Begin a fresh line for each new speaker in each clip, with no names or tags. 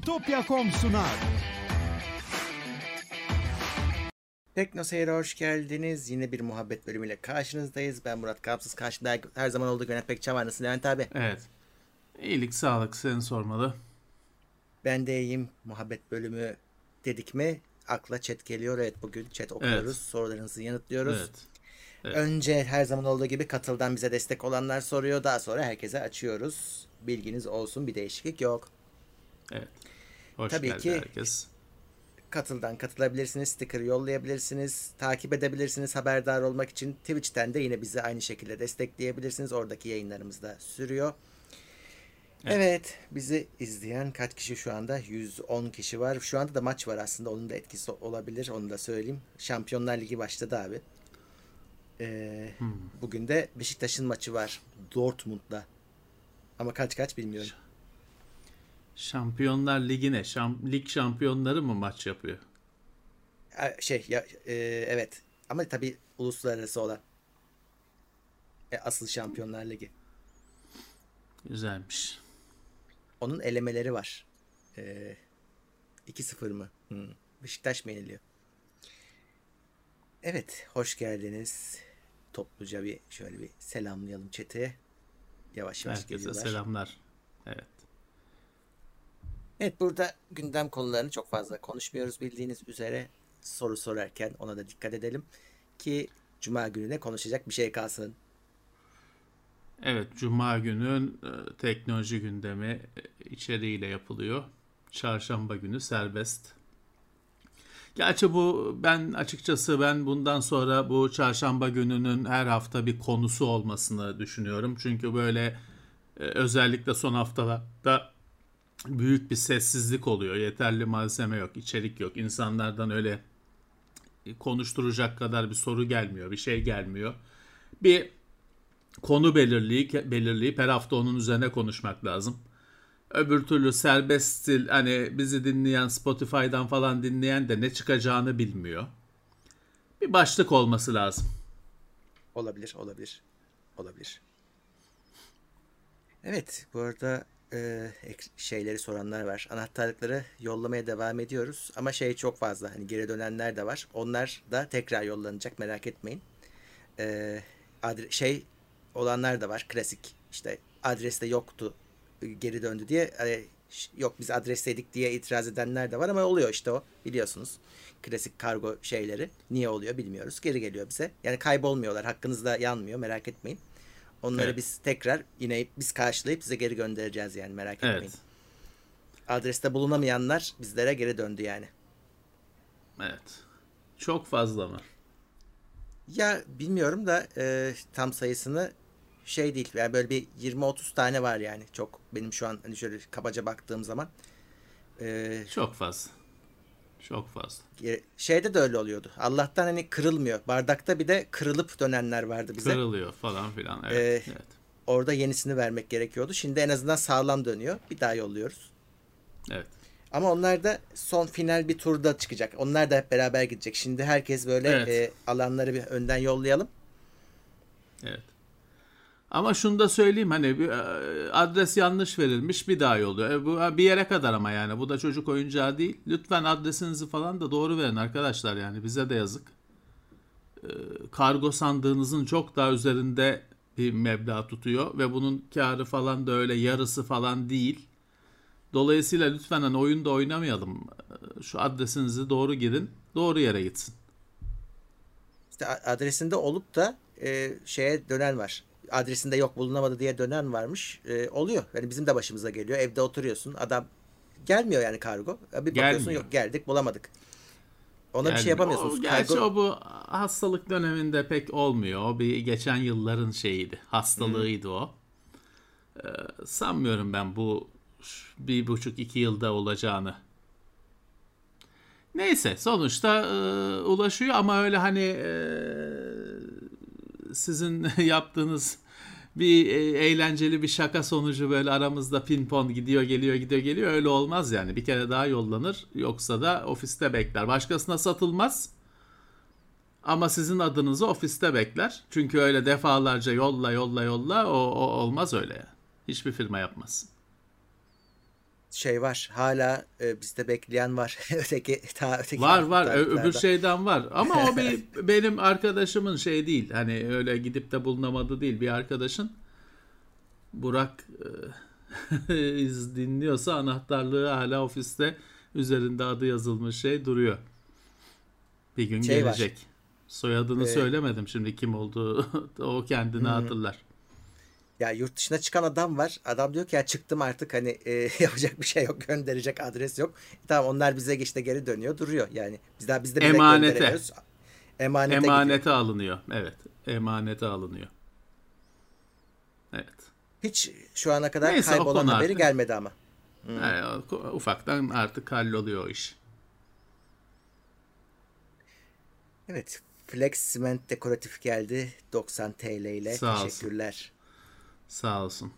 Bitopya.com sunar.
Tekno Seyir'e hoş geldiniz. Yine bir muhabbet bölümüyle karşınızdayız. Ben Murat Kapsız. Karşımda her zaman olduğu gibi Levent Bekçam var. Nasılsın Levent abi?
Evet. İyilik, sağlık seni sormalı.
Ben de iyiyim. Muhabbet bölümü dedik mi akla chat geliyor. Evet bugün chat okuyoruz.
Evet.
Sorularınızı yanıtlıyoruz.
Evet. Evet.
Önce her zaman olduğu gibi katıldan bize destek olanlar soruyor. Daha sonra herkese açıyoruz. Bilginiz olsun bir değişiklik yok.
Evet. Hoş
Tabii
geldi
ki-
herkes.
Katıldan katılabilirsiniz, sticker yollayabilirsiniz, takip edebilirsiniz haberdar olmak için. Twitch'ten de yine bizi aynı şekilde destekleyebilirsiniz. Oradaki yayınlarımız da sürüyor. Evet.
Evet.
bizi izleyen kaç kişi şu anda? 110 kişi var. Şu anda da maç var aslında. Onun da etkisi olabilir. Onu da söyleyeyim. Şampiyonlar Ligi başladı abi. Ee,
Hmm.
Bugün de Beşiktaş'ın maçı var. Dortmund'da. Ama kaç kaç bilmiyorum.
Şampiyonlar Ligi'ne, şam, lig şampiyonları mı maç yapıyor?
E, Şey ya e, evet. Ama tabii uluslararası olan. E, asıl Şampiyonlar Ligi.
Güzelmiş.
Onun elemeleri var. E, 2-0 mı? Hmm. Beşiktaş mı yeniliyor? Evet, hoş geldiniz. Topluca bir şöyle bir selamlayalım çete. Yavaş yavaş
Herkese
geliyorlar.
selamlar. Evet.
Evet burada gündem konularını çok fazla konuşmuyoruz bildiğiniz üzere. Soru sorarken ona da dikkat edelim. Ki Cuma gününe konuşacak bir şey kalsın.
Evet, Cuma günün e, teknoloji gündemi e, içeriğiyle yapılıyor. Çarşamba günü serbest. Gerçi bu ben açıkçası ben bundan sonra bu çarşamba gününün her hafta bir konusu olmasını düşünüyorum. Çünkü böyle e, özellikle son haftalarda büyük bir sessizlik oluyor. Yeterli malzeme yok, içerik yok. İnsanlardan öyle konuşturacak kadar bir soru gelmiyor, bir şey gelmiyor. Bir konu belirleyip, belirleyip her hafta onun üzerine konuşmak lazım. Öbür türlü serbest stil hani bizi dinleyen Spotify'dan falan dinleyen de ne çıkacağını bilmiyor. Bir başlık olması lazım.
Olabilir, olabilir. Olabilir. Evet, bu arada e, şeyleri soranlar var. Anahtarlıkları yollamaya devam ediyoruz. Ama şey çok fazla. Hani geri dönenler de var. Onlar da tekrar yollanacak merak etmeyin. E, adre- şey olanlar da var. Klasik. İşte adreste yoktu e, geri döndü diye. Hani, yok biz adresteydik diye itiraz edenler de var ama oluyor işte o. Biliyorsunuz. Klasik kargo şeyleri. Niye oluyor bilmiyoruz. Geri geliyor bize. Yani kaybolmuyorlar. Hakkınızda yanmıyor. Merak etmeyin. Onları
Evet.
biz tekrar yine biz karşılayıp size geri göndereceğiz yani merak etmeyin.
Evet.
Adreste bulunamayanlar bizlere geri döndü yani.
Evet. Çok fazla mı?
Ya bilmiyorum da e, tam sayısını şey değil. Yani böyle bir 20-30 tane var yani. Çok benim şu an hani şöyle kabaca baktığım zaman. E,
Çok fazla. Çok fazla.
e, şeyde de öyle oluyordu. Allah'tan hani kırılmıyor. Bardakta bir de kırılıp dönenler vardı bize.
Kırılıyor falan filan. Evet.
Ee,
evet.
Orada yenisini vermek gerekiyordu. Şimdi en azından sağlam dönüyor. Bir daha yolluyoruz.
Evet.
Ama onlar da son final bir turda çıkacak. Onlar da hep beraber gidecek. Şimdi herkes böyle
Evet.
e, alanları bir önden yollayalım.
Evet. Ama şunu da söyleyeyim hani bir, e, adres yanlış verilmiş bir daha yolluyor. E, bu bir yere kadar ama yani bu da çocuk oyuncağı değil. Lütfen adresinizi falan da doğru verin arkadaşlar yani bize de yazık. E, kargo sandığınızın çok daha üzerinde bir meblağ tutuyor ve bunun karı falan da öyle yarısı falan değil. Dolayısıyla lütfen hani oyunda oynamayalım. E, Şu adresinizi doğru girin, doğru yere gitsin.
İşte adresinde olup da e, şeye dönen var. Adresinde yok bulunamadı diye dönen varmış. E, oluyor. Yani bizim de başımıza geliyor. Evde oturuyorsun. Adam gelmiyor yani kargo. Bir bakıyorsun
Gelmiyor.
yok geldik bulamadık. Ona bir
Yani
şey yapamıyorsunuz.
O, gerçi
Kargo-
o bu hastalık döneminde pek olmuyor. O bir geçen yılların şeyiydi. Hastalığıydı o. Ee, sanmıyorum ben bu bir buçuk iki yılda olacağını. Neyse sonuçta e, ulaşıyor ama öyle hani e, sizin yaptığınız bir e, eğlenceli bir şaka sonucu böyle aramızda pinpon gidiyor geliyor gidiyor geliyor öyle olmaz yani. Bir kere daha yollanır yoksa da ofiste bekler. Başkasına satılmaz. Ama sizin adınızı ofiste bekler. Çünkü öyle defalarca yolla yolla yolla o, o olmaz öyle. Hiçbir firma yapmaz.
Şey var. Hala e, bizde bekleyen var. öteki ta öteki
var var Ö- öbür şeyden var. Ama o bir benim arkadaşımın şey değil. Hani öyle gidip de bulunamadı değil bir arkadaşın. Burak e, dinliyorsa anahtarlığı hala ofiste üzerinde adı yazılmış şey duruyor. Bir gün şey gelecek. Var. Soyadını ee, söylemedim şimdi kim olduğu o kendini hı. hatırlar.
Ya yurt dışına çıkan adam var. Adam diyor ki ya çıktım artık hani e, yapacak bir şey yok. Gönderecek adres yok. E, tamam onlar bize işte geri dönüyor duruyor. Yani biz daha biz de
Emanete. Emanete, Emanete gidiyor. alınıyor. Evet. Emanete alınıyor. Evet.
Hiç şu ana kadar Neyse, kaybolan haberi artık. gelmedi ama.
Hmm. Yani, ufaktan artık halloluyor o iş.
Evet. Flex Cement dekoratif geldi. 90 TL ile. Sağ Teşekkürler. Olsun.
Sağ olsun.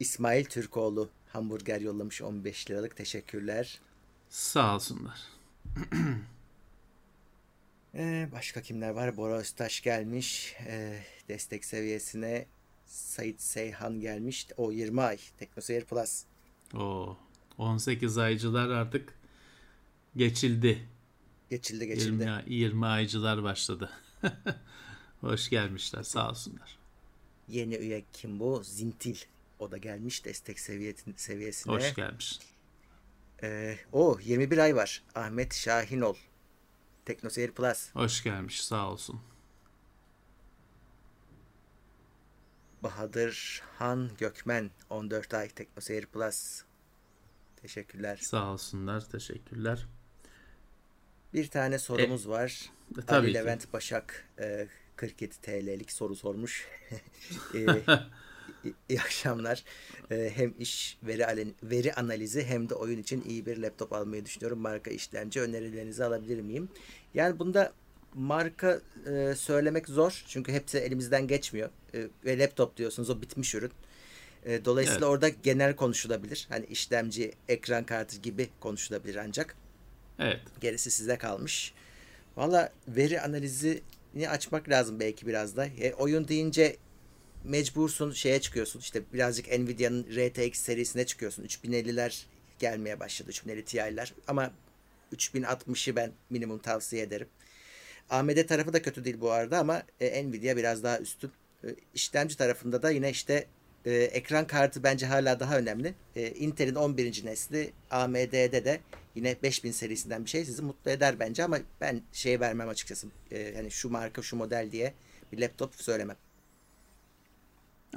İsmail Türkoğlu hamburger yollamış 15 liralık. Teşekkürler.
Sağ olsunlar.
ee, başka kimler var? Bora Öztaş gelmiş. Ee, destek seviyesine Sait Seyhan gelmiş. O 20 ay. Teknoseyir Plus.
O 18 aycılar artık geçildi.
Geçildi geçildi.
20, 20 aycılar başladı. Hoş gelmişler sağ olsunlar.
Yeni üye kim bu? Zintil. O da gelmiş destek seviyesine.
Hoş gelmiş.
Ee, o 21 ay var. Ahmet Şahinol. Teknoseyir Plus.
Hoş gelmiş sağ olsun.
Bahadır Han Gökmen 14 ay Teknoseyir Plus. Teşekkürler.
Sağ olsunlar. Teşekkürler.
Bir tane sorumuz e, var. E, tabii Ali ki. Levent Başak e, 47 TL'lik soru sormuş. e, iyi akşamlar. E, hem iş veri, veri analizi hem de oyun için iyi bir laptop almayı düşünüyorum. Marka işlemci önerilerinizi alabilir miyim? Yani bunda marka e, söylemek zor. Çünkü hepsi elimizden geçmiyor. E, ve laptop diyorsunuz o bitmiş ürün. E, dolayısıyla evet. orada genel konuşulabilir. Hani işlemci, ekran kartı gibi konuşulabilir ancak.
Evet.
Gerisi size kalmış. Valla veri analizi açmak lazım belki biraz da. E, oyun deyince mecbursun şeye çıkıyorsun. İşte birazcık Nvidia'nın RTX serisine çıkıyorsun. 3050'ler gelmeye başladı. 3050 Ti'ler. Ama 3060'ı ben minimum tavsiye ederim. AMD tarafı da kötü değil bu arada ama e, Nvidia biraz daha üstün. E, işlemci tarafında da yine işte e, ekran kartı bence hala daha önemli. E, Intel'in 11. nesli AMD'de de yine 5000 serisinden bir şey sizi mutlu eder bence ama ben şey vermem açıkçası. E, yani şu marka şu model diye bir laptop söylemem.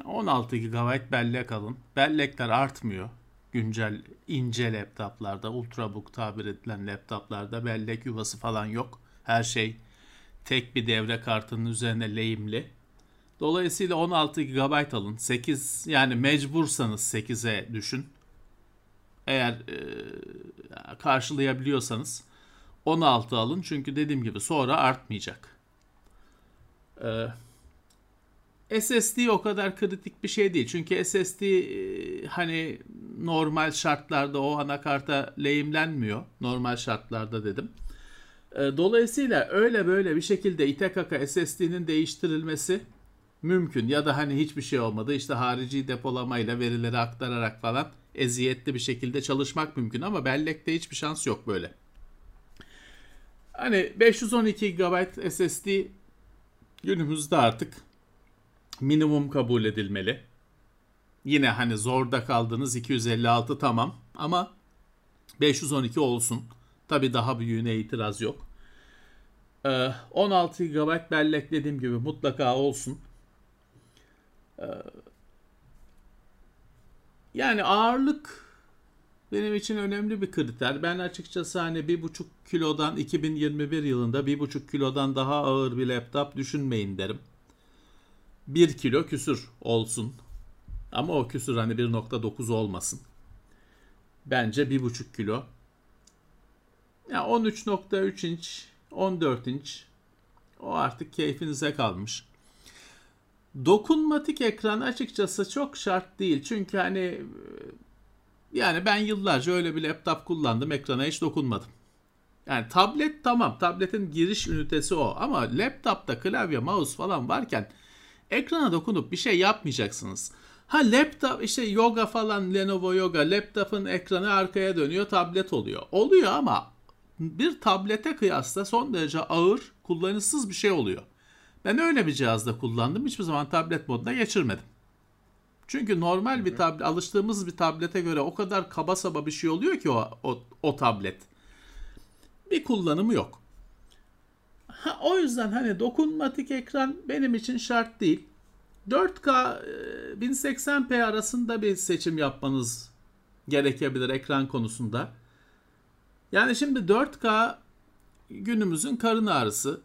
16 GB bellek alın. Bellekler artmıyor. Güncel ince laptoplarda, ultrabook tabir edilen laptoplarda bellek yuvası falan yok. Her şey tek bir devre kartının üzerine lehimli. Dolayısıyla 16 GB alın. 8 yani mecbursanız 8'e düşün. Eğer e, karşılayabiliyorsanız 16 alın. Çünkü dediğim gibi sonra artmayacak. E, SSD o kadar kritik bir şey değil. Çünkü SSD e, hani normal şartlarda o anakarta lehimlenmiyor. Normal şartlarda dedim. E, dolayısıyla öyle böyle bir şekilde ite kaka SSD'nin değiştirilmesi mümkün. Ya da hani hiçbir şey olmadı işte harici depolamayla verileri aktararak falan eziyetli bir şekilde çalışmak mümkün ama bellekte hiçbir şans yok böyle. Hani 512 GB SSD günümüzde artık minimum kabul edilmeli. Yine hani zorda kaldığınız 256 tamam ama 512 olsun. Tabi daha büyüğüne itiraz yok. 16 GB bellek dediğim gibi mutlaka olsun. Ee, yani ağırlık benim için önemli bir kriter. Ben açıkçası hani bir buçuk kilodan 2021 yılında bir buçuk kilodan daha ağır bir laptop düşünmeyin derim. Bir kilo küsür olsun. Ama o küsür hani 1.9 olmasın. Bence bir buçuk kilo. Ya yani 13.3 inç, 14 inç o artık keyfinize kalmış. Dokunmatik ekran açıkçası çok şart değil. Çünkü hani yani ben yıllarca öyle bir laptop kullandım. Ekrana hiç dokunmadım. Yani tablet tamam. Tabletin giriş ünitesi o. Ama laptopta klavye, mouse falan varken ekrana dokunup bir şey yapmayacaksınız. Ha laptop işte yoga falan Lenovo Yoga laptopun ekranı arkaya dönüyor tablet oluyor. Oluyor ama bir tablete kıyasla son derece ağır kullanışsız bir şey oluyor. Ben öyle bir cihazda kullandım. Hiçbir zaman tablet moduna geçirmedim. Çünkü normal bir tablet, alıştığımız bir tablete göre o kadar kaba saba bir şey oluyor ki o, o, o tablet. Bir kullanımı yok. Ha, o yüzden hani dokunmatik ekran benim için şart değil. 4K 1080p arasında bir seçim yapmanız gerekebilir ekran konusunda. Yani şimdi 4K günümüzün karın ağrısı.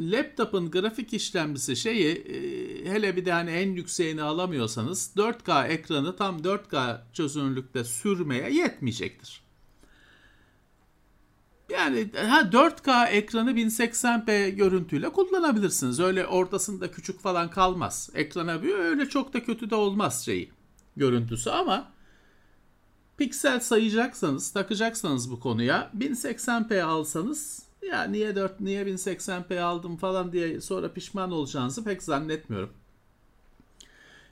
Laptop'un grafik işlemcisi şeyi e, hele bir de hani en yükseğini alamıyorsanız 4K ekranı tam 4K çözünürlükte sürmeye yetmeyecektir. Yani ha 4K ekranı 1080p görüntüyle kullanabilirsiniz. Öyle ortasında küçük falan kalmaz. Ekrana bir öyle çok da kötü de olmaz şeyi görüntüsü ama piksel sayacaksanız, takacaksanız bu konuya 1080p alsanız ya niye 4 niye 1080p aldım falan diye sonra pişman olacağınızı pek zannetmiyorum.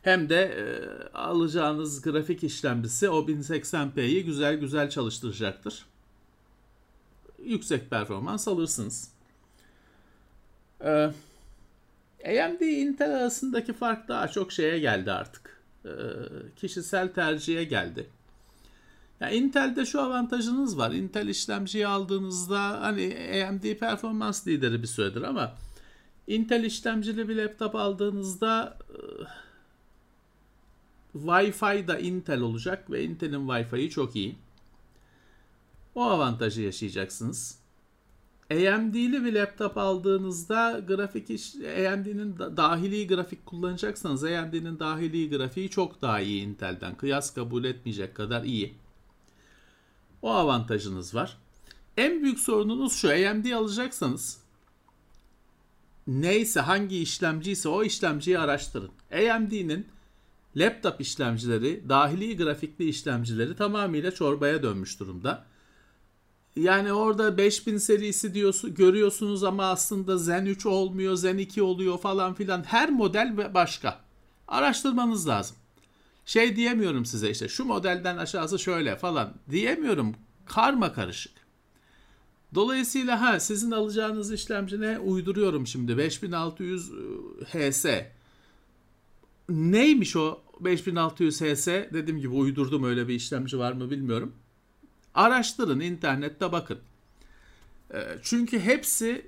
Hem de e, alacağınız grafik işlemcisi o 1080p'yi güzel güzel çalıştıracaktır. Yüksek performans alırsınız. Ee, AMD Intel arasındaki fark daha çok şeye geldi artık. Ee, kişisel tercihe geldi. Ya Intel'de şu avantajınız var. Intel işlemciyi aldığınızda hani AMD performans lideri bir süredir ama Intel işlemcili bir laptop aldığınızda e, Wi-Fi da Intel olacak ve Intel'in Wi-Fi'yi çok iyi. O avantajı yaşayacaksınız. AMD'li bir laptop aldığınızda grafik iş AMD'nin dahili grafik kullanacaksanız AMD'nin dahili grafiği çok daha iyi Intel'den. Kıyas kabul etmeyecek kadar iyi. O avantajınız var. En büyük sorununuz şu AMD alacaksanız neyse hangi işlemci ise o işlemciyi araştırın. AMD'nin laptop işlemcileri, dahili grafikli işlemcileri tamamıyla çorbaya dönmüş durumda. Yani orada 5000 serisi diyorsun, görüyorsunuz ama aslında Zen 3 olmuyor, Zen 2 oluyor falan filan. Her model başka. Araştırmanız lazım şey diyemiyorum size işte şu modelden aşağısı şöyle falan diyemiyorum. Karma karışık. Dolayısıyla ha sizin alacağınız işlemci ne uyduruyorum şimdi 5600 HS. Neymiş o 5600 HS? Dediğim gibi uydurdum öyle bir işlemci var mı bilmiyorum. Araştırın internette bakın. Çünkü hepsi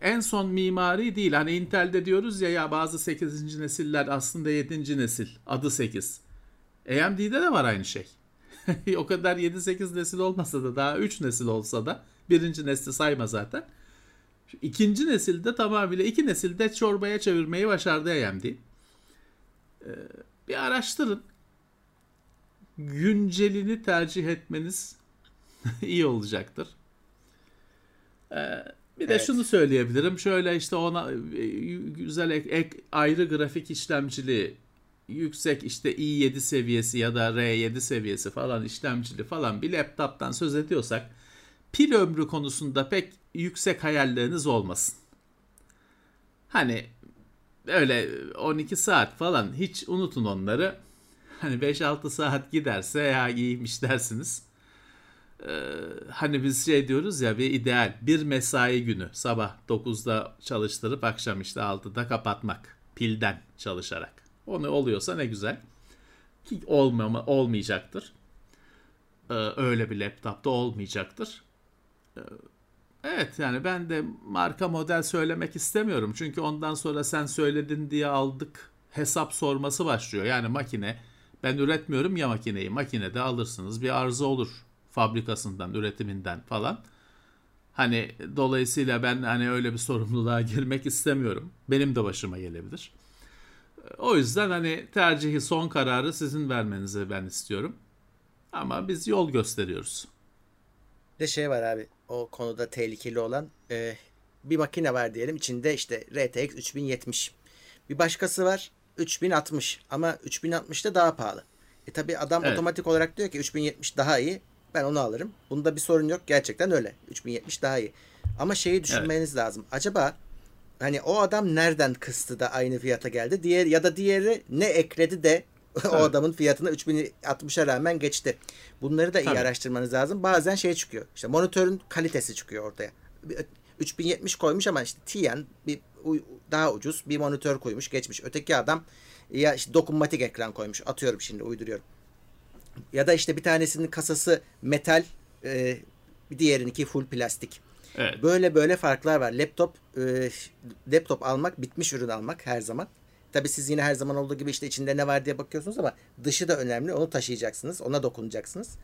en son mimari değil. Hani Intel'de diyoruz ya ya bazı 8. nesiller aslında 7. nesil. Adı 8. AMD'de de var aynı şey. o kadar 7-8 nesil olmasa da daha 3 nesil olsa da birinci nesli sayma zaten. İkinci nesilde tamamıyla iki nesilde çorbaya çevirmeyi başardı AMD. Ee, bir araştırın. Güncelini tercih etmeniz iyi olacaktır. Ee, bir de evet. şunu söyleyebilirim. Şöyle işte ona e, güzel ek, ek ayrı grafik işlemcili yüksek işte i7 seviyesi ya da R7 seviyesi falan işlemcili falan bir laptoptan söz ediyorsak pil ömrü konusunda pek yüksek hayalleriniz olmasın. Hani öyle 12 saat falan hiç unutun onları. Hani 5-6 saat giderse ya iyiymiş dersiniz. Ee, hani biz şey diyoruz ya bir ideal bir mesai günü sabah 9'da çalıştırıp akşam işte 6'da kapatmak pilden çalışarak. Onu oluyorsa ne güzel. Ki olmama, olmayacaktır. Ee, öyle bir laptopta olmayacaktır. Ee, evet yani ben de marka model söylemek istemiyorum. Çünkü ondan sonra sen söyledin diye aldık hesap sorması başlıyor. Yani makine ben üretmiyorum ya makineyi. Makinede alırsınız bir arıza olur fabrikasından, üretiminden falan. Hani dolayısıyla ben hani öyle bir sorumluluğa girmek istemiyorum. Benim de başıma gelebilir. O yüzden hani tercihi son kararı sizin vermenizi ben istiyorum. Ama biz yol gösteriyoruz.
Bir de şey var abi o konuda tehlikeli olan e, bir makine var diyelim içinde işte RTX 3070. Bir başkası var 3060 ama 3060 daha pahalı. E tabi adam evet. otomatik olarak diyor ki 3070 daha iyi ben onu alırım. Bunda bir sorun yok gerçekten öyle 3070 daha iyi. Ama şeyi düşünmeniz evet. lazım. Acaba hani o adam nereden kıstı da aynı fiyata geldi? Diğer ya da diğeri ne ekledi de o adamın fiyatını 3060'a rağmen geçti. Bunları da iyi
Tabii.
araştırmanız lazım. Bazen şey çıkıyor. İşte monitörün kalitesi çıkıyor ortaya. 3070 koymuş ama işte TN bir daha ucuz bir monitör koymuş geçmiş. Öteki adam ya işte dokunmatik ekran koymuş. Atıyorum şimdi uyduruyorum. Ya da işte bir tanesinin kasası metal, e, diğerininki full plastik.
Evet.
Böyle böyle farklar var. Laptop e, laptop almak, bitmiş ürün almak her zaman. Tabii siz yine her zaman olduğu gibi işte içinde ne var diye bakıyorsunuz ama dışı da önemli. Onu taşıyacaksınız, ona dokunacaksınız.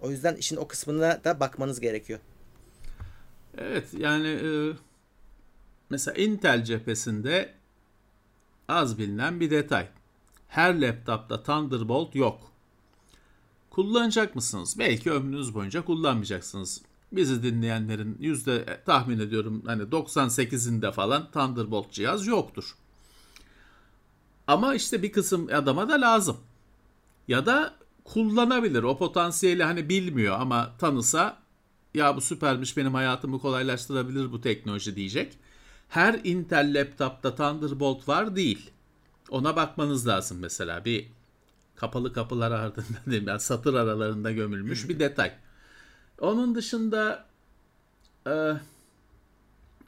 O yüzden işin o kısmına da bakmanız gerekiyor.
Evet yani e, mesela Intel cephesinde az bilinen bir detay. Her laptopta Thunderbolt yok. Kullanacak mısınız? Belki ömrünüz boyunca kullanmayacaksınız. Bizi dinleyenlerin yüzde e, tahmin ediyorum hani 98'inde falan Thunderbolt cihaz yoktur. Ama işte bir kısım adama da lazım. Ya da kullanabilir. O potansiyeli hani bilmiyor ama tanısa ya bu süpermiş benim hayatımı kolaylaştırabilir bu teknoloji diyecek. Her Intel laptopta Thunderbolt var değil. Ona bakmanız lazım mesela bir kapalı kapılar ardında değil? Yani satır aralarında gömülmüş bir detay. Onun dışında e,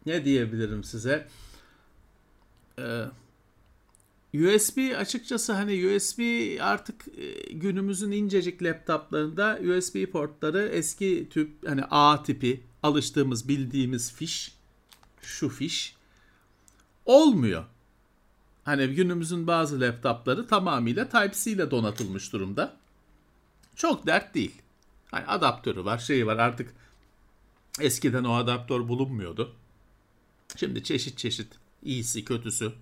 ne diyebilirim size? E, USB açıkçası hani USB artık e, günümüzün incecik laptoplarında USB portları eski tüp hani A tipi alıştığımız bildiğimiz fiş şu fiş olmuyor. Hani günümüzün bazı laptopları tamamıyla Type-C ile donatılmış durumda. Çok dert değil. Hani adaptörü var, şeyi var artık eskiden o adaptör bulunmuyordu. Şimdi çeşit çeşit iyisi kötüsü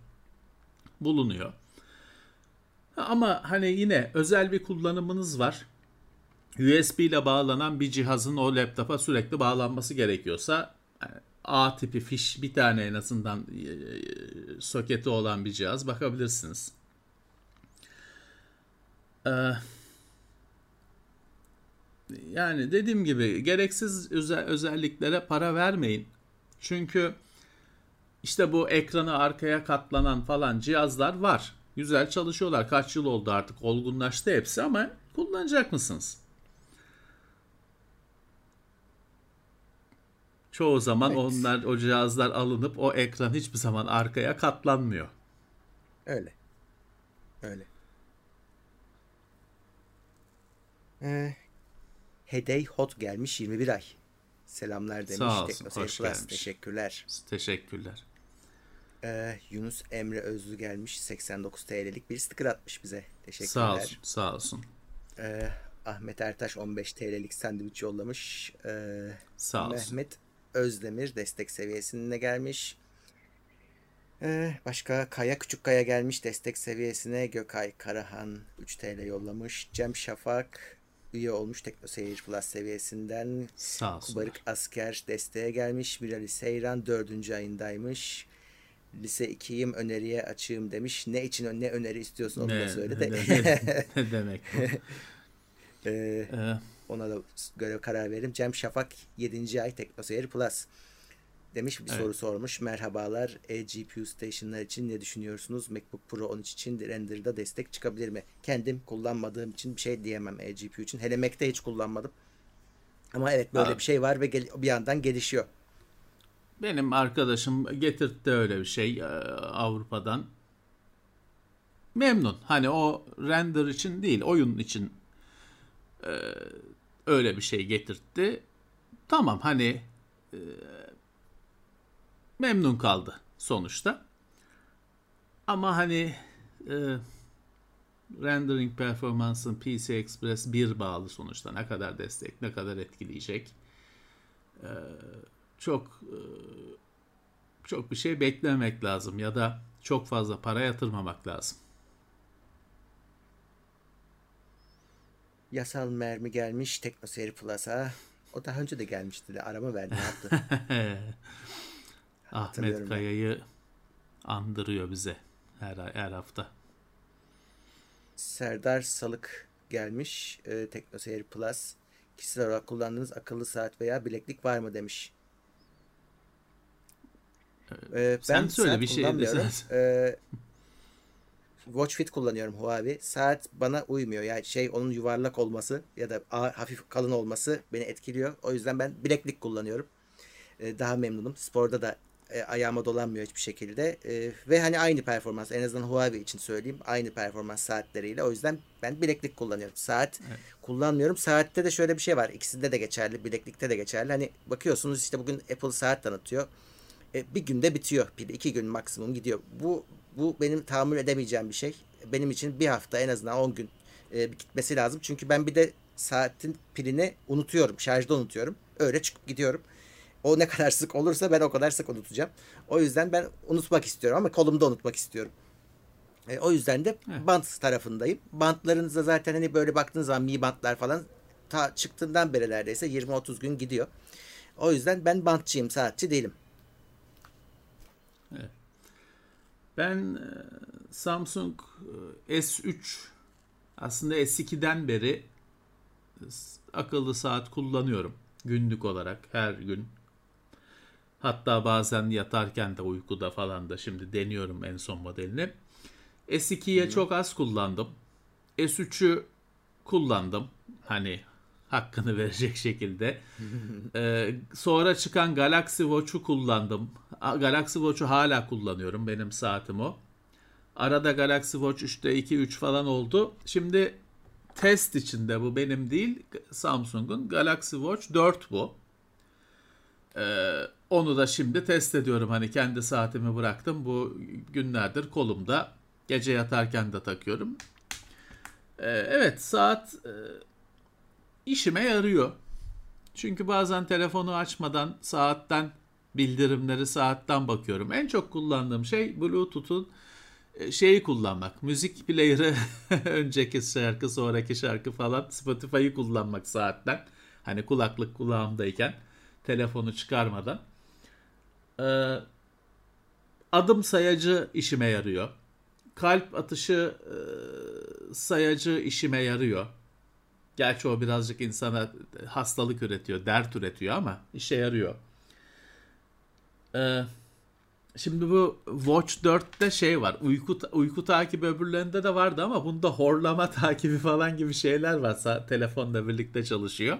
bulunuyor. Ama hani yine özel bir kullanımınız var. USB ile bağlanan bir cihazın o laptopa sürekli bağlanması gerekiyorsa A tipi fiş bir tane en azından e, soketi olan bir cihaz bakabilirsiniz. Ee, yani dediğim gibi gereksiz özel, özelliklere para vermeyin. Çünkü işte bu ekranı arkaya katlanan falan cihazlar var. Güzel çalışıyorlar. Kaç yıl oldu artık olgunlaştı hepsi ama kullanacak mısınız? Çoğu zaman
Evet.
onlar o cihazlar alınıp o ekran hiçbir zaman arkaya katlanmıyor.
Öyle. Öyle. Ee, Hedey Hot gelmiş 21 ay. Selamlar demiş.
Sağ olsun, hoş
Plus.
gelmiş.
Teşekkürler.
Teşekkürler.
Ee, Yunus Emre Özlü gelmiş. 89 TL'lik bir sticker atmış bize. Teşekkürler.
Sağ olsun, sağ olsun.
Ee, Ahmet Ertaş 15 TL'lik sandviç yollamış. Ee,
Sağ olsun.
Mehmet Özdemir destek seviyesine gelmiş. Ee, başka Kaya Küçük Kaya gelmiş destek seviyesine. Gökay Karahan 3 TL yollamış. Cem Şafak üye olmuş Teknoseyir Plus seviyesinden.
Sağ olsun.
Kubarık Asker desteğe gelmiş. Mirali Seyran 4. ayındaymış. Lise 2'yim öneriye açığım demiş. Ne için ne öneri istiyorsun onu da söyle de.
ne, ne- ne demek bu?
Ee,
Ee,
ona da göre karar veririm. Cem Şafak 7. ay Teknoseyir Plus demiş bir
Evet.
soru sormuş. Merhabalar eGPU station'lar için ne düşünüyorsunuz? MacBook Pro 13 için render'da destek çıkabilir mi? Kendim kullanmadığım için bir şey diyemem eGPU için. Hele Mac'te hiç kullanmadım. Ama evet böyle
Abi.
bir şey var ve bir yandan gelişiyor.
Benim arkadaşım getirtti öyle bir şey e, Avrupa'dan. Memnun. Hani o render için değil, oyun için e, öyle bir şey getirtti. Tamam hani e, memnun kaldı sonuçta. Ama hani e, rendering performansın PC Express 1 bağlı sonuçta. Ne kadar destek, ne kadar etkileyecek. E, çok e, çok bir şey beklememek lazım ya da çok fazla para yatırmamak lazım.
Yasal mermi gelmiş Teknoseyir Plus'a. O daha önce de gelmişti de arama verdi ne yaptı?
Ahmet. Kaya'yı andırıyor bize her her hafta.
Serdar Salık gelmiş. E, Teknoseyir Plus. Kişisel olarak kullandığınız akıllı saat veya bileklik var mı demiş. E,
sen
ben
söyle bir şey-
kullanmıyorum. E, Watch Fit kullanıyorum Huawei. Saat bana uymuyor. Yani şey onun yuvarlak olması ya da hafif kalın olması beni etkiliyor. O yüzden ben bileklik kullanıyorum. Ee, daha memnunum. Sporda da e, ayağıma dolanmıyor hiçbir şekilde. E, ve hani aynı performans en azından Huawei için söyleyeyim. Aynı performans saatleriyle. O yüzden ben bileklik kullanıyorum. Saat evet. kullanmıyorum. Saatte de şöyle bir şey var. İkisinde de geçerli. Bileklikte de geçerli. Hani bakıyorsunuz işte bugün Apple saat tanıtıyor. E, bir günde bitiyor pili. iki gün maksimum gidiyor. Bu bu benim tahammül edemeyeceğim bir şey. Benim için bir hafta en azından 10 gün e, gitmesi lazım. Çünkü ben bir de saatin pilini unutuyorum. Şarjda unutuyorum. Öyle çıkıp gidiyorum. O ne kadar sık olursa ben o kadar sık unutacağım. O yüzden ben unutmak istiyorum ama kolumda unutmak istiyorum. E, o yüzden de evet. bant tarafındayım. Bantlarınızda zaten hani böyle baktığınız zaman mi bantlar falan ta çıktığından beri neredeyse 20-30 gün gidiyor. O yüzden ben bantçıyım, saatçi değilim.
Evet. Ben e, Samsung e, S3 aslında S2'den beri akıllı saat kullanıyorum günlük olarak her gün Hatta bazen yatarken de uykuda falan da şimdi deniyorum en son modelini. S2'ye hmm. çok az kullandım. S3'ü kullandım. Hani hakkını verecek şekilde. ee, sonra çıkan Galaxy Watch'u kullandım. Galaxy Watch'u hala kullanıyorum. Benim saatim o. Arada Galaxy Watch 3'te 2 3 falan oldu. Şimdi test içinde bu benim değil Samsung'un Galaxy Watch 4 bu. Ee, onu da şimdi test ediyorum. Hani kendi saatimi bıraktım. Bu günlerdir kolumda. Gece yatarken de takıyorum. Ee, evet saat e, işime yarıyor. Çünkü bazen telefonu açmadan saatten bildirimleri saatten bakıyorum. En çok kullandığım şey Bluetooth'un e, şeyi kullanmak. Müzik player'ı önceki şarkı sonraki şarkı falan Spotify'ı kullanmak saatten. Hani kulaklık kulağımdayken telefonu çıkarmadan. Ee, adım sayacı işime yarıyor. Kalp atışı e, sayacı işime yarıyor. Gerçi o birazcık insana hastalık üretiyor, dert üretiyor ama işe yarıyor. Ee, şimdi bu Watch 4'te şey var. Uyku uyku takibi öbürlerinde de vardı ama bunda horlama takibi falan gibi şeyler var. Telefonla birlikte çalışıyor.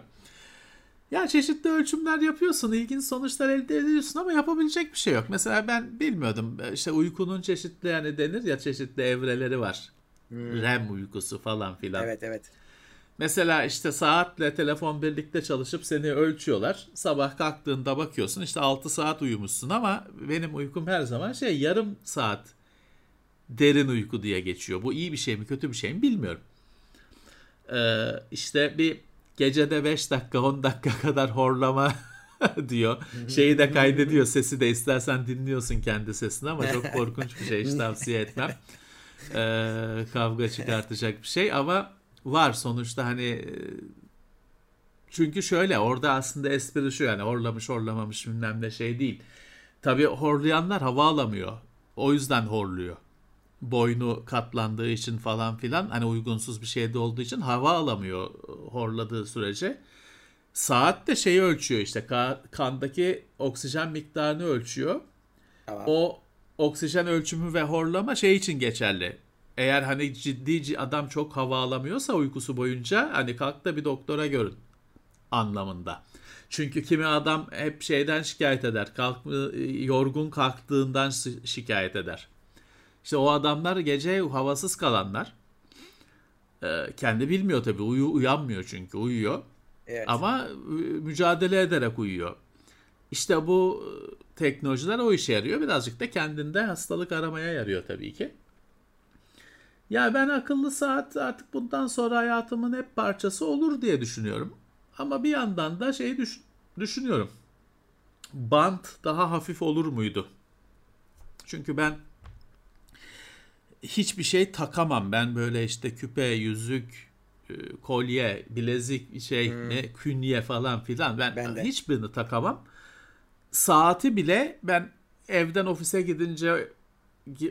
Ya çeşitli ölçümler yapıyorsun, ilginç sonuçlar elde ediyorsun ama yapabilecek bir şey yok. Mesela ben bilmiyordum. İşte uykunun çeşitli yani denir ya çeşitli evreleri var. Hmm. REM uykusu falan filan.
Evet evet.
Mesela işte saatle telefon birlikte çalışıp seni ölçüyorlar. Sabah kalktığında bakıyorsun işte 6 saat uyumuşsun ama benim uykum her zaman şey yarım saat derin uyku diye geçiyor. Bu iyi bir şey mi kötü bir şey mi bilmiyorum. Ee, işte bir gecede 5 dakika 10 dakika kadar horlama diyor. Şeyi de kaydediyor sesi de istersen dinliyorsun kendi sesini ama çok korkunç bir şey hiç tavsiye etmem. Ee, kavga çıkartacak bir şey ama var sonuçta hani e, çünkü şöyle orada aslında espri şu yani horlamış horlamamış bilmem ne şey değil. Tabii horlayanlar hava alamıyor. O yüzden horluyor boynu katlandığı için falan filan hani uygunsuz bir şeyde olduğu için hava alamıyor horladığı sürece. Saat de şeyi ölçüyor işte kandaki oksijen miktarını ölçüyor. Tamam. O oksijen ölçümü ve horlama şey için geçerli. Eğer hani ciddi adam çok hava alamıyorsa uykusu boyunca hani kalk da bir doktora görün anlamında. Çünkü kimi adam hep şeyden şikayet eder. Kalk, yorgun kalktığından şikayet eder. İşte o adamlar gece havasız kalanlar. E, kendi bilmiyor tabii. Uyu, uyanmıyor çünkü uyuyor. Evet. Ama e, mücadele ederek uyuyor. İşte bu e, teknolojiler o işe yarıyor. Birazcık da kendinde hastalık aramaya yarıyor tabii ki. Ya ben akıllı saat artık bundan sonra hayatımın hep parçası olur diye düşünüyorum. Ama bir yandan da şey düş- düşünüyorum. Bant daha hafif olur muydu? Çünkü ben hiçbir şey takamam. Ben böyle işte küpe, yüzük, e, kolye, bilezik, şey hmm. ne künye falan filan ben, ben de. hiçbirini takamam. Saati bile ben evden ofise gidince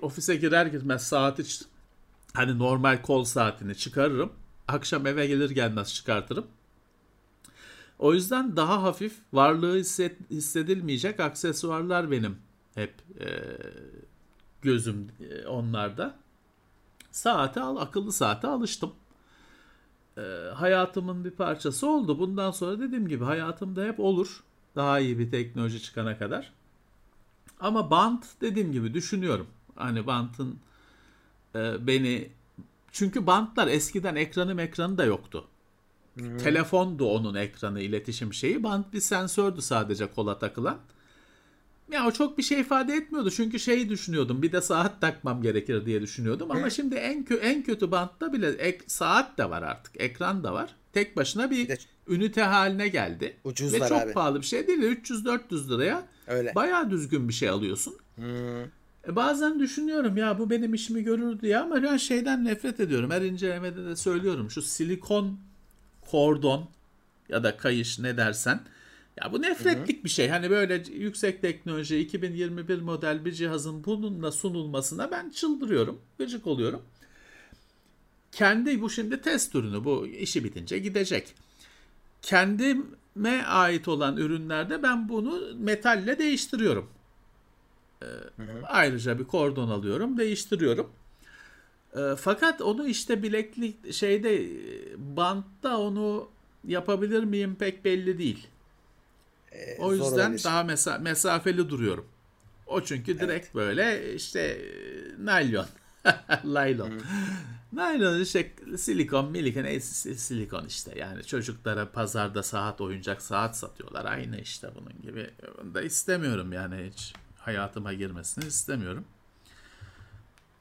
ofise girer girmez saati hani normal kol saatini çıkarırım. Akşam eve gelir gelmez çıkartırım. O yüzden daha hafif varlığı hisset, hissedilmeyecek aksesuarlar benim hep e, gözüm e, onlarda. Saate al, akıllı saate alıştım. Ee, hayatımın bir parçası oldu. Bundan sonra dediğim gibi hayatımda hep olur. Daha iyi bir teknoloji çıkana kadar. Ama bant dediğim gibi düşünüyorum. Hani bantın e, beni çünkü bantlar eskiden ekranım ekranı da yoktu. Hmm. Telefondu onun ekranı iletişim şeyi. Bant bir sensördü sadece kola takılan. Ya o çok bir şey ifade etmiyordu. Çünkü şeyi düşünüyordum. Bir de saat takmam gerekir diye düşünüyordum. Ama şimdi en kö en kötü bantta bile ek saat de var artık. Ekran da var. Tek başına bir de, ünite haline geldi. Ucuzlar Ve çok abi. pahalı bir şey değil. 300-400 liraya Öyle. bayağı düzgün bir şey alıyorsun. Hmm. E bazen düşünüyorum ya bu benim işimi görür diye ama ben şeyden nefret ediyorum. Her incelemede de söylüyorum. Şu silikon kordon ya da kayış ne dersen ya bu nefretlik Hı-hı. bir şey. Hani böyle yüksek teknoloji 2021 model bir cihazın bununla sunulmasına ben çıldırıyorum. Gıcık oluyorum. Kendi bu şimdi test ürünü. Bu işi bitince gidecek. Kendime ait olan ürünlerde ben bunu metalle değiştiriyorum. Ee, ayrıca bir kordon alıyorum, değiştiriyorum. Ee, fakat onu işte bileklik şeyde bantta onu yapabilir miyim pek belli değil. Ee, o yüzden daha mesa- mesafeli duruyorum. O çünkü direkt evet. böyle işte naylon. Naylon. Naylon işte silikon, milikon, e, silikon işte. Yani çocuklara pazarda saat oyuncak saat satıyorlar. Aynı işte bunun gibi. Bunu da istemiyorum yani hiç hayatıma girmesini istemiyorum.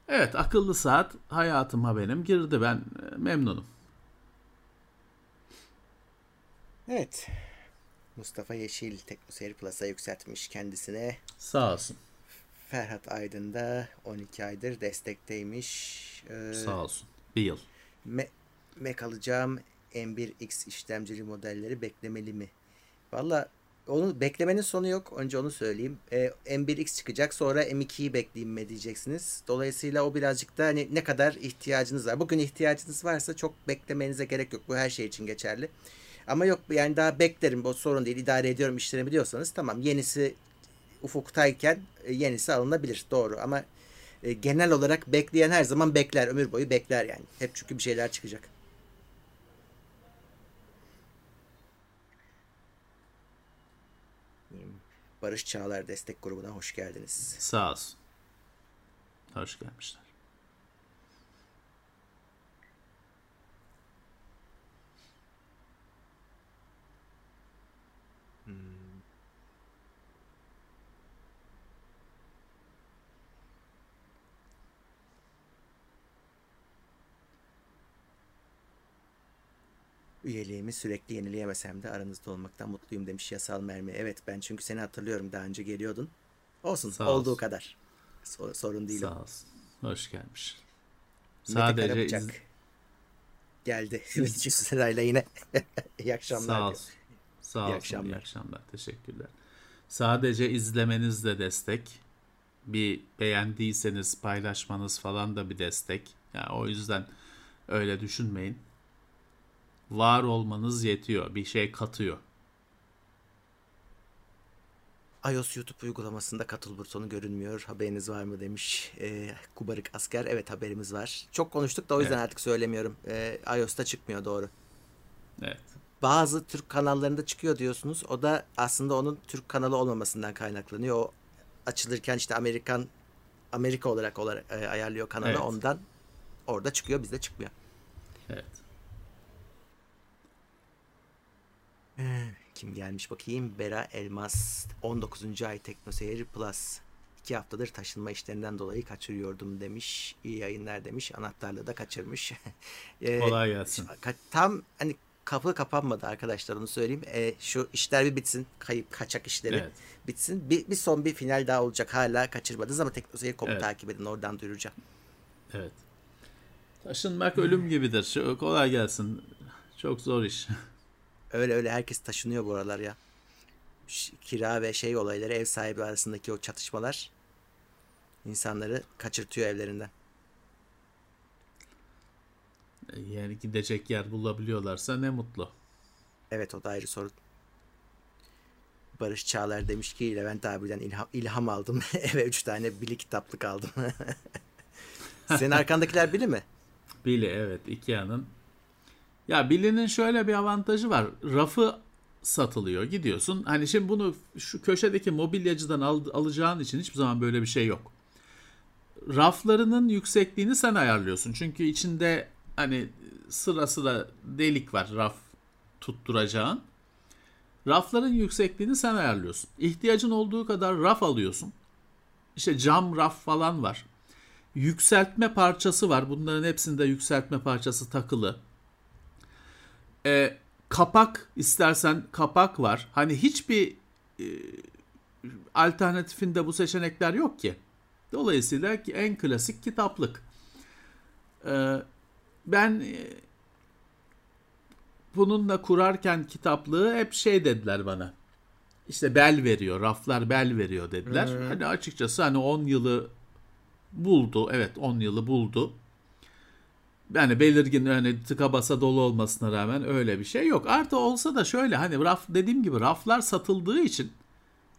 Evet akıllı saat hayatıma benim girdi. Ben e, memnunum.
Evet. Mustafa Yeşil Teknoseyir Plus'a yükseltmiş kendisine.
Sağ olsun.
Ferhat Aydın da 12 aydır destekteymiş.
Ee, Sağ olsun. Bir yıl.
Me Mac alacağım M1X işlemcili modelleri beklemeli mi? Valla onun beklemenin sonu yok. Önce onu söyleyeyim. Ee, M1X çıkacak. Sonra M2'yi bekleyeyim mi diyeceksiniz. Dolayısıyla o birazcık da hani ne kadar ihtiyacınız var. Bugün ihtiyacınız varsa çok beklemenize gerek yok. Bu her şey için geçerli. Ama yok yani daha beklerim bu sorun değil idare ediyorum işlerimi biliyorsanız tamam yenisi ufuktayken e, yenisi alınabilir doğru ama e, genel olarak bekleyen her zaman bekler ömür boyu bekler yani hep çünkü bir şeyler çıkacak. Barış Çağlar destek grubuna hoş geldiniz.
Sağ olsun. Hoş gelmişler.
Üyeliğimi sürekli yenileyemesem de aranızda olmaktan mutluyum demiş Yasal Mermi. Evet ben çünkü seni hatırlıyorum daha önce geliyordun. Olsun Sağ olduğu olsun. kadar. sorun değil.
Sağ olsun. Hoş gelmiş. Sadece iz...
geldi. Sırayla yine. İyi akşamlar.
Sağ olsun. Sağ olsun. İyi akşamlar. İyi akşamlar. Teşekkürler. Sadece izlemeniz de destek. Bir beğendiyseniz paylaşmanız falan da bir destek. Yani o yüzden öyle düşünmeyin var olmanız yetiyor. Bir şey katıyor.
iOS YouTube uygulamasında katıl butonu görünmüyor. Haberiniz var mı demiş e, Kubarık Asker. Evet haberimiz var. Çok konuştuk da o yüzden evet. artık söylemiyorum. E, iOS'ta çıkmıyor doğru.
Evet.
Bazı Türk kanallarında çıkıyor diyorsunuz. O da aslında onun Türk kanalı olmamasından kaynaklanıyor. O açılırken işte Amerikan Amerika olarak olarak e, ayarlıyor kanalı. Evet. Ondan orada çıkıyor bizde çıkmıyor.
Evet.
Kim gelmiş bakayım? Bera Elmas 19. ay Teknoseyir Plus. İki haftadır taşınma işlerinden dolayı kaçırıyordum demiş. İyi yayınlar demiş. Anahtarlığı da kaçırmış.
e, Kolay gelsin.
Tam hani kapı kapanmadı arkadaşlar onu söyleyeyim. E, şu işler bir bitsin. Kayıp kaçak işleri evet. bitsin. Bir, bir son bir final daha olacak. Hala kaçırmadınız ama Teknoseyir.com'u evet. takip edin. Oradan duyuracağım.
Evet. Taşınmak ölüm gibidir. Kolay gelsin. Çok zor iş.
Öyle öyle herkes taşınıyor bu aralar ya. Kira ve şey olayları ev sahibi arasındaki o çatışmalar insanları kaçırtıyor evlerinden.
Yani gidecek yer bulabiliyorlarsa ne mutlu.
Evet o da ayrı sorun. Barış Çağlar demiş ki Levent abiden ilham, ilham aldım. Eve üç tane bili kitaplık aldım. Senin arkandakiler bili mi?
Bili evet Ikea'nın. Ya Bili'nin şöyle bir avantajı var. Rafı satılıyor. Gidiyorsun. Hani şimdi bunu şu köşedeki mobilyacıdan al, alacağın için hiçbir zaman böyle bir şey yok. Raflarının yüksekliğini sen ayarlıyorsun. Çünkü içinde hani sıra sıra delik var raf tutturacağın. Rafların yüksekliğini sen ayarlıyorsun. İhtiyacın olduğu kadar raf alıyorsun. İşte cam raf falan var. Yükseltme parçası var. Bunların hepsinde yükseltme parçası takılı. Ee, kapak istersen kapak var. Hani hiçbir e, alternatifinde bu seçenekler yok ki. Dolayısıyla en klasik kitaplık. Ee, ben e, bununla kurarken kitaplığı hep şey dediler bana. İşte bel veriyor, raflar bel veriyor dediler. Hmm. Hani açıkçası hani 10 yılı buldu. Evet 10 yılı buldu. Yani belirgin yani tıka basa dolu olmasına rağmen öyle bir şey yok. Artı olsa da şöyle hani raf dediğim gibi raflar satıldığı için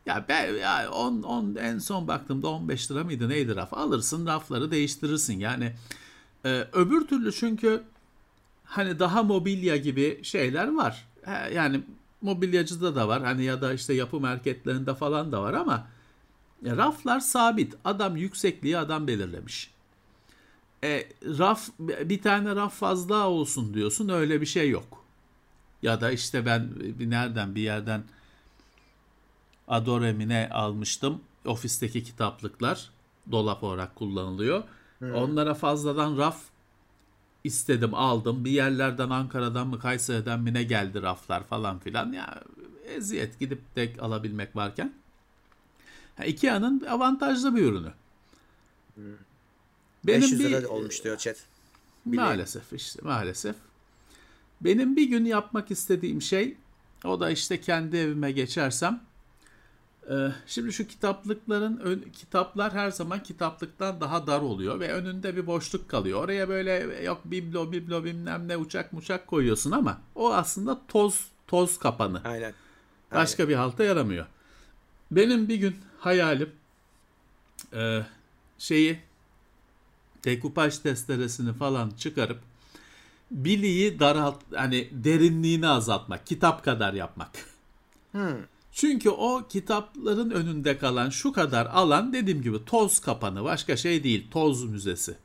ya ben ya 10 10 en son baktığımda 15 lira mıydı neydi raf? Alırsın rafları değiştirirsin. Yani e, öbür türlü çünkü hani daha mobilya gibi şeyler var. Yani mobilyacıda da var. Hani ya da işte yapı marketlerinde falan da var ama ya raflar sabit. Adam yüksekliği adam belirlemiş. E, raf bir tane raf fazla olsun diyorsun. Öyle bir şey yok. Ya da işte ben bir nereden bir yerden Adore almıştım. Ofisteki kitaplıklar dolap olarak kullanılıyor. Hmm. Onlara fazladan raf istedim aldım. Bir yerlerden Ankara'dan mı Kayseri'den mi ne geldi raflar falan filan. Ya eziyet gidip tek alabilmek varken. Ha, Ikea'nın avantajlı bir ürünü.
Hmm. Benim 500 lira bir, olmuş diyor chat.
Bileyim. Maalesef işte maalesef. Benim bir gün yapmak istediğim şey o da işte kendi evime geçersem ee, şimdi şu kitaplıkların kitaplar her zaman kitaplıktan daha dar oluyor ve önünde bir boşluk kalıyor. Oraya böyle yok biblo biblo bilmem ne uçak muçak koyuyorsun ama o aslında toz toz kapanı.
Aynen. Aynen.
Başka bir halta yaramıyor. Benim bir gün hayalim e, şeyi dekupaj testeresini falan çıkarıp biliyi daralt hani derinliğini azaltmak, kitap kadar yapmak. Hmm. Çünkü o kitapların önünde kalan şu kadar alan dediğim gibi toz kapanı başka şey değil toz müzesi.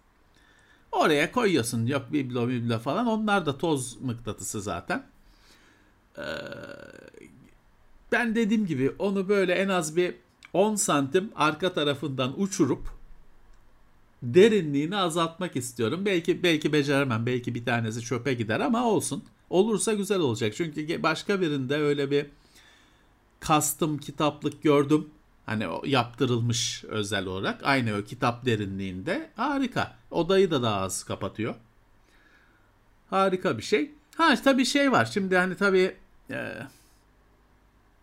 Oraya koyuyorsun yok biblo biblo falan onlar da toz mıknatısı zaten. Ee, ben dediğim gibi onu böyle en az bir 10 santim arka tarafından uçurup derinliğini azaltmak istiyorum. Belki belki beceremem. Belki bir tanesi çöpe gider ama olsun. Olursa güzel olacak. Çünkü başka birinde öyle bir custom kitaplık gördüm. Hani yaptırılmış özel olarak. Aynı o kitap derinliğinde. Harika. Odayı da daha az kapatıyor. Harika bir şey. Ha tabii şey var. Şimdi hani tabii e,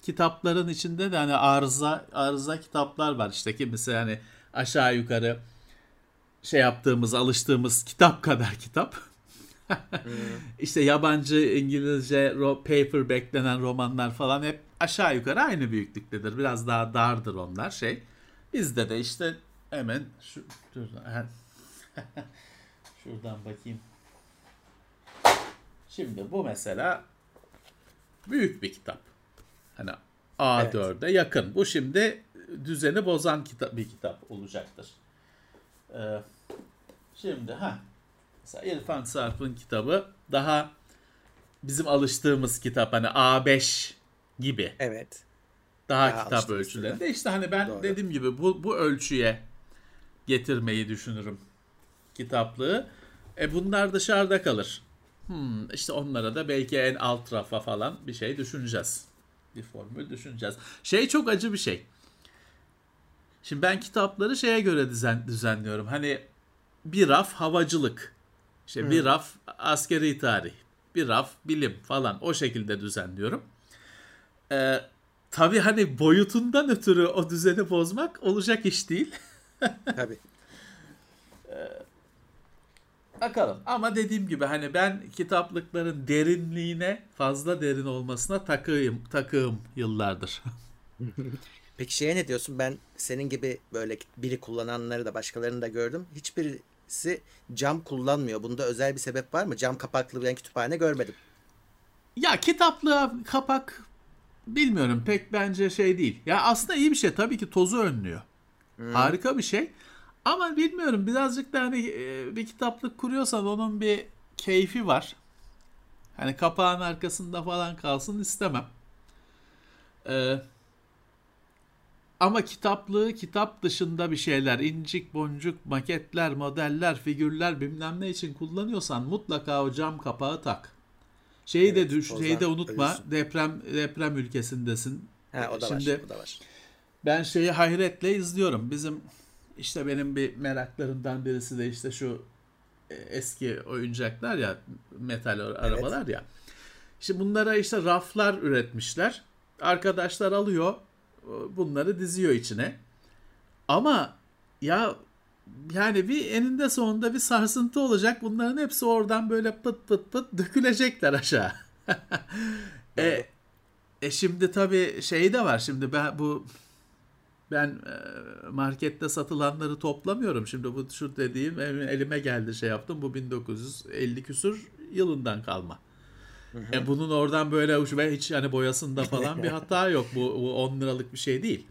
kitapların içinde de hani arıza arıza kitaplar var. İşte kimisi hani aşağı yukarı şey yaptığımız, alıştığımız kitap kadar kitap. hmm. İşte yabancı İngilizce paper beklenen romanlar falan hep aşağı yukarı aynı büyüklüktedir. Biraz daha dardır onlar şey. Bizde de işte hemen şu şuradan bakayım. Şimdi bu mesela büyük bir kitap. Hani A4'e evet. yakın. Bu şimdi düzeni bozan kitap bir kitap olacaktır. Ee, şimdi ha mesela İrfan Sarp'ın kitabı daha bizim alıştığımız kitap hani A5 gibi.
Evet.
Daha ya, kitap ölçülerinde. İşte hani ben Doğru. dediğim gibi bu, bu ölçüye getirmeyi düşünürüm kitaplığı. E bunlar dışarıda kalır. Hmm, işte onlara da belki en alt rafa falan bir şey düşüneceğiz. Bir formül düşüneceğiz. Şey çok acı bir şey. Şimdi ben kitapları şeye göre düzen, düzenliyorum. Hani bir raf havacılık. İşte hmm. bir raf askeri tarih. Bir raf bilim falan o şekilde düzenliyorum. Ee, tabii hani boyutundan ötürü o düzeni bozmak olacak iş değil.
tabii.
Ee, bakalım. Ama dediğim gibi hani ben kitaplıkların derinliğine fazla derin olmasına takığım, takığım yıllardır.
Peki şeye ne diyorsun? Ben senin gibi böyle biri kullananları da başkalarını da gördüm. Hiçbir kütüphanesi cam kullanmıyor. Bunda özel bir sebep var mı? Cam kapaklı bir kütüphane görmedim.
Ya kitaplığa kapak bilmiyorum pek bence şey değil. Ya aslında iyi bir şey tabii ki tozu önlüyor. Hmm. Harika bir şey. Ama bilmiyorum birazcık da hani e, bir kitaplık kuruyorsan onun bir keyfi var. Hani kapağın arkasında falan kalsın istemem. Ee, ama kitaplığı kitap dışında bir şeyler, incik boncuk, maketler, modeller, figürler bilmem ne için kullanıyorsan mutlaka o cam kapağı tak. Şeyi evet, de düş, şeyi de unutma. Ölürsün. Deprem deprem ülkesindesin.
Ha, o da Şimdi, var. O da var.
Ben şeyi hayretle izliyorum. Bizim işte benim bir meraklarımdan birisi de işte şu e, eski oyuncaklar ya metal arabalar evet. ya. İşte bunlara işte raflar üretmişler. Arkadaşlar alıyor bunları diziyor içine. Ama ya yani bir eninde sonunda bir sarsıntı olacak. Bunların hepsi oradan böyle pıt pıt pıt dökülecekler aşağı. e, e şimdi tabii şey de var. Şimdi ben bu ben e, markette satılanları toplamıyorum. Şimdi bu şu dediğim elime geldi şey yaptım. Bu 1950 küsur yılından kalma. E bunun oradan böyle uç ve hiç yani boyasında falan bir hata yok. Bu, bu 10 liralık bir şey değil.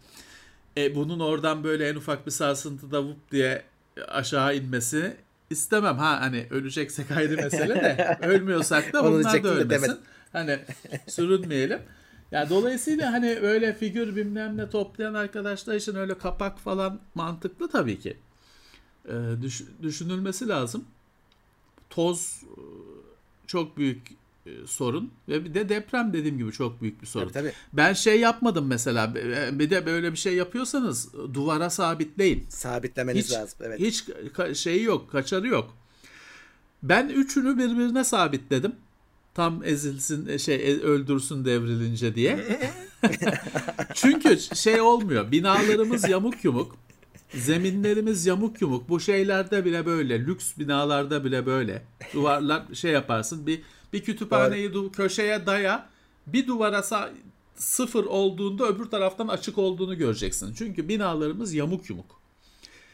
E bunun oradan böyle en ufak bir sarsıntıda vup diye aşağı inmesi istemem. Ha hani öleceksek ayrı mesele de ölmüyorsak da bunlar da ölmesin. Hani sürünmeyelim. Ya dolayısıyla hani öyle figür bilmem ne toplayan arkadaşlar için öyle kapak falan mantıklı tabii ki. Ee, düş, düşünülmesi lazım. Toz e, çok büyük sorun ve bir de deprem dediğim gibi çok büyük bir sorun. Tabii, tabii. Ben şey yapmadım mesela bir de böyle bir şey yapıyorsanız duvara sabitleyin.
Sabitlemeniz
hiç,
lazım evet.
Hiç şeyi yok, kaçarı yok. Ben üçünü birbirine sabitledim. Tam ezilsin e, şey e, öldürsün devrilince diye. Çünkü şey olmuyor. Binalarımız yamuk yumuk. Zeminlerimiz yamuk yumuk. Bu şeylerde bile böyle. Lüks binalarda bile böyle. Duvarlar şey yaparsın. Bir bir kütüphaneyi du- köşeye daya. Bir duvara sa- sıfır olduğunda öbür taraftan açık olduğunu göreceksin. Çünkü binalarımız yamuk yumuk.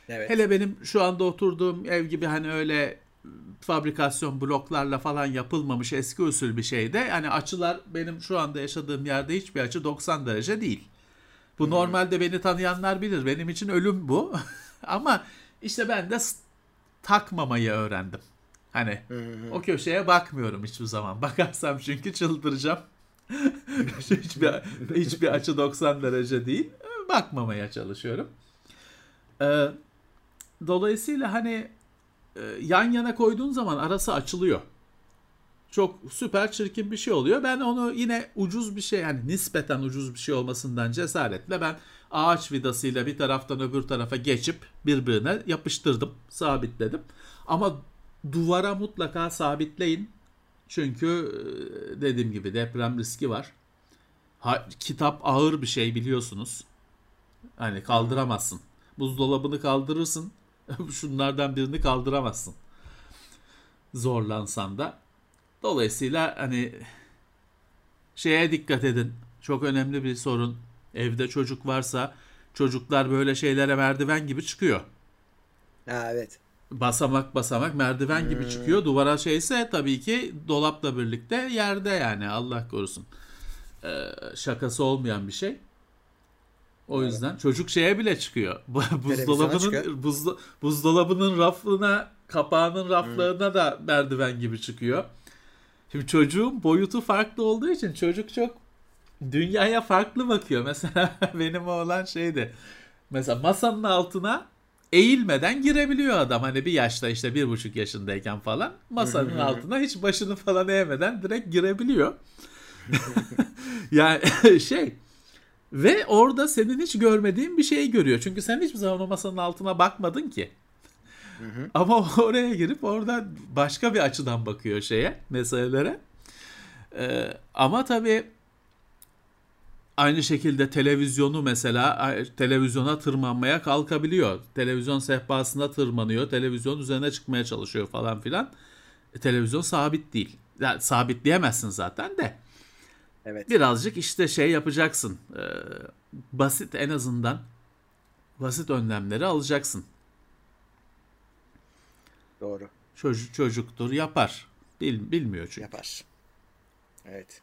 Evet. Hele benim şu anda oturduğum ev gibi hani öyle fabrikasyon bloklarla falan yapılmamış eski usul bir şeyde. Yani açılar benim şu anda yaşadığım yerde hiçbir açı 90 derece değil. Bu hmm. normalde beni tanıyanlar bilir. Benim için ölüm bu. Ama işte ben de takmamayı öğrendim. Hani hmm. o köşeye bakmıyorum hiçbir zaman. Bakarsam çünkü çıldıracağım. hiçbir, hiçbir açı 90 derece değil. Bakmamaya çalışıyorum. Ee, dolayısıyla hani e, yan yana koyduğun zaman arası açılıyor. Çok süper çirkin bir şey oluyor. Ben onu yine ucuz bir şey yani nispeten ucuz bir şey olmasından cesaretle ben ağaç vidasıyla bir taraftan öbür tarafa geçip birbirine yapıştırdım, sabitledim. Ama duvara mutlaka sabitleyin. Çünkü e, dediğim gibi deprem riski var. Ha, kitap ağır bir şey biliyorsunuz. Hani kaldıramazsın. Buzdolabını kaldırırsın. Şunlardan birini kaldıramazsın. Zorlansan da. Dolayısıyla hani şeye dikkat edin. Çok önemli bir sorun. Evde çocuk varsa çocuklar böyle şeylere merdiven gibi çıkıyor.
Ha, evet.
Basamak basamak merdiven hmm. gibi çıkıyor. Duvara şeyse tabii ki dolapla birlikte yerde yani Allah korusun. Ee, şakası olmayan bir şey. O evet. yüzden çocuk şeye bile çıkıyor. buzdolabının buzdo, buzdolabının rafına, kapağının raflarına hmm. da merdiven gibi çıkıyor. Şimdi çocuğun boyutu farklı olduğu için çocuk çok dünyaya farklı bakıyor. Mesela benim oğlan şeydi. Mesela masanın altına eğilmeden girebiliyor adam. Hani bir yaşta işte bir buçuk yaşındayken falan masanın altına hiç başını falan eğmeden direkt girebiliyor. yani şey ve orada senin hiç görmediğin bir şeyi görüyor. Çünkü sen hiçbir zaman o masanın altına bakmadın ki. Ama oraya girip orada başka bir açıdan bakıyor şeye, meselelere. Ee, ama tabii aynı şekilde televizyonu mesela televizyona tırmanmaya kalkabiliyor. Televizyon sehpasına tırmanıyor. Televizyon üzerine çıkmaya çalışıyor falan filan. E, televizyon sabit değil. Yani sabitleyemezsin zaten de. Evet. Birazcık işte şey yapacaksın. E, basit en azından basit önlemleri alacaksın.
Doğru.
Çocuk çocuktur yapar. Bil, bilmiyor çünkü.
Yapar. Evet.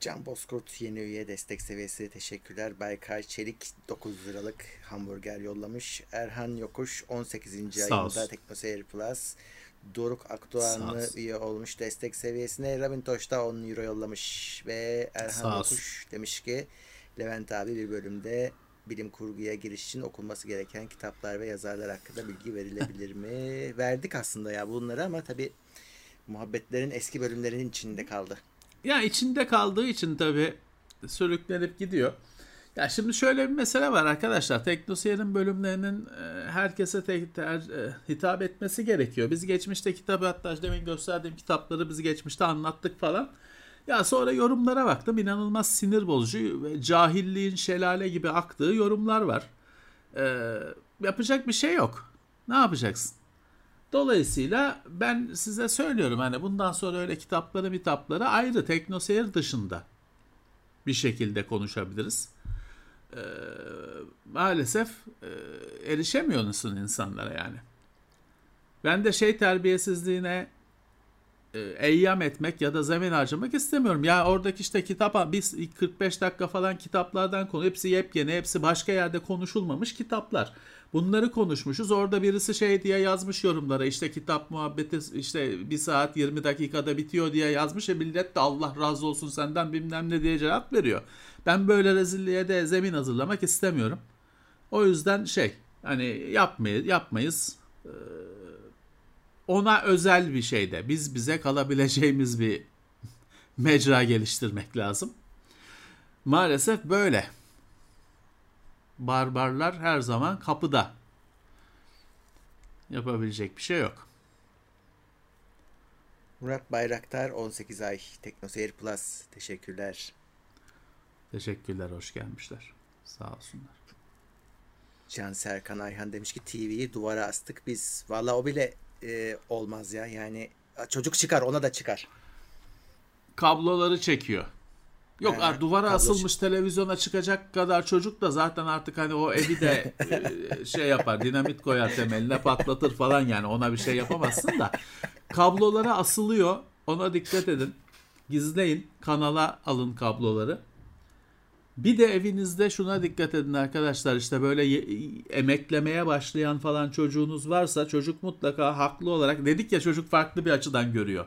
Can Bozkurt yeni üye destek seviyesi teşekkürler. Baykay Çelik 9 liralık hamburger yollamış. Erhan Yokuş 18.
Sağ
ayında. TeknoSeyir Plus. Doruk Akdoğanlı üye olmuş destek seviyesine. Rabin Toş da 10 euro yollamış. Ve Erhan. Yokuş demiş ki Levent abi bir bölümde bilim kurguya giriş için okunması gereken kitaplar ve yazarlar hakkında bilgi verilebilir mi? Verdik aslında ya bunları ama tabi muhabbetlerin eski bölümlerinin içinde kaldı.
Ya içinde kaldığı için tabii sürüklenip gidiyor. Ya şimdi şöyle bir mesele var arkadaşlar. Teknoseyir'in bölümlerinin e, herkese tek, ter- e, hitap etmesi gerekiyor. Biz geçmişte kitabı hatta demin gösterdiğim kitapları biz geçmişte anlattık falan. Ya sonra yorumlara baktım. inanılmaz sinir bozucu ve cahilliğin şelale gibi aktığı yorumlar var. E, yapacak bir şey yok. Ne yapacaksın? Dolayısıyla ben size söylüyorum hani bundan sonra öyle kitapları kitapları ayrı teknoseyir dışında bir şekilde konuşabiliriz. Ee, maalesef e, erişemiyorsun insanlara yani. Ben de şey terbiyesizliğine e, eyyam etmek ya da zemin harcamak istemiyorum. Ya oradaki işte kitap biz 45 dakika falan kitaplardan konu hepsi yepyeni hepsi başka yerde konuşulmamış kitaplar. Bunları konuşmuşuz. Orada birisi şey diye yazmış yorumlara işte kitap muhabbeti işte 1 saat 20 dakikada bitiyor diye yazmış. E millet de Allah razı olsun senden bilmem ne diye cevap veriyor. Ben böyle rezilliğe de zemin hazırlamak istemiyorum. O yüzden şey hani yapmayız, yapmayız. Ee, ona özel bir şeyde biz bize kalabileceğimiz bir mecra geliştirmek lazım. Maalesef böyle. Barbarlar her zaman kapıda. Yapabilecek bir şey yok.
Murat Bayraktar 18 ay Teknoseyir Plus teşekkürler.
Teşekkürler, hoş gelmişler. Sağ olsunlar.
Can Serkan Ayhan demiş ki TV'yi duvara astık biz. Valla o bile e, olmaz ya yani çocuk çıkar ona da çıkar.
Kabloları çekiyor. Yok
He,
duvara
kablo
asılmış televizyona çıkacak kadar çocuk da zaten artık hani o evi de e, şey yapar dinamit koyar temeline patlatır falan yani. Ona bir şey yapamazsın da. Kablolara asılıyor. Ona dikkat edin. Gizleyin. Kanala alın kabloları. Bir de evinizde şuna dikkat edin arkadaşlar. İşte böyle ye- emeklemeye başlayan falan çocuğunuz varsa çocuk mutlaka haklı olarak dedik ya çocuk farklı bir açıdan görüyor.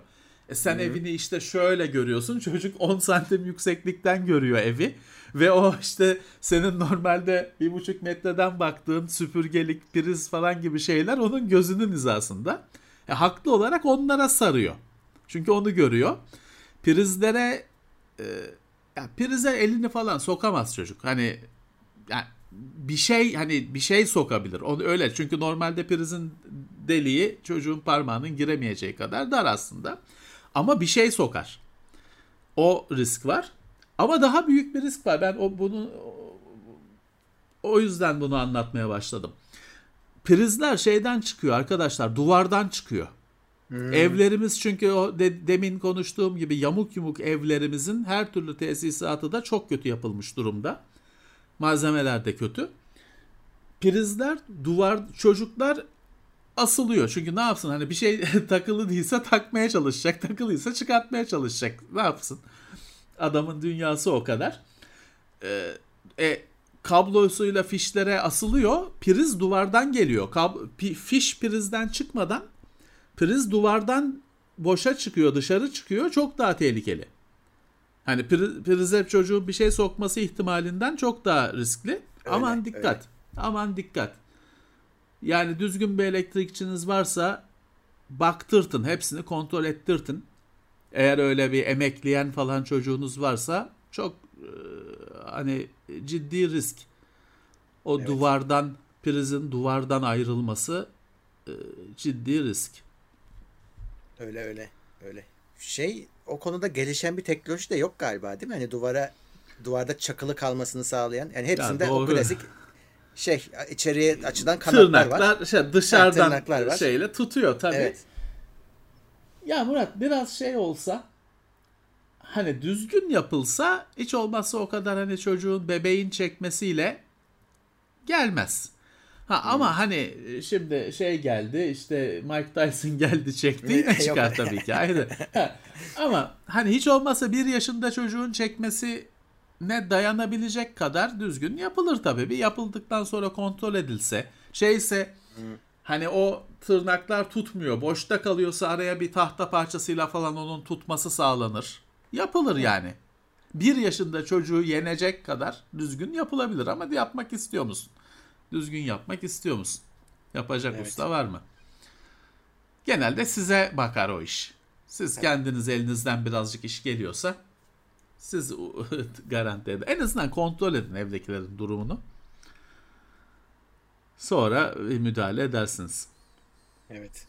E sen evini işte şöyle görüyorsun çocuk 10 santim yükseklikten görüyor evi ve o işte senin normalde bir buçuk metreden baktığın süpürgelik priz falan gibi şeyler onun gözünün hizasında. E, haklı olarak onlara sarıyor. Çünkü onu görüyor. Prizlere e, ya prize elini falan sokamaz çocuk. Hani yani bir şey hani bir şey sokabilir. Onu öyle çünkü normalde prizin deliği çocuğun parmağının giremeyeceği kadar dar aslında. Ama bir şey sokar. O risk var. Ama daha büyük bir risk var. Ben o bunu o yüzden bunu anlatmaya başladım. Prizler şeyden çıkıyor arkadaşlar, duvardan çıkıyor. Evlerimiz çünkü o de- demin konuştuğum gibi yamuk yumuk evlerimizin her türlü tesisatı da çok kötü yapılmış durumda. Malzemeler de kötü. Prizler duvar çocuklar asılıyor. Çünkü ne yapsın hani bir şey takılı değilse takmaya çalışacak. Takılıysa çıkartmaya çalışacak. Ne yapsın? Adamın dünyası o kadar. Ee, e, kablosuyla fişlere asılıyor. Priz duvardan geliyor. Kab- pi- fiş prizden çıkmadan priz duvardan boşa çıkıyor, dışarı çıkıyor. Çok daha tehlikeli. Hani pri- prize çocuğun bir şey sokması ihtimalinden çok daha riskli. Aman dikkat.
öyle.
Aman dikkat. Yani düzgün bir elektrikçiniz varsa baktırtın. Hepsini kontrol ettirtin. Eğer öyle bir emekleyen falan çocuğunuz varsa çok e, hani ciddi risk. O
Evet.
duvardan prizin duvardan ayrılması e, ciddi risk.
Öyle öyle öyle. Şey o konuda gelişen bir teknoloji de yok galiba değil mi? Hani duvara duvarda çakılı kalmasını sağlayan. Yani hepsinde o
doğru.
klasik şey içeriye açıdan kanatlar var.
Tırnaklar şey, dışarıdan
tırnaklar var.
şeyle tutuyor tabii.
Evet.
Ya Murat biraz şey olsa hani düzgün yapılsa hiç olmazsa o kadar hani çocuğun bebeğin çekmesiyle gelmez. Ha ama hani şimdi şey geldi işte Mike Tyson geldi çekti yine çıkar tabii ki ayrı. Ha, ama hani hiç olmazsa bir yaşında çocuğun çekmesi ne dayanabilecek kadar düzgün yapılır tabii. Bir yapıldıktan sonra kontrol edilse şeyse hani o tırnaklar tutmuyor boşta kalıyorsa araya bir tahta parçasıyla falan onun tutması sağlanır. Yapılır yani. Bir yaşında çocuğu yenecek kadar düzgün yapılabilir ama yapmak istiyor musun? Düzgün yapmak istiyor musun? Yapacak
Evet.
usta var mı? Genelde size bakar o iş. Siz kendiniz elinizden birazcık iş geliyorsa siz garanti edin. En azından kontrol edin evdekilerin durumunu. Sonra bir müdahale edersiniz.
Evet.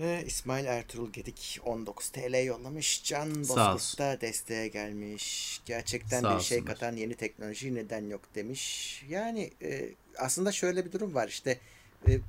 Ee, İsmail Ertuğrul Gedik 19 TL yollamış. Can
Sağ
Bozkurt
olsun.
da desteğe gelmiş. Gerçekten
Sağ
bir şey
olsunlar.
katan yeni teknoloji neden yok demiş. Yani e, aslında şöyle bir durum var işte e,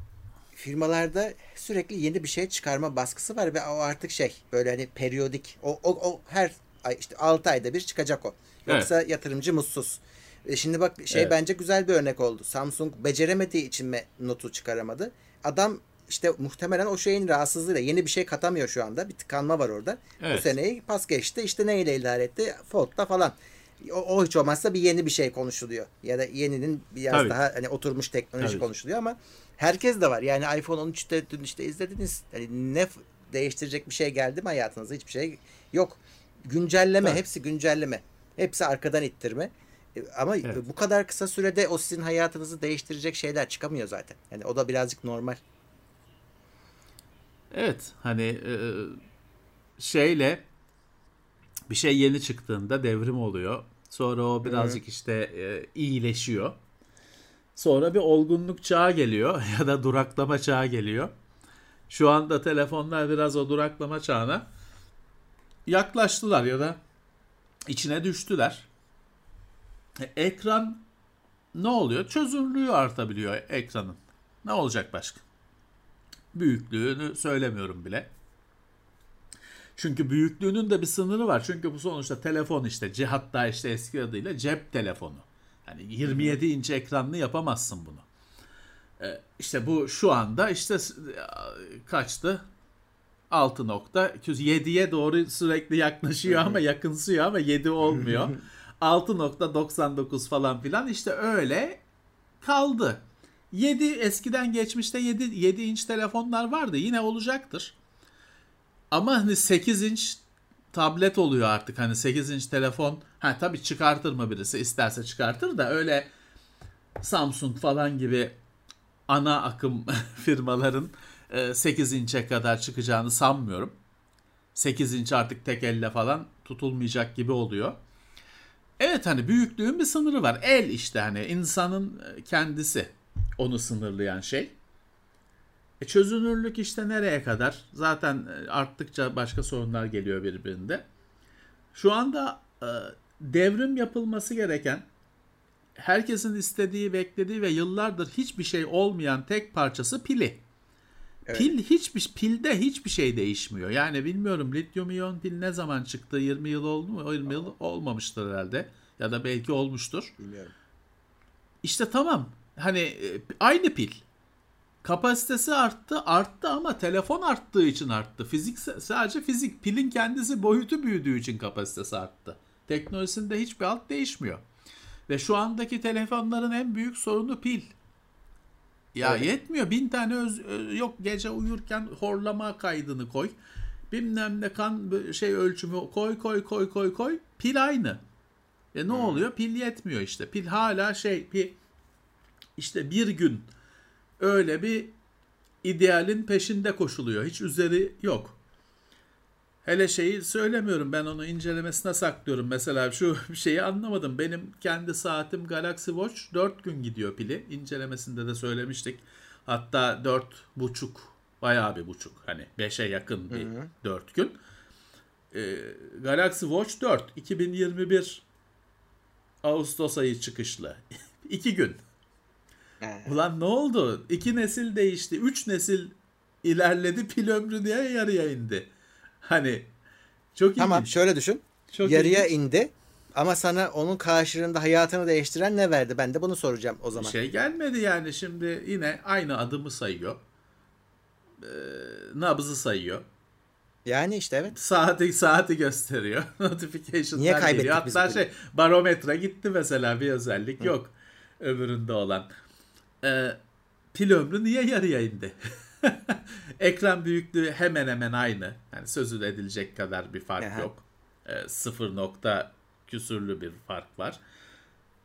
firmalarda sürekli yeni bir şey çıkarma baskısı var ve o artık şey böyle hani periyodik o, o, o her ay işte 6 ayda bir çıkacak o. Yoksa yatırımcı mutsuz. E, şimdi bak şey
Evet.
bence güzel bir örnek oldu. Samsung beceremediği için mi notu çıkaramadı? Adam işte muhtemelen o şeyin rahatsızlığıyla yeni bir şey katamıyor şu anda. Bir tıkanma var orada. Bu
Evet.
seneyi pas geçti. İşte neyle idare etti? Fold'da falan. O, o hiç olmazsa bir yeni bir şey konuşuluyor. Ya da yeninin biraz
Tabii.
daha hani oturmuş teknoloji
Tabii.
konuşuluyor ama herkes de var. Yani iPhone 13'te dün işte izlediniz. Hani ne değiştirecek bir şey geldi mi hayatınızda? Hiçbir şey yok. Güncelleme.
Tabii.
Hepsi güncelleme. Hepsi arkadan ittirme. E, Ama
Evet.
bu kadar kısa sürede o sizin hayatınızı değiştirecek şeyler çıkamıyor zaten. Yani o da birazcık normal.
Evet hani e, şeyle bir şey yeni çıktığında devrim oluyor. Sonra o birazcık işte e, iyileşiyor. Sonra bir olgunluk çağı geliyor ya da duraklama çağı geliyor. Şu anda telefonlar biraz o duraklama çağına yaklaştılar ya da içine düştüler. E, ekran ne oluyor? Çözünürlüğü artabiliyor ekranın. Ne olacak başka? Büyüklüğünü söylemiyorum bile. Çünkü büyüklüğünün de bir sınırı var. Çünkü bu sonuçta telefon işte hatta işte eski adıyla cep telefonu. Hani 27 inç ekranlı yapamazsın bunu. Ee, işte bu şu anda işte s- kaçtı? 6.7'ye doğru sürekli yaklaşıyor ama yakınsıyor ama 7 olmuyor. 6.99 falan filan işte öyle kaldı. 7 eskiden geçmişte 7 7 inç telefonlar vardı. Yine olacaktır. Ama hani 8 inç tablet oluyor artık. Hani 8 inç telefon. Ha tabii çıkartır mı birisi? isterse çıkartır da öyle Samsung falan gibi ana akım firmaların 8 inçe kadar çıkacağını sanmıyorum. 8 inç artık tek elle falan tutulmayacak gibi oluyor. Evet hani büyüklüğün bir sınırı var. El işte hani insanın e, kendisi onu sınırlayan şey. E çözünürlük işte nereye kadar? Zaten e, arttıkça başka sorunlar geliyor birbirinde. Şu anda e, devrim yapılması gereken herkesin istediği, beklediği ve yıllardır hiçbir şey olmayan tek parçası pili.
Evet.
Pil hiçbir pilde hiçbir şey değişmiyor. Yani bilmiyorum lityum iyon pil ne zaman çıktı? 20 yıl oldu mu? O 20 yıl olmamıştır herhalde. Ya da belki olmuştur.
Bilmiyorum.
İşte tamam. Hani e, aynı pil. Kapasitesi arttı, arttı ama telefon arttığı için arttı. Fizik sadece fizik. Pilin kendisi boyutu büyüdüğü için kapasitesi arttı. Teknolojisinde hiçbir alt değişmiyor. Ve şu andaki telefonların en büyük sorunu pil. Ya
Evet.
yetmiyor. Bin tane öz, yok gece uyurken horlama kaydını koy. Bilmem ne kan şey ölçümü koy koy koy koy koy. Pil aynı. E ne oluyor? Pil yetmiyor işte. Pil hala şey pil işte bir gün öyle bir idealin peşinde koşuluyor. Hiç üzeri yok. Hele şeyi söylemiyorum ben onu incelemesine saklıyorum. Mesela şu şeyi anlamadım. Benim kendi saatim Galaxy Watch 4 gün gidiyor pili. İncelemesinde de söylemiştik. Hatta 4 buçuk bayağı bir buçuk. Hani 5'e yakın bir 4 gün. Ee, Galaxy Watch 4 2021 Ağustos ayı çıkışlı. 2 gün.
He.
Ulan ne oldu? İki nesil değişti. Üç nesil ilerledi. Pil ömrü diye yarıya indi. Hani çok
Tamam
ilginç.
şöyle düşün.
Çok
Yarıya
ilginç.
indi. Ama sana onun karşılığında hayatını değiştiren ne verdi? Ben de bunu soracağım o zaman.
Şey gelmedi yani şimdi yine aynı adımı sayıyor. Ee, nabzı sayıyor.
Yani işte evet.
Saati saati gösteriyor. Notification'lar
Niye kaybettik
geliyor. Hatta şey barometre gitti mesela bir özellik yok öbüründe olan. Ee, pil ömrü niye yarıya indi? Ekran büyüklüğü hemen hemen aynı. Yani sözü edilecek kadar bir fark
Aha.
yok. Ee, sıfır nokta küsürlü bir fark var.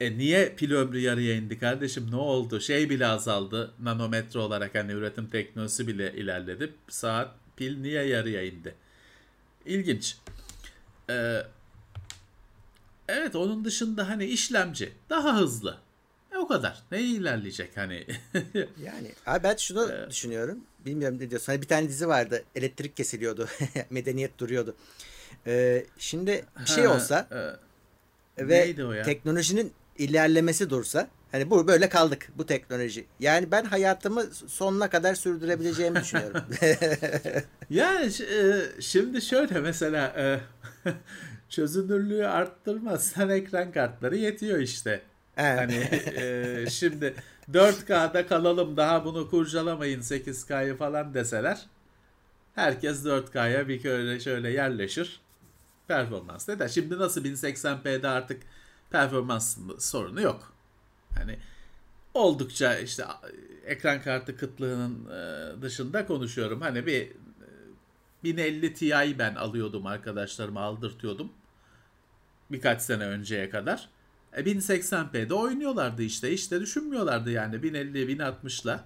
E niye pil ömrü yarıya indi kardeşim ne oldu? Şey bile azaldı nanometre olarak hani üretim teknolojisi bile ilerledi. Saat pil niye yarıya indi? İlginç. Ee, evet onun dışında hani işlemci daha hızlı. O kadar. Ne ilerleyecek hani?
Yani abi ben şunu düşünüyorum. Bilmiyorum ne diyorsun. Hani bir tane dizi vardı. Elektrik kesiliyordu. Medeniyet duruyordu. Ee, şimdi bir şey
Ha,
olsa
e,
ve teknolojinin ilerlemesi dursa hani bu böyle kaldık bu teknoloji. Yani ben hayatımı sonuna kadar sürdürebileceğimi düşünüyorum.
Yani e, şimdi şöyle mesela e, çözünürlüğü arttırmazsan ekran kartları yetiyor işte. Hani e, şimdi 4K'da kalalım daha bunu kurcalamayın 8K'yı falan deseler herkes 4K'ya bir şöyle şöyle yerleşir. Performans ne? Şimdi nasıl 1080p'de artık performans sorunu yok. Hani oldukça işte ekran kartı kıtlığının dışında konuşuyorum. Hani bir e, 1050 Ti ben alıyordum arkadaşlarıma aldırtıyordum. Birkaç sene önceye kadar. E 1080p'de oynuyorlardı işte. De düşünmüyorlardı yani 1050 1060'la.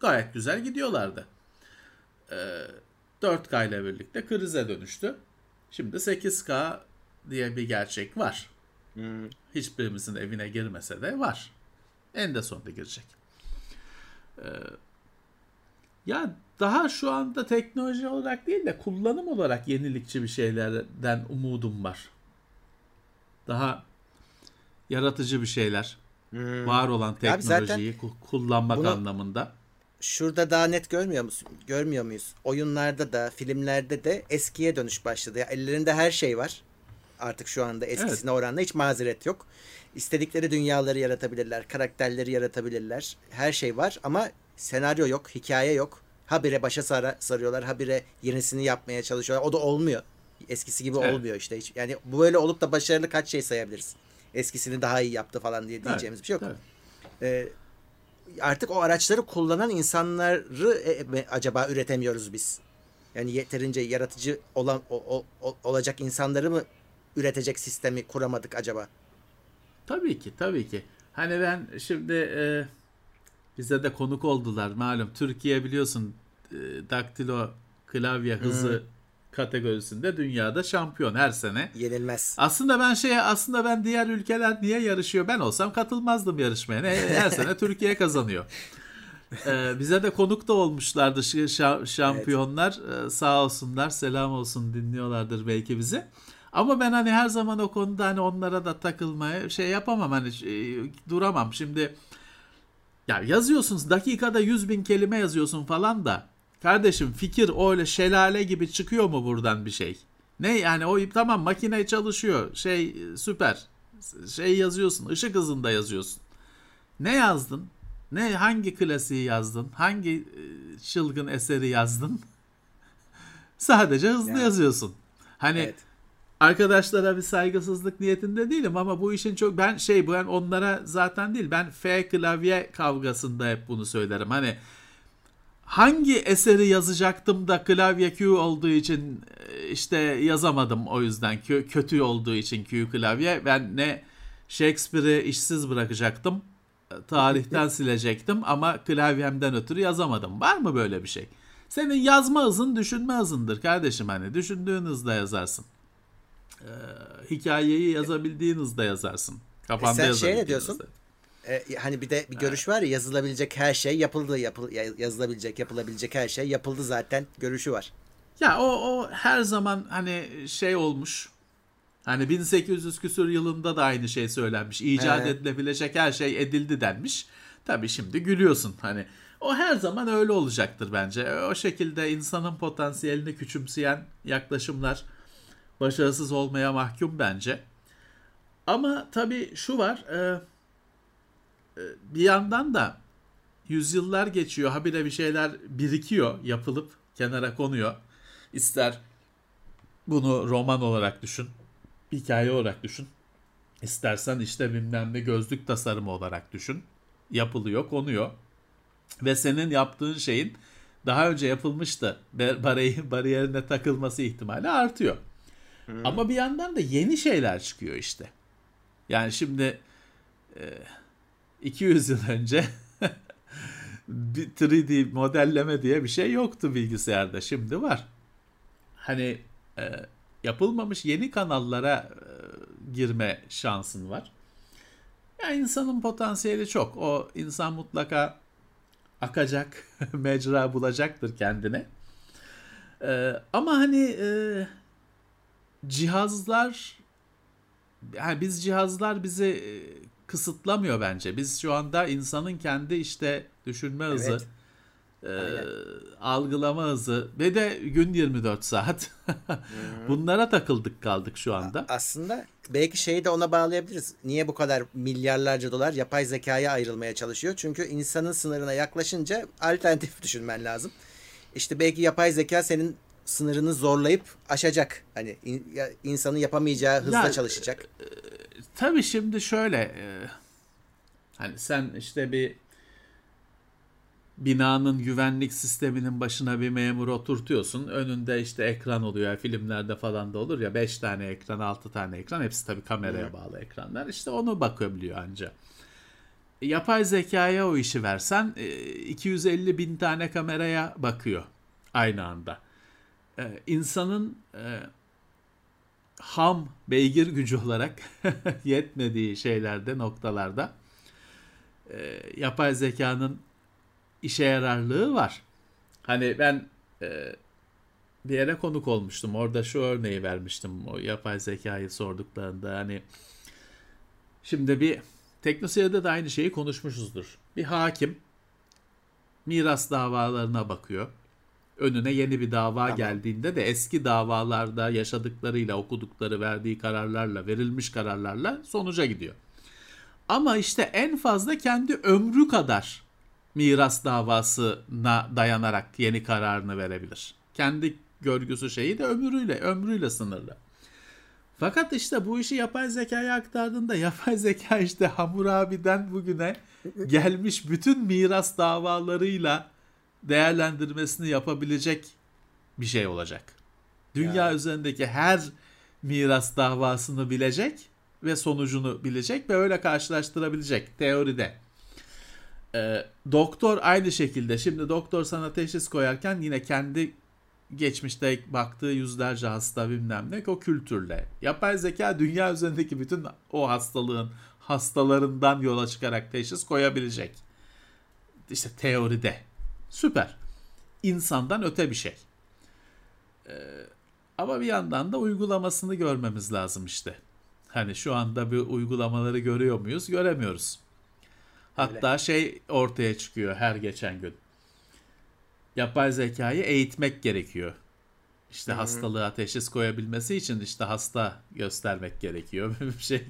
Gayet güzel gidiyorlardı. E, 4K ile birlikte krize dönüştü. Şimdi 8K diye bir gerçek var.
Hmm.
Hiçbirimizin evine girmese de var. En de sonunda girecek. Ee, ya daha şu anda teknoloji olarak değil de kullanım olarak yenilikçi bir şeylerden umudum var. Daha yaratıcı bir şeyler.
Hmm.
Var olan
Abi zaten
teknolojiyi ku- kullanmak
bunu-
anlamında.
Şurada daha net görmüyor musun? Görmüyor muyuz? Oyunlarda da, filmlerde de eskiye dönüş başladı. Ya ellerinde her şey var. Artık şu anda eskisine oranla hiç mazeret yok. İstedikleri dünyaları yaratabilirler, karakterleri yaratabilirler. Her şey var ama senaryo yok, hikaye yok. Habire başa sara, sarıyorlar, habire yenisini yapmaya çalışıyorlar. O da olmuyor. Eskisi gibi
Evet.
olmuyor işte. Hiç, yani bu böyle olup da başarılı kaç şey sayabiliriz? Eskisini daha iyi yaptı falan diye diyeceğimiz bir şey yok.
Evet.
Ee, artık o araçları kullanan insanları e, mi acaba üretemiyoruz biz? Yani yeterince yaratıcı olan o- o- olacak insanları mı üretecek sistemi kuramadık acaba?
Tabii ki, tabii ki. Hani ben şimdi e, bize de konuk oldular malum. Türkiye biliyorsun e, daktilo klavye hızı kategorisinde dünyada şampiyon her sene.
Yenilmez.
Aslında ben şey aslında ben diğer ülkeler niye yarışıyor ben olsam katılmazdım yarışmaya. Ne, her sene Türkiye kazanıyor. Ee, bize de konuk da olmuşlardı şa- şampiyonlar. Ee, sağ olsunlar, selam olsun dinliyorlardır belki bizi. Ama ben hani her zaman o konuda hani onlara da takılmaya şey yapamam hani şey, duramam. Şimdi ya yazıyorsunuz dakikada 100 bin kelime yazıyorsun falan da kardeşim fikir öyle şelale gibi çıkıyor mu buradan bir şey? Ne yani o tamam makine çalışıyor şey süper şey yazıyorsun ışık hızında yazıyorsun. Ne yazdın? Ne hangi klasiği yazdın? Hangi e, çılgın eseri yazdın? Sadece hızlı
Ya.
yazıyorsun. Hani
Evet.
arkadaşlara bir saygısızlık niyetinde değilim ama bu işin çok ben şey ben onlara zaten değil ben F klavye kavgasında hep bunu söylerim. Hani hangi eseri yazacaktım da klavye Q olduğu için e, işte yazamadım o yüzden Q, kötü olduğu için Q klavye ben ne Shakespeare'i işsiz bırakacaktım e, tarihten silecektim ama klavyemden ötürü yazamadım. Var mı böyle bir şey? Senin yazma hızın düşünme hızındır kardeşim hani düşündüğün hızda yazarsın. Ee, hikayeyi yazabildiğin hızda yazarsın. Kafanda
E sen şey ne diyorsun?
hızda.
Ee, hani bir de bir görüş var ya yazılabilecek her şey yapıldı. Yapıl, ya- yazılabilecek, yapılabilecek her şey yapıldı zaten görüşü var.
Ya o, o her zaman hani şey olmuş. Hani 1800 küsur yılında da aynı şey söylenmiş. İcat
He.
edilebilecek her şey edildi denmiş. Tabii şimdi gülüyorsun. Hani o her zaman öyle olacaktır bence. O şekilde insanın potansiyelini küçümseyen yaklaşımlar başarısız olmaya mahkum bence. Ama tabii şu var. E, e, bir yandan da yüzyıllar geçiyor. Habire bir şeyler birikiyor, yapılıp kenara konuyor. İster bunu roman olarak düşün, hikaye olarak düşün. İstersen işte bilmem ne gözlük tasarımı olarak düşün. Yapılıyor, konuyor. Ve senin yaptığın şeyin daha önce yapılmıştı. Bari, bariyerine takılması ihtimali artıyor. Hmm. Ama bir yandan da yeni şeyler çıkıyor işte. Yani şimdi 200 yıl önce bir 3D modelleme diye bir şey yoktu bilgisayarda. Şimdi var. Hani e, yapılmamış yeni kanallara e, girme şansın var. Ya insanın potansiyeli çok. O insan mutlaka akacak, mecra bulacaktır kendine. E, ama hani e, cihazlar yani biz cihazlar bizi e, kısıtlamıyor bence. Biz şu anda insanın kendi işte düşünme hızı, evet. e, algılama hızı ve de gün 24 saat bunlara takıldık kaldık şu anda.
Aslında belki şeyi de ona bağlayabiliriz. Niye bu kadar milyarlarca dolar yapay zekaya ayrılmaya çalışıyor? Çünkü insanın sınırına yaklaşınca alternatif düşünmen lazım. İşte belki yapay zeka senin sınırını zorlayıp aşacak. Hani in, insanın yapamayacağı hızla ya, çalışacak. E,
tabii şimdi şöyle e, hani sen işte bir binanın güvenlik sisteminin başına bir memur oturtuyorsun. Önünde işte ekran oluyor. Filmlerde falan da olur ya 5 tane ekran, 6 tane ekran. Hepsi tabii kameraya bağlı ekranlar. İşte onu bakabiliyor anca. Yapay zekaya o işi versen 250 e, bin tane kameraya bakıyor aynı anda. Ee, insanın e, ham beygir gücü olarak yetmediği şeylerde, noktalarda e, yapay zekanın işe yararlığı var. Hani ben e, bir yere konuk olmuştum. Orada şu örneği vermiştim. O yapay zekayı sorduklarında hani şimdi bir teknoseyirde de aynı şeyi konuşmuşuzdur. Bir hakim miras davalarına bakıyor önüne yeni bir dava tamam. geldiğinde de eski davalarda yaşadıklarıyla, okudukları, verdiği kararlarla, verilmiş kararlarla sonuca gidiyor. Ama işte en fazla kendi ömrü kadar miras davasına dayanarak yeni kararını verebilir. Kendi görgüsü şeyi de ömrüyle, ömrüyle sınırlı. Fakat işte bu işi yapay zekaya aktardığında yapay zeka işte Hammurabi'den bugüne gelmiş bütün miras davalarıyla değerlendirmesini yapabilecek bir şey olacak. Dünya yani. üzerindeki her miras davasını bilecek ve sonucunu bilecek ve öyle karşılaştırabilecek teoride. Ee, doktor aynı şekilde şimdi doktor sana teşhis koyarken yine kendi geçmişte baktığı yüzlerce hasta bilmem ne o kültürle. Yapay zeka dünya üzerindeki bütün o hastalığın hastalarından yola çıkarak teşhis koyabilecek. İşte teoride. Süper. İnsandan öte bir şey. Ee, ama bir yandan da uygulamasını görmemiz lazım işte. Hani şu anda bir uygulamaları görüyor muyuz? Göremiyoruz. Hatta Öyle. şey ortaya çıkıyor her geçen gün. Yapay zekayı eğitmek gerekiyor. İşte Hı-hı. hastalığa teşhis koyabilmesi için işte hasta göstermek gerekiyor. bir şey.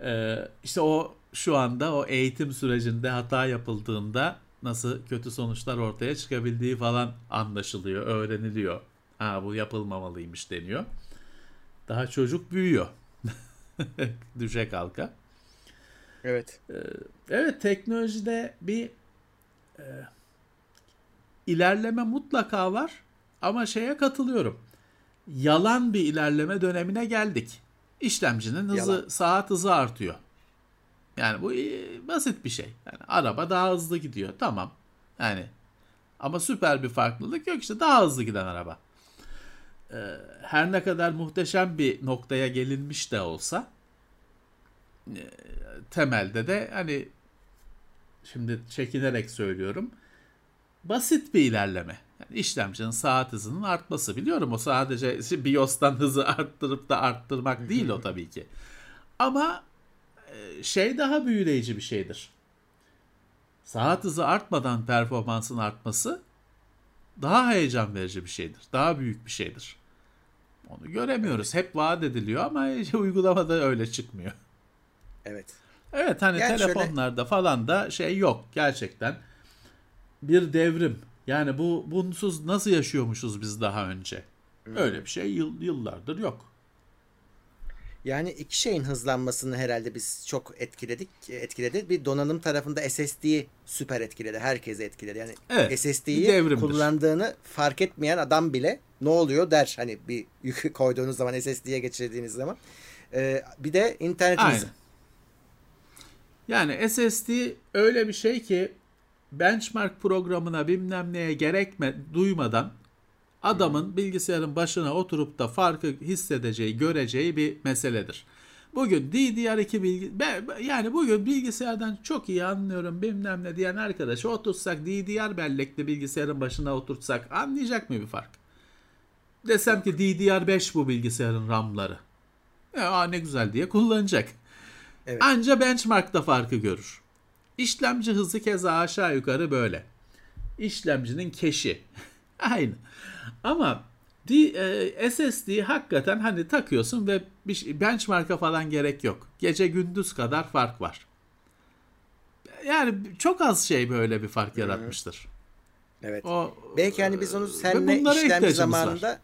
Ee, işte o şu anda o eğitim sürecinde hata yapıldığında nasıl kötü sonuçlar ortaya çıkabildiği falan anlaşılıyor, öğreniliyor. Ha bu yapılmamalıymış deniyor. Daha çocuk büyüyor. Düşe kalka.
Evet.
Ee, evet teknolojide bir e, ilerleme mutlaka var ama şeye katılıyorum. Yalan bir ilerleme dönemine geldik. İşlemcinin hızı, Yalan. saat hızı artıyor. Yani bu basit bir şey. Yani araba daha hızlı gidiyor. Tamam. Yani ama süper bir farklılık yok işte daha hızlı giden araba. Ee, her ne kadar muhteşem bir noktaya gelinmiş de olsa e, temelde de hani şimdi çekinerek söylüyorum basit bir ilerleme. Yani işlemcinin saat hızının artması biliyorum o sadece BIOS'tan hızı arttırıp da arttırmak değil o tabii ki. Ama şey daha büyüleyici bir şeydir. Saat hızı artmadan performansın artması daha heyecan verici bir şeydir. Daha büyük bir şeydir. Onu göremiyoruz. Hep vaat ediliyor ama uygulamada öyle çıkmıyor.
Evet.
Evet hani
Yani
telefonlarda şöyle... falan da şey yok gerçekten. Bir devrim. Yani bu bunsuz nasıl yaşıyormuşuz biz daha önce? Hmm. Öyle bir şey yıl, yıllardır yok.
Yani iki şeyin hızlanmasını herhalde biz çok etkiledik, etkiledi. Bir donanım tarafında SSD'yi süper etkiledi. Herkesi etkiledi. Yani evet, SSD'yi kullandığını fark etmeyen adam bile ne oluyor der. Hani bir yük koyduğunuz zaman SSD'ye geçirdiğiniz zaman. Ee, bir de internetiniz. Aynen.
Yani SSD öyle bir şey ki benchmark programına bilmem neye gerekme duymadan adamın bilgisayarın başına oturup da farkı hissedeceği, göreceği bir meseledir. Bugün DDR2 bilgi yani bugün bilgisayardan çok iyi anlıyorum bilmem ne diyen arkadaşı otursak DDR bellekli bilgisayarın başına oturtsak anlayacak mı bir fark? Desem ki DDR5 bu bilgisayarın RAM'ları. Ya ne güzel diye kullanacak. Evet. Anca benchmarkta farkı görür. İşlemci hızı keza aşağı yukarı böyle. İşlemcinin keşi. Aynı. Ama e, SSD hakikaten hani takıyorsun ve bir şey, benchmark'a falan gerek yok. Gece gündüz kadar fark var. Yani çok az şey böyle bir fark yaratmıştır.
Evet. O, Belki hani biz onu seninle işlemci zamanında var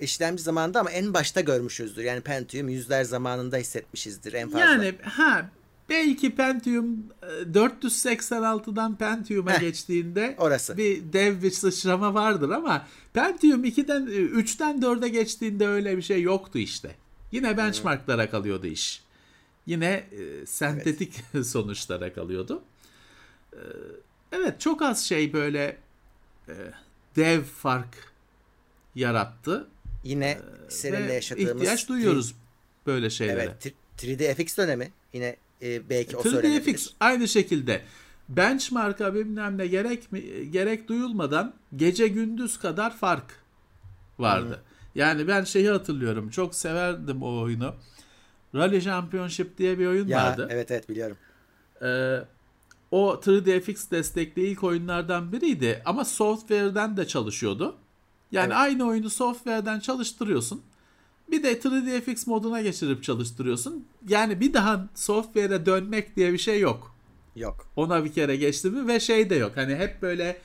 işlemci zamanında ama en başta görmüşüzdür. Yani Pentium yüzler zamanında hissetmişizdir en fazla.
Yani ha belki Pentium 486'dan e, Pentium'a Heh, geçtiğinde orası. bir dev bir sıçrama vardır ama Pentium 2'den 3'ten 4'e geçtiğinde öyle bir şey yoktu işte. Yine benchmarklara kalıyordu iş. Yine e, sentetik evet. sonuçlara kalıyordu. E, evet çok az şey böyle e, dev fark yarattı.
Yine ee, seninle yaşadığımız...
ihtiyaç duyuyoruz böyle şeylere.
Evet. 3DFX dönemi. Yine e, belki o
3DFX aynı şekilde benchmark'a bilmem ne gerek mi, gerek duyulmadan gece gündüz kadar fark vardı. Hı. Yani ben şeyi hatırlıyorum. Çok severdim o oyunu. Rally Championship diye bir oyun
ya,
vardı.
Evet evet biliyorum.
Ee, o 3DFX destekli ilk oyunlardan biriydi ama software'den de çalışıyordu. Yani evet. aynı oyunu software'den çalıştırıyorsun. Bir de 3DFX moduna geçirip çalıştırıyorsun. Yani bir daha software'e dönmek diye bir şey yok.
Yok.
Ona bir kere geçti mi ve şey de yok. Hani hep böyle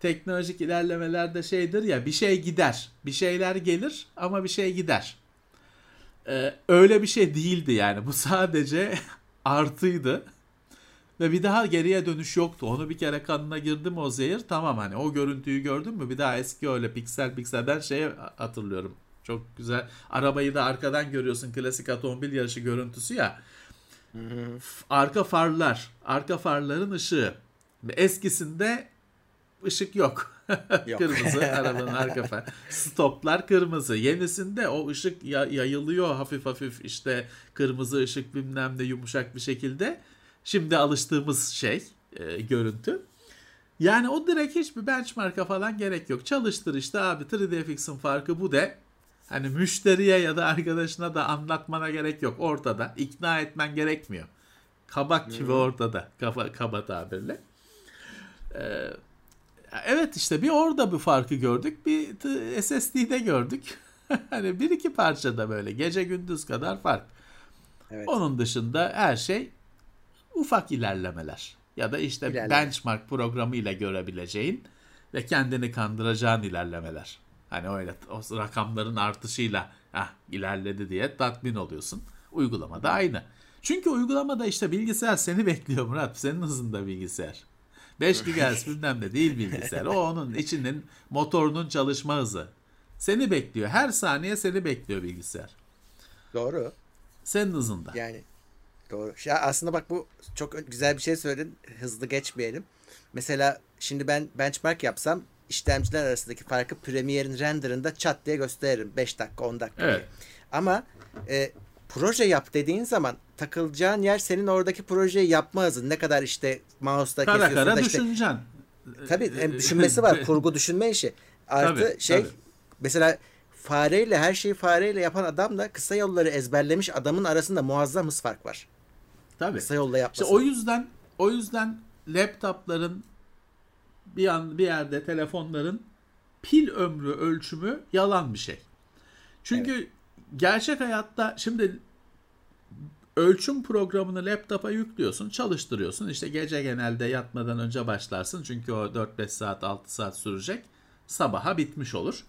teknolojik ilerlemelerde şeydir ya bir şey gider. Bir şeyler gelir ama bir şey gider. Ee, öyle bir şey değildi yani. Bu sadece artıydı. Ve bir daha geriye dönüş yoktu. Onu bir kere kanına girdi mi o zehir tamam hani o görüntüyü gördün mü bir daha eski öyle piksel piksel ben şeyi hatırlıyorum. Çok güzel. Arabayı da arkadan görüyorsun klasik otomobil yarışı görüntüsü ya. Arka farlar, arka farların ışığı. Eskisinde ışık yok. yok. kırmızı arabanın arka far. Stoplar kırmızı. Yenisinde o ışık yayılıyor hafif hafif işte kırmızı ışık bilmem ne yumuşak bir şekilde. Şimdi alıştığımız şey, e, görüntü. Yani o direkt hiçbir benchmark'a falan gerek yok. Çalıştır işte abi 3DFX'in farkı bu de. Hani müşteriye ya da arkadaşına da anlatmana gerek yok. Ortada. ikna etmen gerekmiyor. Kabak gibi ortada. Kaba, kaba tabirle. Ee, evet işte bir orada bir farkı gördük. Bir SSD'de gördük. hani bir iki parçada böyle gece gündüz kadar fark. Evet. Onun dışında her şey ufak ilerlemeler ya da işte İlerleme. benchmark programıyla görebileceğin ve kendini kandıracağın ilerlemeler. Hani öyle o rakamların artışıyla ah ilerledi diye tatmin oluyorsun. Uygulama da aynı. Çünkü uygulamada işte bilgisayar seni bekliyor Murat. Senin hızında bilgisayar. 5 GHz bilmem ne değil bilgisayar. O onun içinin motorunun çalışma hızı. Seni bekliyor. Her saniye seni bekliyor bilgisayar.
Doğru.
Senin hızında.
Yani Doğru. Ya aslında bak bu çok güzel bir şey söyledin. Hızlı geçmeyelim. Mesela şimdi ben benchmark yapsam işlemciler arasındaki farkı Premiere'in renderında çat diye gösteririm. 5 dakika 10 dakika evet. diye. Ama e, proje yap dediğin zaman takılacağın yer senin oradaki projeyi yapma hızın. Ne kadar işte mouse'da
kara
kesiyorsun
kara
da
işte. düşüneceksin.
Tabii hem düşünmesi var. kurgu düşünme işi. Artı tabii, şey tabii. mesela fareyle her şeyi fareyle yapan adamla kısa yolları ezberlemiş adamın arasında muazzam hız fark var.
Tabii. Kısa yolla yapması. İşte o yüzden o yüzden laptopların bir an bir yerde telefonların pil ömrü ölçümü yalan bir şey. Çünkü evet. gerçek hayatta şimdi ölçüm programını laptopa yüklüyorsun, çalıştırıyorsun. İşte gece genelde yatmadan önce başlarsın. Çünkü o 4-5 saat, 6 saat sürecek. Sabaha bitmiş olur.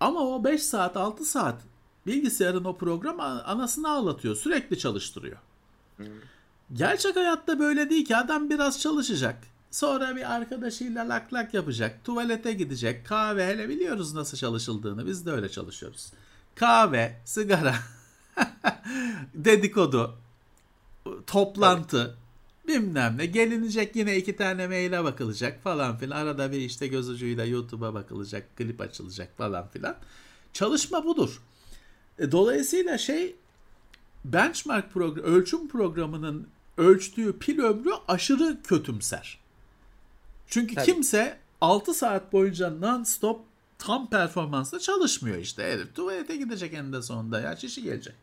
Ama o 5 saat, 6 saat bilgisayarın o program anasını ağlatıyor. Sürekli çalıştırıyor. Hmm. Gerçek hayatta böyle değil ki adam biraz çalışacak. Sonra bir arkadaşıyla lak lak yapacak. Tuvalete gidecek. Kahve hele biliyoruz nasıl çalışıldığını. Biz de öyle çalışıyoruz. Kahve, sigara, dedikodu, toplantı, bilmem ne. Gelinecek yine iki tane maile bakılacak falan filan. Arada bir işte göz ucuyla YouTube'a bakılacak, klip açılacak falan filan. Çalışma budur. E, dolayısıyla şey benchmark program, ölçüm programının ölçtüğü pil ömrü aşırı kötümser. Çünkü Tabii. kimse 6 saat boyunca non-stop tam performansla çalışmıyor işte. Herif tuvalete gidecek eninde sonunda ya çişi gelecek.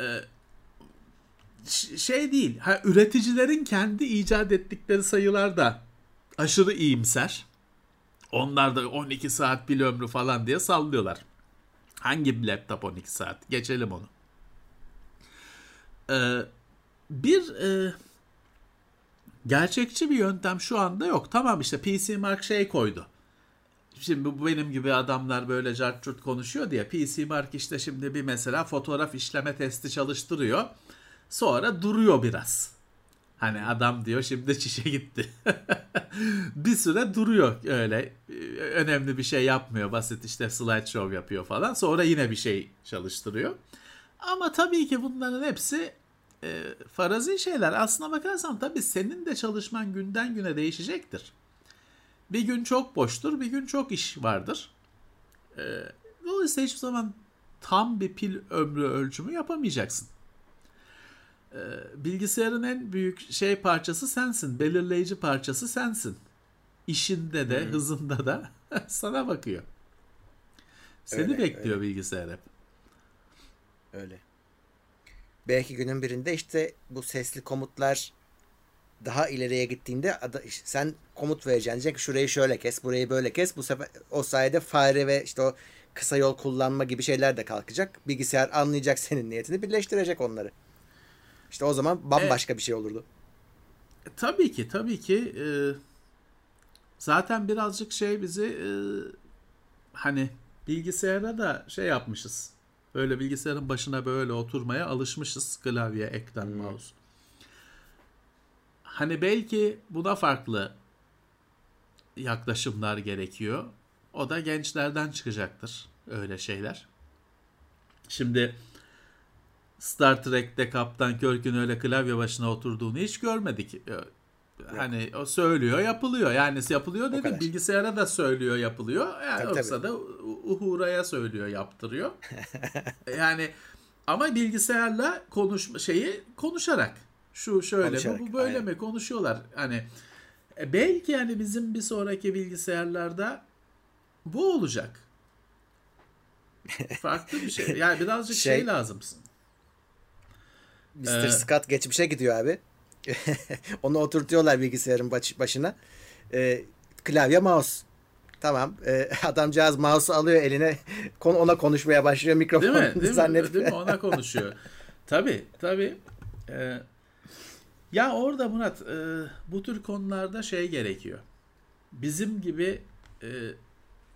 Ee, şey değil. Ha, üreticilerin kendi icat ettikleri sayılar da aşırı iyimser. Onlar da 12 saat pil ömrü falan diye sallıyorlar. Hangi bir laptop 12 saat? Geçelim onu. Ee, bir e, gerçekçi bir yöntem şu anda yok. Tamam işte PC Mark şey koydu. Şimdi bu benim gibi adamlar böyle cartçurt konuşuyor diye PC Mark işte şimdi bir mesela fotoğraf işleme testi çalıştırıyor. Sonra duruyor biraz. Hani adam diyor şimdi çişe gitti. bir süre duruyor öyle. Önemli bir şey yapmıyor. Basit işte slideshow yapıyor falan. Sonra yine bir şey çalıştırıyor. Ama tabii ki bunların hepsi e, farazi şeyler. Aslına bakarsan tabii senin de çalışman günden güne değişecektir. Bir gün çok boştur, bir gün çok iş vardır. E, dolayısıyla hiçbir zaman tam bir pil ömrü ölçümü yapamayacaksın. E, bilgisayarın en büyük şey parçası sensin. Belirleyici parçası sensin. İşinde de, hmm. hızında da sana bakıyor. Seni öyle, bekliyor öyle. bilgisayar hep.
Öyle belki günün birinde işte bu sesli komutlar daha ileriye gittiğinde sen komut vereceksin. Diyeceksin ki şurayı şöyle kes, burayı böyle kes. Bu sefer o sayede fare ve işte o kısa yol kullanma gibi şeyler de kalkacak. Bilgisayar anlayacak senin niyetini, birleştirecek onları. İşte o zaman bambaşka e, bir şey olurdu.
Tabii ki, tabii ki. E, zaten birazcık şey bizi e, hani bilgisayara da şey yapmışız Böyle bilgisayarın başına böyle oturmaya alışmışız. Klavye, ekran, hmm. mouse. Hani belki buna farklı yaklaşımlar gerekiyor. O da gençlerden çıkacaktır öyle şeyler. Şimdi Star Trek'te Kaptan Kirk'ün öyle klavye başına oturduğunu hiç görmedik. Hani o söylüyor yapılıyor. Yani yapılıyor dedim bilgisayara da söylüyor yapılıyor. Yani tabii, yoksa tabii. da Uhura'ya söylüyor yaptırıyor. yani ama bilgisayarla konuş şeyi konuşarak şu şöyle konuşarak, bu, bu böyle aynen. mi konuşuyorlar. Hani e, belki yani bizim bir sonraki bilgisayarlarda bu olacak. Farklı bir şey. Yani birazcık şey, şey lazımsın.
Mr. Ee, Scott geçmişe gidiyor abi. Onu oturtuyorlar bilgisayarın baş, başına. E, klavye mouse. Tamam. E, adamcağız mouse'u alıyor eline. Ona konuşmaya başlıyor mikrofon
değil mi? Değil zannedip. Mi? Değil mi? Ona konuşuyor. tabii tabii. Ee, ya orada Murat e, bu tür konularda şey gerekiyor. Bizim gibi e,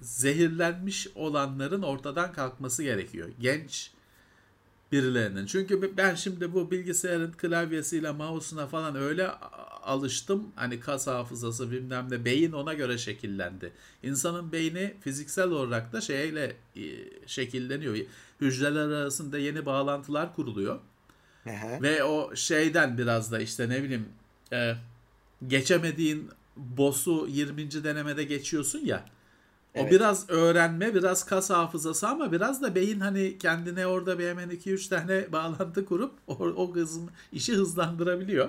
zehirlenmiş olanların ortadan kalkması gerekiyor. Genç birilerinin. Çünkü ben şimdi bu bilgisayarın klavyesiyle mouse'una falan öyle alıştım. Hani kas hafızası bilmem ne beyin ona göre şekillendi. İnsanın beyni fiziksel olarak da şeyle şekilleniyor. Hücreler arasında yeni bağlantılar kuruluyor. Aha. Ve o şeyden biraz da işte ne bileyim e, geçemediğin boss'u 20. denemede geçiyorsun ya. Evet. O biraz öğrenme, biraz kas hafızası ama biraz da beyin hani kendine orada bir hemen 2-3 tane bağlantı kurup o, o hızın, işi hızlandırabiliyor.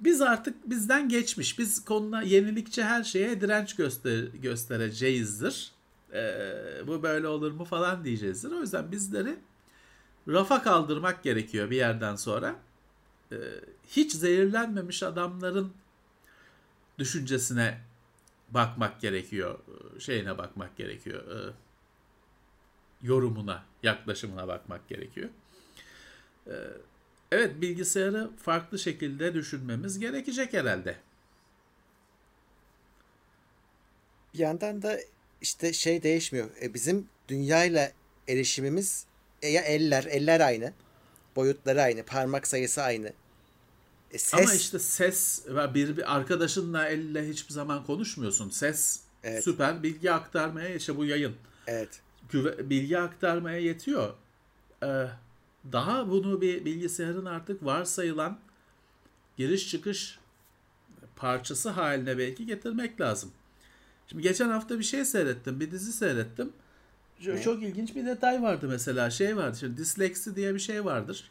Biz artık bizden geçmiş. Biz konuna yenilikçe her şeye direnç göster göstereceğizdir. Ee, bu böyle olur mu falan diyeceğizdir. O yüzden bizleri rafa kaldırmak gerekiyor bir yerden sonra. Ee, hiç zehirlenmemiş adamların düşüncesine bakmak gerekiyor. Şeyine bakmak gerekiyor. E, yorumuna, yaklaşımına bakmak gerekiyor. evet bilgisayarı farklı şekilde düşünmemiz gerekecek herhalde.
Bir yandan da işte şey değişmiyor. E, bizim dünyayla erişimimiz e, ya eller, eller aynı. Boyutları aynı, parmak sayısı aynı.
E, ses... Ama işte ses bir, bir arkadaşınla elle hiçbir zaman konuşmuyorsun. Ses evet. süper bilgi aktarmaya işte bu yayın.
Evet.
Bilgi aktarmaya yetiyor. Ee, daha bunu bir bilgisayarın artık varsayılan giriş çıkış parçası haline belki getirmek lazım. Şimdi geçen hafta bir şey seyrettim, bir dizi seyrettim. Ne? Çok ilginç bir detay vardı mesela. Şey vardı, şimdi disleksi diye bir şey vardır.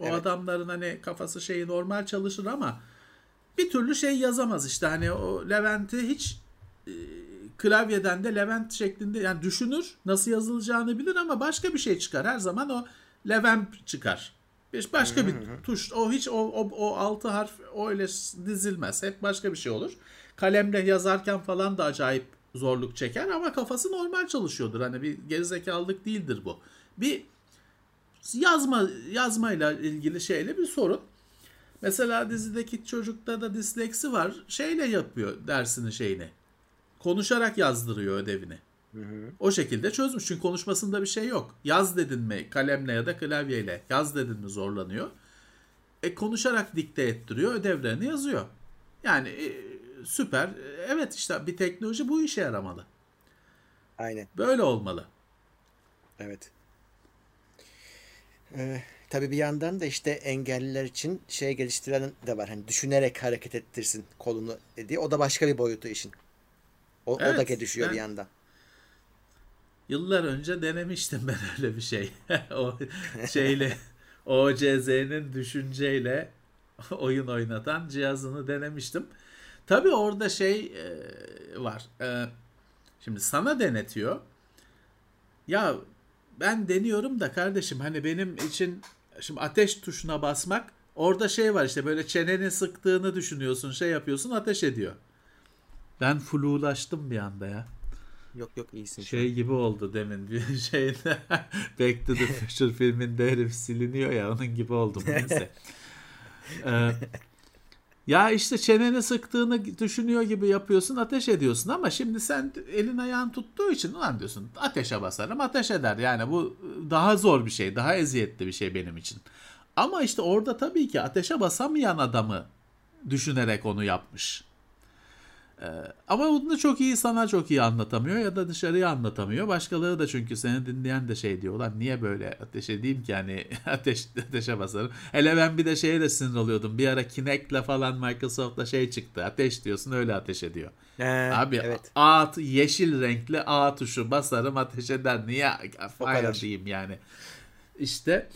O evet. adamların hani kafası şeyi normal çalışır ama bir türlü şey yazamaz işte. Hani o Levent'i hiç e, klavyeden de Levent şeklinde yani düşünür nasıl yazılacağını bilir ama başka bir şey çıkar. Her zaman o Levent çıkar. Bir başka bir tuş o hiç o, o, o altı harf öyle dizilmez. Hep başka bir şey olur. Kalemle yazarken falan da acayip zorluk çeker ama kafası normal çalışıyordur. Hani bir gerizekalılık değildir bu. Bir yazma yazmayla ilgili şeyle bir sorun. Mesela dizideki çocukta da disleksi var. Şeyle yapıyor dersini şeyini. Konuşarak yazdırıyor ödevini. Hı hı. O şekilde çözmüş. Çünkü konuşmasında bir şey yok. Yaz dedin mi kalemle ya da klavyeyle yaz dedin mi zorlanıyor. E konuşarak dikte ettiriyor ödevlerini yazıyor. Yani e, süper. Evet işte bir teknoloji bu işe yaramalı.
Aynen.
Böyle olmalı.
Evet. Ee, tabii bir yandan da işte engelliler için şey geliştiren de var. Hani düşünerek hareket ettirsin kolunu diye. O da başka bir boyutu işin. O, evet, o da gelişiyor ben, bir yandan.
Yıllar önce denemiştim ben öyle bir şey. o şeyle OCZ'nin düşünceyle oyun oynatan cihazını denemiştim. Tabii orada şey e, var. E, şimdi sana denetiyor. Ya ben deniyorum da kardeşim hani benim için şimdi ateş tuşuna basmak orada şey var işte böyle çeneni sıktığını düşünüyorsun şey yapıyorsun ateş ediyor. Ben flulaştım bir anda ya.
Yok yok iyisin.
Şey gibi oldu demin bir şeyde Back to the Future filminde herif siliniyor ya onun gibi oldum neyse. ee, ya işte çeneni sıktığını düşünüyor gibi yapıyorsun ateş ediyorsun ama şimdi sen elin ayağın tuttuğu için ulan diyorsun ateşe basarım ateş eder. Yani bu daha zor bir şey daha eziyetli bir şey benim için. Ama işte orada tabii ki ateşe basamayan adamı düşünerek onu yapmış. Ee, ama bunu çok iyi sana çok iyi anlatamıyor ya da dışarıya anlatamıyor. Başkaları da çünkü seni dinleyen de şey diyorlar. Niye böyle ateş edeyim ki hani ateş, ateşe basarım. Hele ben bir de şeye de sinir oluyordum. Bir ara Kinect'le falan Microsoft'la şey çıktı. Ateş diyorsun öyle ateş ediyor. Ee, Abi evet. A, yeşil renkli A tuşu basarım ateş eder. Niye? Fire diyeyim yani. İşte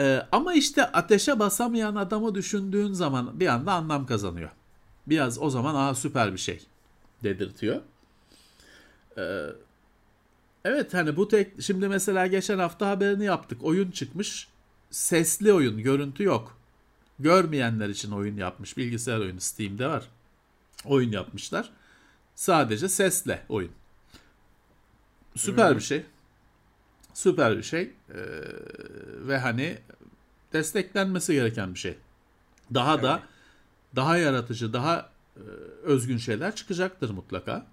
e, ama işte ateşe basamayan adamı düşündüğün zaman bir anda anlam kazanıyor biraz o zaman aa süper bir şey dedirtiyor. Ee, evet hani bu tek şimdi mesela geçen hafta haberini yaptık. Oyun çıkmış. Sesli oyun, görüntü yok. Görmeyenler için oyun yapmış. Bilgisayar oyunu Steam'de var. Oyun yapmışlar. Sadece sesle oyun. Süper bir şey. Süper bir şey. Ee, ve hani desteklenmesi gereken bir şey. Daha evet. da daha yaratıcı, daha e, özgün şeyler çıkacaktır mutlaka.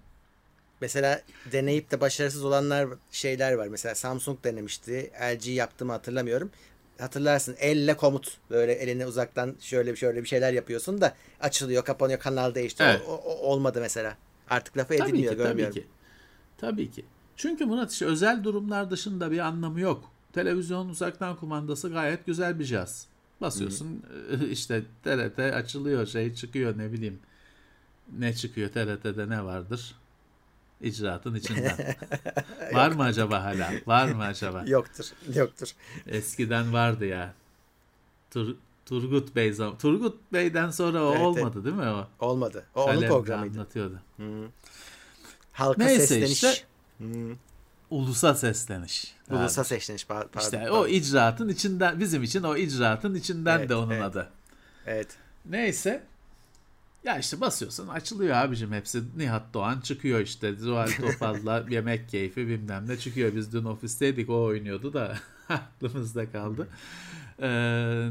Mesela deneyip de başarısız olanlar şeyler var. Mesela Samsung denemişti. LG yaptı mı hatırlamıyorum. Hatırlarsın elle komut böyle elini uzaktan şöyle şöyle bir şeyler yapıyorsun da açılıyor, kapanıyor, kanal değiştiriyor. Evet. O, o, olmadı mesela. Artık lafı edilmiyor, tabii ki, görmüyorum.
Tabii ki. Tabii ki. Çünkü Murat işte özel durumlar dışında bir anlamı yok. Televizyon uzaktan kumandası gayet güzel bir cihaz. Basıyorsun Hı-hı. işte TRT açılıyor şey çıkıyor ne bileyim. Ne çıkıyor TRT'de ne vardır? İcraatın içinden. Var mı acaba hala? Var mı acaba?
Yoktur. Yoktur.
Eskiden vardı ya. Tur, Turgut Bey zam Turgut Bey'den sonra o evet, olmadı evet. değil mi o?
Olmadı. O Kalemde onun programıydı.
anlatıyordu.
Hı. Halka Neyse sesleniş. işte. Hı.
Ulusa sesleniş.
Ulusa sesleniş pardon.
İşte pardon. o icraatın içinden bizim için o icraatın içinden evet, de onun
evet.
adı.
Evet.
Neyse. Ya işte basıyorsun açılıyor abicim hepsi. Nihat Doğan çıkıyor işte. Zuhal Topal'la yemek keyfi bilmem ne çıkıyor. Biz dün ofisteydik o oynuyordu da Aklımızda kaldı. Ee,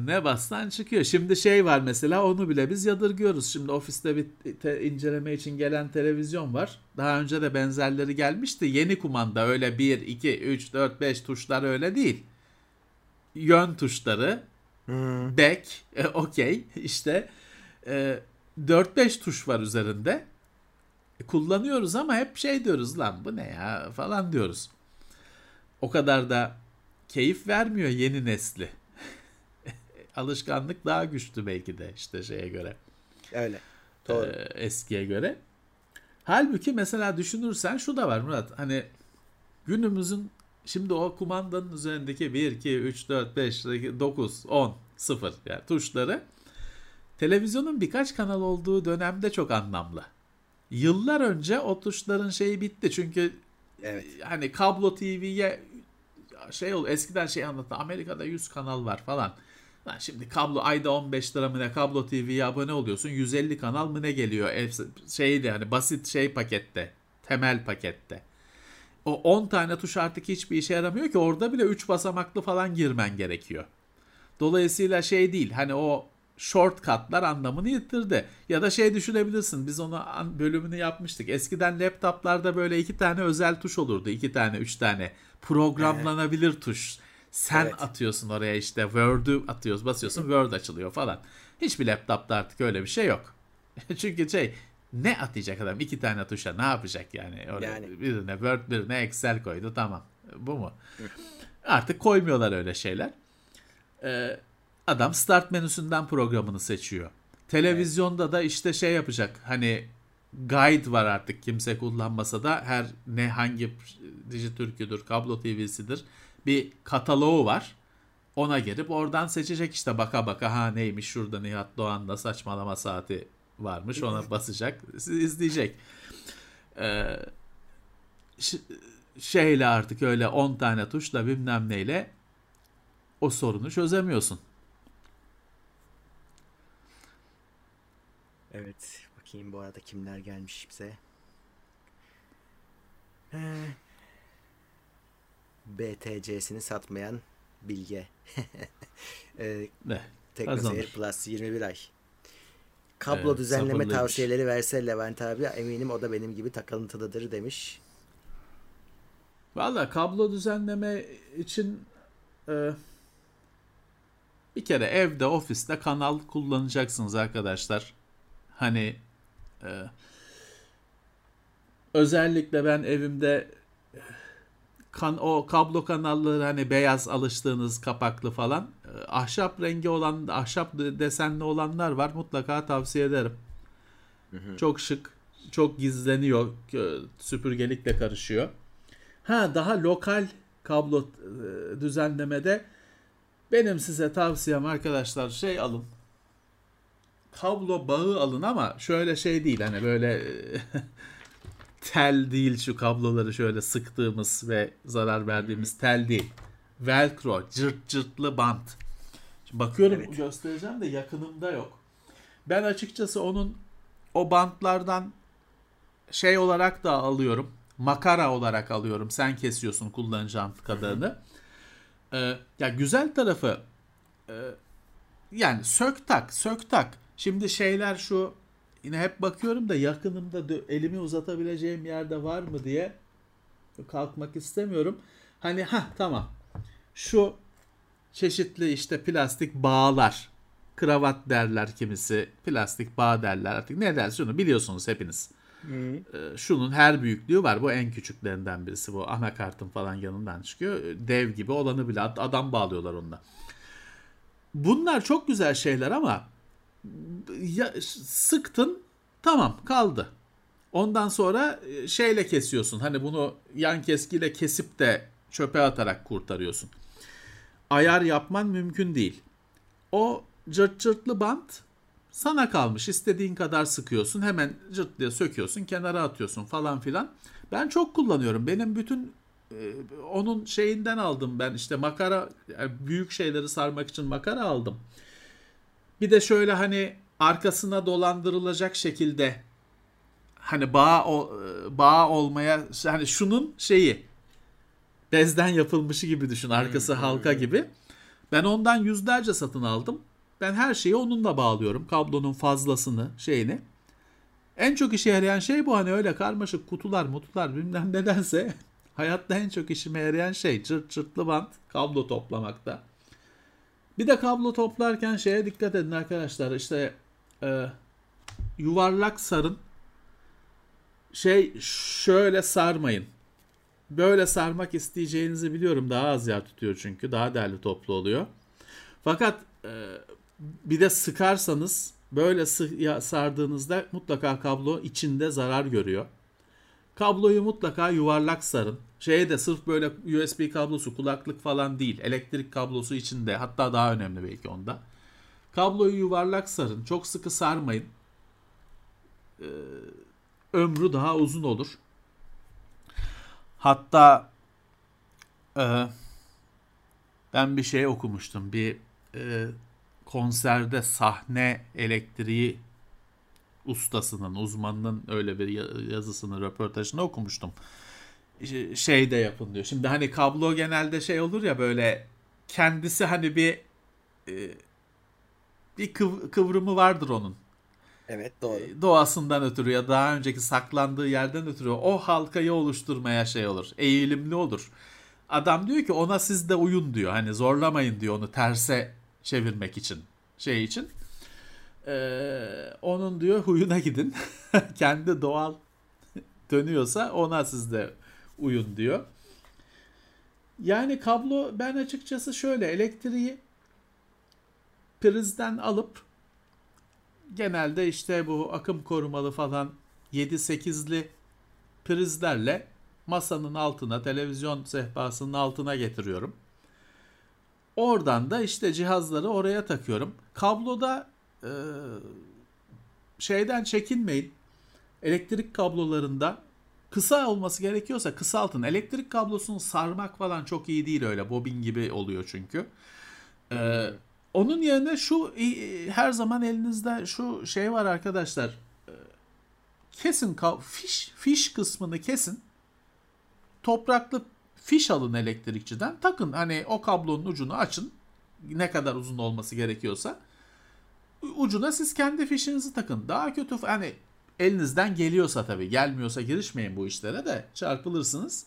ne bassan çıkıyor. Şimdi şey var mesela onu bile biz yadırgıyoruz. Şimdi ofiste bir te- inceleme için gelen televizyon var. Daha önce de benzerleri gelmişti. Yeni kumanda öyle 1, 2, 3, 4, 5 tuşlar öyle değil. Yön tuşları,
Hmm.
back, e, okey işte e, 4-5 tuş var üzerinde. E, kullanıyoruz ama hep şey diyoruz lan bu ne ya falan diyoruz. O kadar da keyif vermiyor yeni nesli. Alışkanlık daha güçlü belki de işte şeye göre.
Öyle. Doğru.
e, eskiye göre. Halbuki mesela düşünürsen şu da var Murat. Hani günümüzün şimdi o kumandanın üzerindeki 1, 2, 3, 4, 5, 9, 10, 0 yani tuşları televizyonun birkaç kanal olduğu dönemde çok anlamlı. Yıllar önce o tuşların şeyi bitti çünkü
Evet.
hani kablo TV'ye şey ol eskiden şey anlattı Amerika'da 100 kanal var falan. Lan şimdi kablo ayda 15 lira mı ne kablo TV'ye abone oluyorsun 150 kanal mı ne geliyor şeydi hani basit şey pakette temel pakette. O 10 tane tuş artık hiçbir işe yaramıyor ki orada bile 3 basamaklı falan girmen gerekiyor. Dolayısıyla şey değil hani o shortcutlar anlamını yitirdi. Ya da şey düşünebilirsin biz onu bölümünü yapmıştık. Eskiden laptoplarda böyle iki tane özel tuş olurdu. iki tane üç tane programlanabilir tuş. Sen
Evet.
atıyorsun oraya işte Word'ü atıyorsun basıyorsun Word açılıyor falan. Hiçbir laptopta artık öyle bir şey yok. Çünkü şey ne atacak adam iki tane tuşa ne yapacak yani? Öyle
Yani.
Birine Word birine Excel koydu tamam. Bu mu? Artık koymuyorlar öyle şeyler. Ee, adam start menüsünden programını seçiyor. Televizyonda da işte şey yapacak. Hani guide var artık kimse kullanmasa da her ne hangi Dijitürk'üdür, kablo TV'sidir bir kataloğu var. Ona girip oradan seçecek işte baka baka ha neymiş şurada Nihat Doğan'da saçmalama saati varmış ona basacak izleyecek. Ee, şeyle artık öyle 10 tane tuşla bilmem neyle o sorunu çözemiyorsun.
Evet. Bakayım bu arada kimler gelmiş bize. Ee, BTC'sini satmayan Bilge. ee,
Ne?
Teknoseyir. Plus 21 ay. Kablo
Evet,
düzenleme tavsiyeleri verse Levent abi eminim o da benim gibi takıntılıdır demiş.
Valla kablo düzenleme için e, bir kere evde, ofiste kanal kullanacaksınız arkadaşlar. Hani e, özellikle ben evimde kan o kablo kanalları hani beyaz alıştığınız kapaklı falan e, ahşap rengi olan ahşap desenli olanlar var mutlaka tavsiye ederim. Çok şık, çok gizleniyor, e, süpürgelikle karışıyor. Ha daha lokal kablo e, düzenlemede benim size tavsiyem arkadaşlar şey alın. Kablo bağı alın ama şöyle şey değil hani böyle e, tel değil şu kabloları şöyle sıktığımız ve zarar verdiğimiz tel değil. Velcro, cırt cırtlı bant. Şimdi bakıyorum
Evet.
göstereceğim de yakınımda yok. Ben açıkçası onun o bantlardan şey olarak da alıyorum. Makara olarak alıyorum. Sen kesiyorsun kullanacağın kadarını. Ee, ya güzel tarafı e, yani sök tak, sök tak. Şimdi şeyler şu yine hep bakıyorum da yakınımda elimi uzatabileceğim yerde var mı diye kalkmak istemiyorum. Hani ha tamam. Şu çeşitli işte plastik bağlar. Kravat derler kimisi. Plastik bağ derler artık. Ne dersin şunu biliyorsunuz hepiniz. Ee, şunun her büyüklüğü var. Bu en küçüklerinden birisi. Bu anakartın falan yanından çıkıyor. Dev gibi olanı bile ad- adam bağlıyorlar onunla. Bunlar çok güzel şeyler ama ya, sıktın tamam kaldı. Ondan sonra e, şeyle kesiyorsun. Hani bunu yan keskiyle kesip de çöpe atarak kurtarıyorsun. Ayar yapman mümkün değil. O cırt cırtlı bant sana kalmış. İstediğin kadar sıkıyorsun. Hemen cırt diye söküyorsun. Kenara atıyorsun falan filan. Ben çok kullanıyorum. Benim bütün e, onun şeyinden aldım ben. işte makara büyük şeyleri sarmak için makara aldım. Bir de şöyle hani arkasına dolandırılacak şekilde hani bağ o, e, bağ olmaya hani şunun şeyi bezden yapılmışı gibi düşün. Arkası
Hmm.
halka gibi. Ben ondan yüzlerce satın aldım. Ben her şeyi onunla bağlıyorum. Kablonun fazlasını, şeyini. En çok işe yarayan şey bu hani öyle karmaşık kutular mutular bilmem nedense hayatta en çok işime yarayan şey çırt çırtlı bant kablo toplamakta. Bir de kablo toplarken şeye dikkat edin arkadaşlar işte e, yuvarlak sarın şey şöyle sarmayın. Böyle sarmak isteyeceğinizi biliyorum daha az yer tutuyor çünkü daha değerli toplu oluyor. Fakat e, bir de sıkarsanız böyle sardığınızda mutlaka kablo içinde zarar görüyor. Kabloyu mutlaka yuvarlak sarın. Şeye de sırf böyle USB kablosu kulaklık falan değil. Elektrik kablosu içinde hatta daha önemli belki onda. Kabloyu yuvarlak sarın. Çok sıkı sarmayın. Ee, ömrü daha uzun olur. Hatta e, ben bir şey okumuştum. Bir e, konserde sahne elektriği ustasının, uzmanının öyle bir ya- yazısını, röportajını okumuştum. Şey de yapın diyor. Şimdi hani kablo genelde şey olur ya böyle kendisi hani bir e, bir kıv- kıvrımı vardır onun.
Evet doğru.
Doğasından ötürü ya daha önceki saklandığı yerden ötürü o halkayı oluşturmaya şey olur. Eğilimli olur. Adam diyor ki ona siz de uyun diyor. Hani zorlamayın diyor onu terse çevirmek için. Şey için. Ee, onun diyor huyuna gidin. Kendi doğal dönüyorsa ona siz de uyun diyor. Yani kablo ben açıkçası şöyle elektriği prizden alıp genelde işte bu akım korumalı falan 7-8'li prizlerle masanın altına, televizyon sehpasının altına getiriyorum. Oradan da işte cihazları oraya takıyorum. Kabloda e, şeyden çekinmeyin. Elektrik kablolarında kısa olması gerekiyorsa kısaltın. Elektrik kablosunu sarmak falan çok iyi değil öyle. Bobin gibi oluyor çünkü. Ee, onun yerine şu e, her zaman elinizde şu şey var arkadaşlar. Ee, Kesin fiş fiş kısmını kesin. Topraklı fiş alın elektrikçiden. Takın hani o kablonun ucunu açın. Ne kadar uzun olması gerekiyorsa. Ucuna siz kendi fişinizi takın. Daha kötü hani elinizden geliyorsa tabii. Gelmiyorsa girişmeyin bu işlere de çarpılırsınız.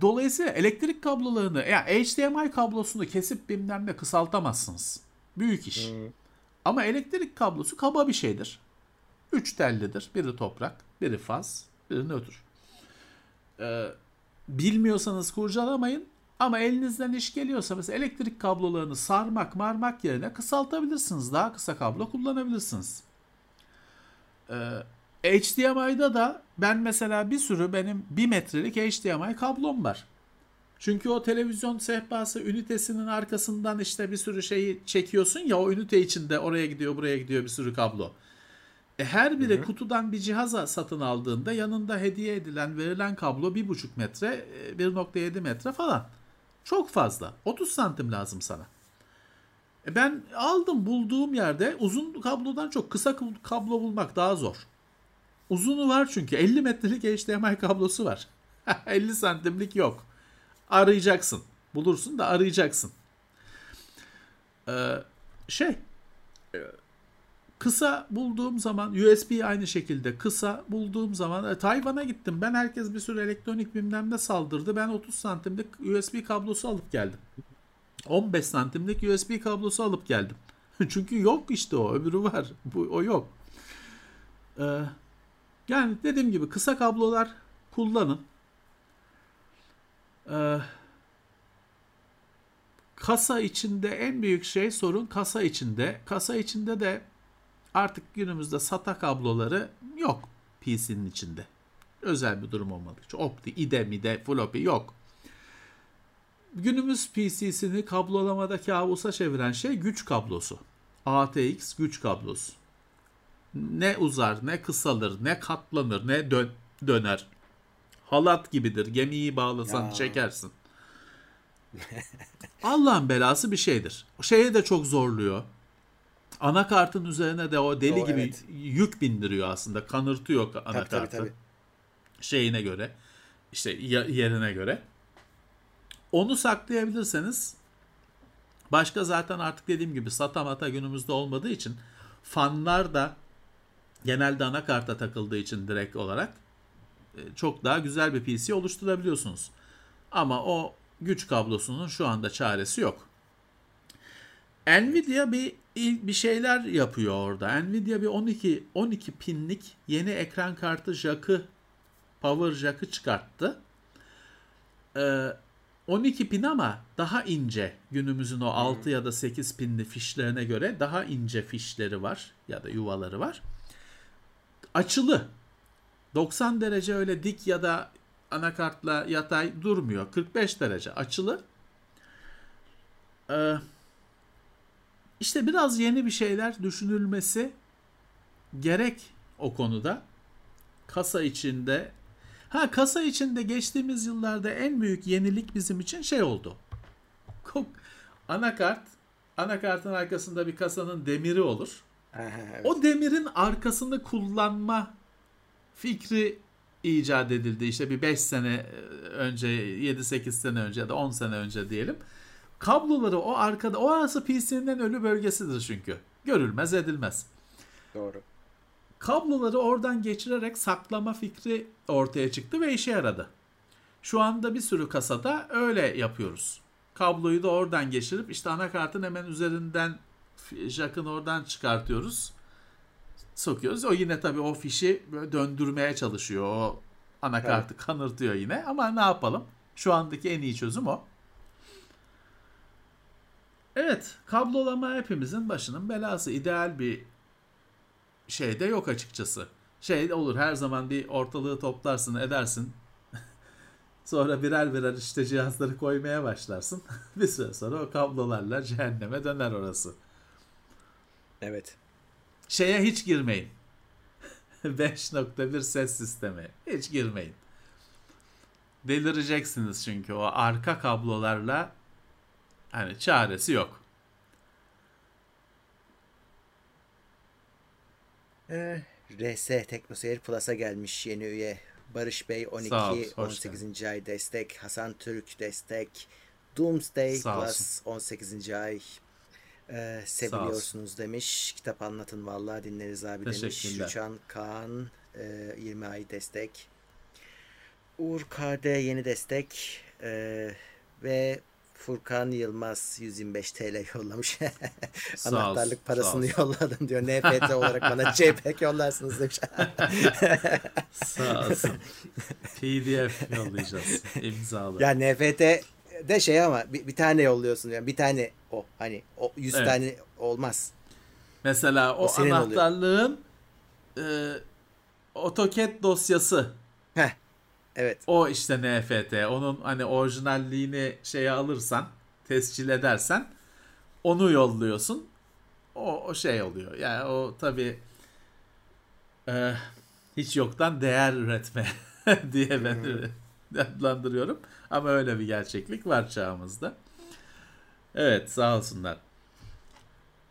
Dolayısıyla elektrik kablolarını ya HDMI kablosunu kesip bilmem ne kısaltamazsınız. Büyük iş. Ama elektrik kablosu kaba bir şeydir. Üç tellidir. Biri toprak, biri faz, biri nötr. Ee, bilmiyorsanız kurcalamayın. Ama elinizden iş geliyorsa mesela elektrik kablolarını sarmak marmak yerine kısaltabilirsiniz. Daha kısa kablo kullanabilirsiniz. Ee, HDMI'da da ben mesela bir sürü benim 1 metrelik HDMI kablom var. Çünkü o televizyon sehpası ünitesinin arkasından işte bir sürü şeyi çekiyorsun ya o ünite içinde oraya gidiyor buraya gidiyor bir sürü kablo. E her biri kutudan bir cihaza satın aldığında yanında hediye edilen verilen kablo 1,5 metre e, 1.7 metre falan. Çok fazla. 30 santim lazım sana. E ben aldım bulduğum yerde uzun kablodan çok kısa kablo bulmak daha zor. Uzunu var çünkü 50 metrelik HDMI kablosu var. 50 santimlik yok. Arayacaksın. Bulursun da arayacaksın. Ee, şey e, kısa bulduğum zaman USB aynı şekilde kısa bulduğum zaman e, Tayvan'a gittim. Ben herkes bir sürü elektronik bilmem ne saldırdı. Ben 30 santimlik USB kablosu alıp geldim. 15 santimlik USB kablosu alıp geldim. Çünkü yok işte o. Öbürü var. Bu, o yok. Ee, yani dediğim gibi kısa kablolar kullanın. Ee, kasa içinde en büyük şey sorun kasa içinde. Kasa içinde de artık günümüzde SATA kabloları yok PC'nin içinde. Özel bir durum olmadığı için. Opti, IDE, MIDE, floppy yok. Günümüz PC'sini kablolamada kabusa çeviren şey güç kablosu. ATX güç kablosu. Ne uzar, ne kısalır, ne katlanır, ne dön döner. Halat gibidir. Gemiyi bağlasan
Ya.
çekersin. Allah'ın belası bir şeydir. Şeye de çok zorluyor. Anakartın üzerine de o deli
O,
gibi
evet.
yük bindiriyor aslında. Kanırtıyor
Tabii
anakartı
tabii tabii.
şeyine göre. işte yerine göre. Onu saklayabilirseniz başka zaten artık dediğim gibi SATA günümüzde olmadığı için fanlar da genelde anakarta takıldığı için direkt olarak e, çok daha güzel bir PC oluşturabiliyorsunuz. Ama o güç kablosunun şu anda çaresi yok. Nvidia bir bir şeyler yapıyor orada. Nvidia bir 12 12 pinlik yeni ekran kartı jack'ı power jack'ı çıkarttı. Ee, 12 pin ama daha ince. Günümüzün o 6 ya da 8 pinli fişlerine göre daha ince fişleri var ya da yuvaları var. Açılı. 90 derece öyle dik ya da anakartla yatay durmuyor. 45 derece açılı. Ee, işte biraz yeni bir şeyler düşünülmesi gerek o konuda. Kasa içinde Ha kasa içinde geçtiğimiz yıllarda en büyük yenilik bizim için şey oldu. Anakart, anakartın arkasında bir kasanın demiri olur. evet. O demirin arkasını kullanma fikri icat edildi. İşte bir 5 sene e, önce, 7-8 sene önce ya da 10 sene önce diyelim. Kabloları o arkada, o arası PC'nin ölü bölgesidir çünkü. Görülmez edilmez.
Doğru
kabloları oradan geçirerek saklama fikri ortaya çıktı ve işe yaradı. Şu anda bir sürü kasada öyle yapıyoruz. Kabloyu da oradan geçirip işte anakartın hemen üzerinden jack'ın oradan çıkartıyoruz. Sokuyoruz. O yine tabii o fişi böyle döndürmeye çalışıyor. O anakartı evet. kanırtıyor yine. Ama ne yapalım? Şu andaki en iyi çözüm o. Evet, kablolama hepimizin başının belası. İdeal bir şey de yok açıkçası. Şey olur her zaman bir ortalığı toplarsın edersin. sonra birer birer işte cihazları koymaya başlarsın. bir süre sonra o kablolarla cehenneme döner orası.
Evet.
Şeye hiç girmeyin. 5.1 ses sistemi. Hiç girmeyin. Delireceksiniz çünkü o arka kablolarla hani çaresi yok.
Ee, RS Teknoseyir Plus'a gelmiş yeni üye. Barış Bey 12 ol, 18. Geldin. ay destek. Hasan Türk destek. Doomsday Sağ Plus olsun. 18. ay. Ee, seviyorsunuz demiş. Kitap anlatın vallahi dinleriz abi demiş. Rüçhan Kaan e, 20 ay destek. Uğur KD yeni destek. E, ve Furkan Yılmaz 125 TL yollamış. Anahtarlık parasını yolladım diyor. NFT olarak bana JPEG yollarsınız demiş.
Sağ olsun. PDF yollayacağız. İmzalı.
Ya NFT de şey ama bir, bir tane yolluyorsun yani bir tane o hani o 100 evet. tane olmaz.
Mesela o, o anahtarlığın e, AutoCAD dosyası.
Heh. Evet.
O işte NFT. Onun hani orijinalliğini şeye alırsan, tescil edersen onu yolluyorsun. O, o şey oluyor. Yani o tabii e, hiç yoktan değer üretme diye ben hmm. adlandırıyorum. Ama öyle bir gerçeklik var çağımızda. Evet sağ olsunlar.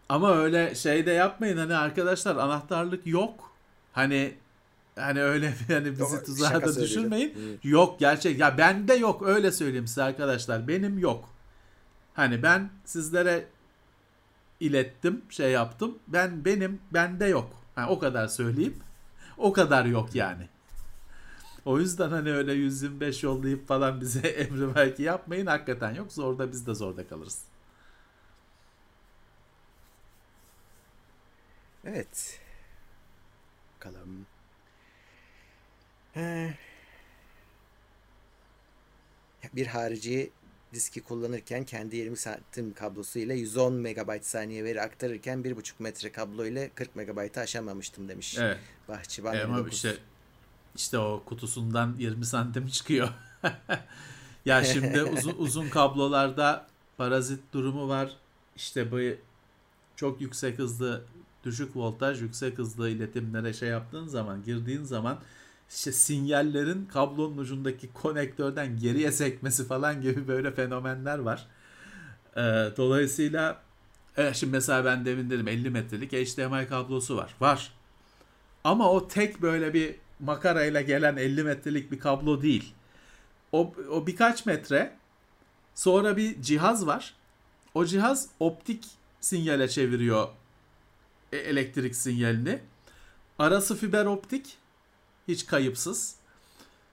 Ama öyle şey de yapmayın hani arkadaşlar anahtarlık yok. Hani Hani öyle hani bizi yok, tuzağa da düşürmeyin. Hı. Yok gerçek. Ya bende yok öyle söyleyeyim size arkadaşlar. Benim yok. Hani ben sizlere ilettim, şey yaptım. Ben benim bende yok. Yani o kadar söyleyeyim. O kadar yok yani. O yüzden hani öyle 125 yollayıp falan bize emri belki yapmayın. Hakikaten yok. Zorda biz de zorda kalırız.
Evet. Bakalım. Bir harici diski kullanırken kendi 20 santim kablosu ile 110 MB saniye veri aktarırken 1.5 metre kablo ile 40 MB'ı aşamamıştım demiş. Evet. Bahçıvan
evet, ama işte, işte o kutusundan 20 santim çıkıyor. ya şimdi uzun, uzun kablolarda parazit durumu var. İşte bu çok yüksek hızlı düşük voltaj yüksek hızlı iletimlere şey yaptığın zaman girdiğin zaman işte sinyallerin kablonun ucundaki konektörden geriye sekmesi falan gibi böyle fenomenler var. Ee, dolayısıyla evet, şimdi mesela ben demin dedim 50 metrelik HDMI kablosu var. Var. Ama o tek böyle bir makarayla gelen 50 metrelik bir kablo değil. o, o birkaç metre sonra bir cihaz var. O cihaz optik sinyale çeviriyor e, elektrik sinyalini. Arası fiber optik. Hiç kayıpsız.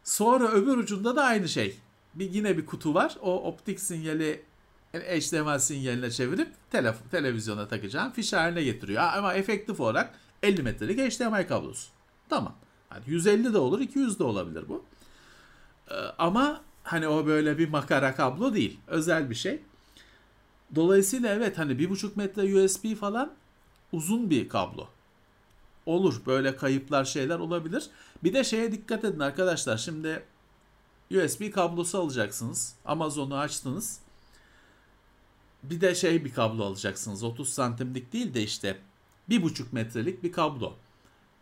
Sonra öbür ucunda da aynı şey. Bir yine bir kutu var. O optik sinyali HDMI sinyaline çevirip telef- televizyona takacağım fiş haline getiriyor. Ama efektif olarak 50 metrelik HDMI kablosu. Tamam. Yani 150 de olur, 200 de olabilir bu. Ee, ama hani o böyle bir makara kablo değil. Özel bir şey. Dolayısıyla evet hani bir buçuk metre USB falan uzun bir kablo. Olur böyle kayıplar şeyler olabilir. Bir de şeye dikkat edin arkadaşlar. Şimdi USB kablosu alacaksınız. Amazon'u açtınız. Bir de şey bir kablo alacaksınız. 30 santimlik değil de işte bir buçuk metrelik bir kablo.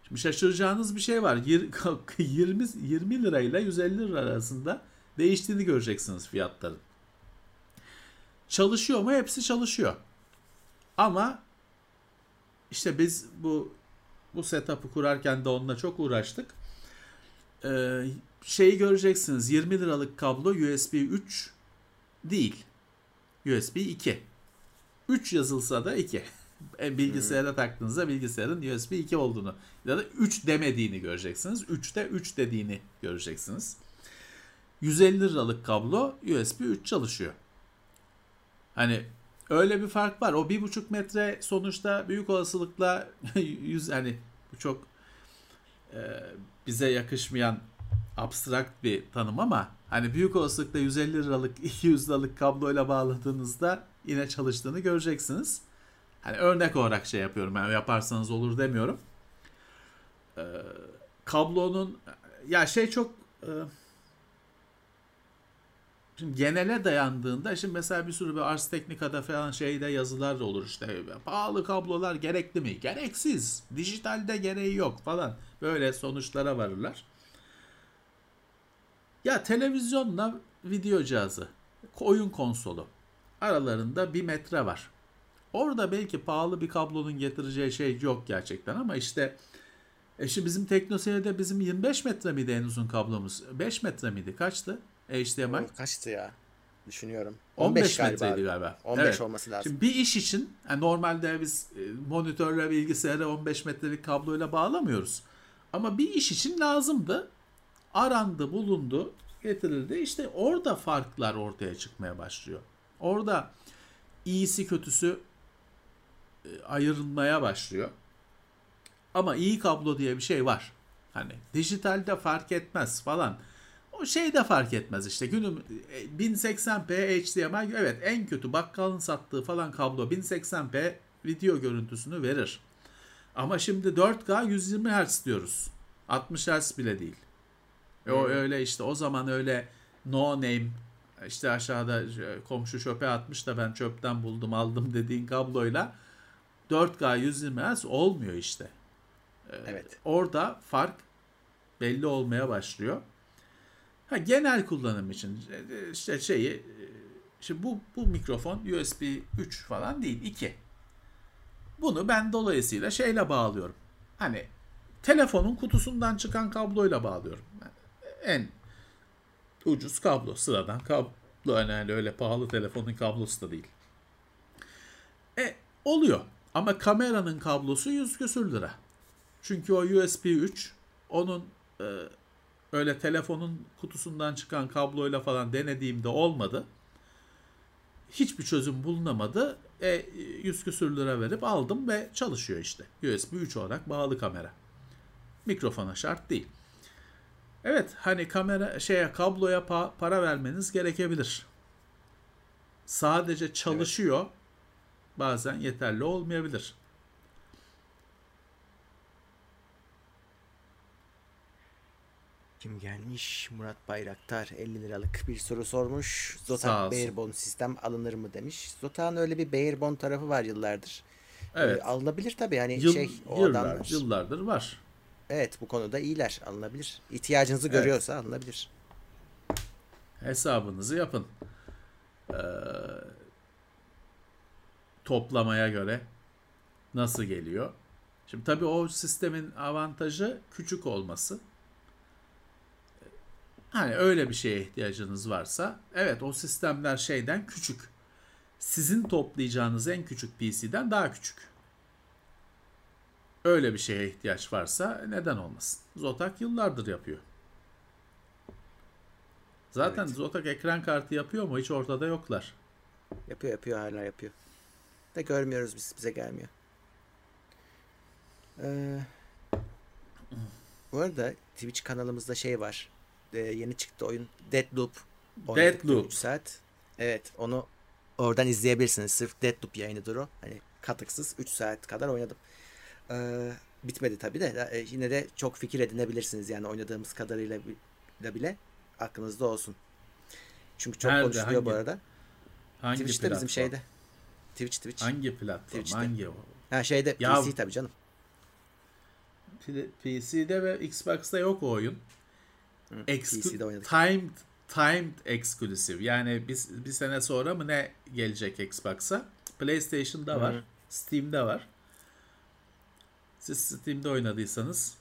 Şimdi şaşıracağınız bir şey var. 20, 20 lirayla 150 lira arasında değiştiğini göreceksiniz fiyatların. Çalışıyor mu? Hepsi çalışıyor. Ama işte biz bu bu setup'ı kurarken de onunla çok uğraştık. Ee, şeyi göreceksiniz. 20 liralık kablo USB 3 değil. USB 2. 3 yazılsa da 2. E, bilgisayara hmm. taktığınızda bilgisayarın USB 2 olduğunu ya da 3 demediğini göreceksiniz. 3'te 3 dediğini göreceksiniz. 150 liralık kablo USB 3 çalışıyor. Hani öyle bir fark var. O bir buçuk metre sonuçta büyük olasılıkla yüz hani bu çok e, bize yakışmayan abstrakt bir tanım ama hani büyük olasılıkla 150 liralık 200 liralık kabloyla bağladığınızda yine çalıştığını göreceksiniz. Hani örnek olarak şey yapıyorum. Yani yaparsanız olur demiyorum. Ee, kablonun ya şey çok e, Şimdi genele dayandığında şimdi mesela bir sürü bir Ars Technica'da falan şeyde yazılar da olur işte pahalı kablolar gerekli mi? Gereksiz. Dijitalde gereği yok falan. Böyle sonuçlara varırlar. Ya televizyonla video cihazı, oyun konsolu aralarında bir metre var. Orada belki pahalı bir kablonun getireceği şey yok gerçekten ama işte e şimdi bizim TeknoSeyir'de bizim 25 metre miydi en uzun kablomuz? 5 metre miydi? Kaçtı? HDMI. O
kaçtı ya? Düşünüyorum.
15, 15 galiba. metreydi galiba.
15 evet. olması lazım.
Şimdi bir iş için yani normalde biz e, monitörle bilgisayara 15 metrelik kabloyla bağlamıyoruz. Ama bir iş için lazımdı. Arandı, bulundu, getirildi. İşte orada farklar ortaya çıkmaya başlıyor. Orada iyisi kötüsü e, ayrılmaya başlıyor. Ama iyi kablo diye bir şey var. Hani dijitalde fark etmez falan. O şey de fark etmez işte. Günüm 1080p e, HDMI evet en kötü bakkalın sattığı falan kablo 1080p video görüntüsünü verir. Ama şimdi 4K 120 Hz diyoruz. 60 Hz bile değil. E o öyle işte o zaman öyle no name işte aşağıda komşu çöpe atmış da ben çöpten buldum aldım dediğin kabloyla 4K 120 Hz olmuyor işte.
Ee, evet.
Orada fark belli olmaya başlıyor. Ha, genel kullanım için işte şeyi şimdi bu bu mikrofon USB 3 falan değil 2. Bunu ben dolayısıyla şeyle bağlıyorum. Hani telefonun kutusundan çıkan kabloyla bağlıyorum. En ucuz kablo, sıradan kablo. Yani öyle pahalı telefonun kablosu da değil. E oluyor. Ama kameranın kablosu 100 küsür lira. Çünkü o USB 3 onun e, öyle telefonun kutusundan çıkan kabloyla falan denediğimde olmadı. Hiçbir çözüm bulunamadı. E, 100 küsür lira verip aldım ve çalışıyor işte. USB 3 olarak bağlı kamera. Mikrofona şart değil. Evet hani kamera şeye kabloya pa- para vermeniz gerekebilir. Sadece çalışıyor. Evet. Bazen yeterli olmayabilir.
Kim gelmiş? Murat Bayraktar 50 liralık bir soru sormuş. Zotac Barebone sistem alınır mı demiş. Zotac'ın öyle bir Barebone tarafı var yıllardır. Evet. Ee, alınabilir tabii hani Yıl, şey o
yıllar,
adamlar.
Yıllardır var.
Evet bu konuda iyiler alınabilir. İhtiyacınızı evet. görüyorsa alınabilir.
Hesabınızı yapın. Ee, toplamaya göre nasıl geliyor? Şimdi tabii o sistemin avantajı küçük olması Hani öyle bir şeye ihtiyacınız varsa evet o sistemler şeyden küçük. Sizin toplayacağınız en küçük PC'den daha küçük. Öyle bir şeye ihtiyaç varsa neden olmasın? Zotac yıllardır yapıyor. Zaten
Evet.
Zotac ekran kartı yapıyor mu? Hiç ortada yoklar.
Yapıyor yapıyor hala yapıyor. Da görmüyoruz biz bize gelmiyor. Ee, bu arada Twitch kanalımızda şey var. Ee, yeni çıktı oyun Deadloop.
Deadloop.
3 saat. Evet onu oradan izleyebilirsiniz. Sırf Deadloop yayınıdır o. Hani katıksız 3 saat kadar oynadım. Ee, bitmedi tabi de. Ee, yine de çok fikir edinebilirsiniz yani oynadığımız kadarıyla da bile aklınızda olsun. Çünkü çok
Nerede,
konuşuluyor bu
hangi-
arada.
Hangi
Twitch'te
platform?
bizim şeyde. Twitch Twitch.
Hangi platform?
Twitch'te.
Hangi o?
Ha şeyde
Ya-
PC tabii canım.
PC'de ve Xbox'ta yok o oyun.
PC'de oynadık.
timed timed exclusive. Yani biz bir sene sonra mı ne gelecek Xbox'a? PlayStation'da var,
Hı.
Steam'de var. Siz Steam'de oynadıysanız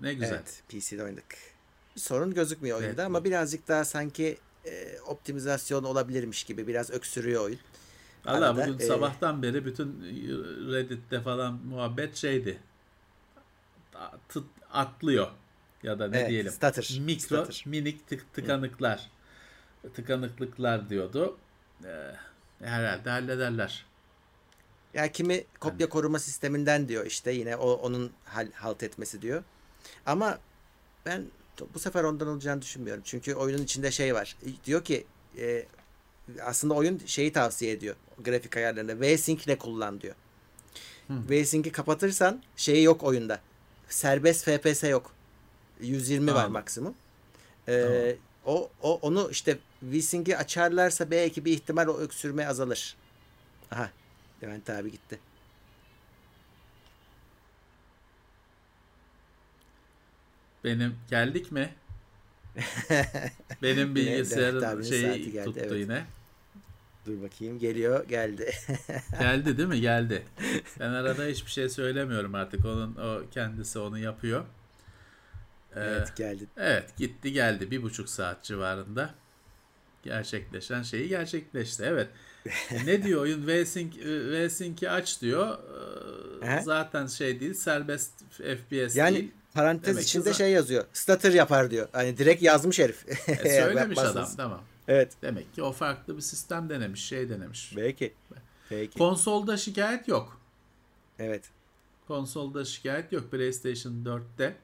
ne güzel.
Evet PC'de oynadık. Bir sorun gözükmüyor oyunda
Evet.
ama birazcık daha sanki e, optimizasyon olabilirmiş gibi biraz öksürüyor oyun.
Valla bugün
e,
sabahtan beri bütün Reddit'te falan muhabbet şeydi. Atlıyor ya da ne
Evet,
diyelim.
stutter,
Mikro,
stutter.
minik tık tıkanıklar. Tıkanıklıklar diyordu. Ee, herhalde hallederler.
Ya kimi kopya koruma sisteminden diyor işte yine o onun hal, halt etmesi diyor. Ama ben bu sefer ondan olacağını düşünmüyorum. Çünkü oyunun içinde şey var. Diyor ki e, aslında oyun şeyi tavsiye ediyor. Grafik ayarlarında V-Sync ile kullan diyor. V-Sync'i kapatırsan şeyi yok oyunda. Serbest FPS yok. 120 var
Tamam.
maksimum. E, o, o onu işte V-Sync'i açarlarsa belki bir ihtimal o öksürme azalır. Aha. Levent abi gitti.
Benim geldik mi? Benim
abinin
şeyi
geldi,
tuttu
evet.
yine.
Dur bakayım geliyor geldi.
Geldi değil mi? Geldi. Ben arada hiçbir şey söylemiyorum artık. Onun o kendisi onu yapıyor.
Evet geldi.
Evet gitti geldi bir buçuk saat civarında gerçekleşen şeyi gerçekleşti evet ne diyor oyun V-Sync V-Sync'i aç diyor Ee,
He?
zaten şey değil serbest FPS
Yani
değil
parantez
Demek
içinde şey yazıyor. Stutter yapar diyor. Hani direkt yazmış herif.
E, söylemiş adam tamam
Evet.
demek ki o farklı bir sistem denemiş şey denemiş
Belki. Belki.
konsolda şikayet yok
evet.
konsolda şikayet yok PlayStation 4'te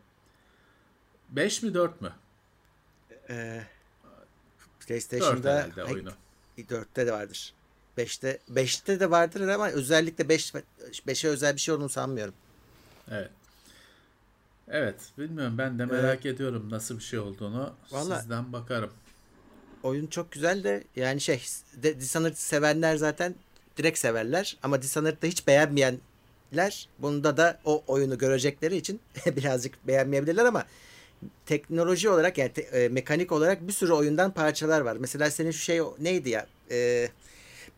5 mi 4 mü?
Ee,
4
PlayStation'da
herhalde
Ay,
oyunu.
4'te de vardır. 5'te 5'te de vardır ama özellikle 5 5'e özel bir şey olduğunu sanmıyorum.
Evet. Evet, bilmiyorum ben de merak ediyorum nasıl bir şey olduğunu.
Vallahi-
Sizden bakarım.
Oyun çok güzel de yani şey Dishonored sevenler zaten direkt severler ama Dishonored'da hiç beğenmeyenler bunda da o oyunu görecekleri için birazcık beğenmeyebilirler ama teknoloji olarak yani te- e, mekanik olarak bir sürü oyundan parçalar var. Mesela senin şu şey neydi ya? E,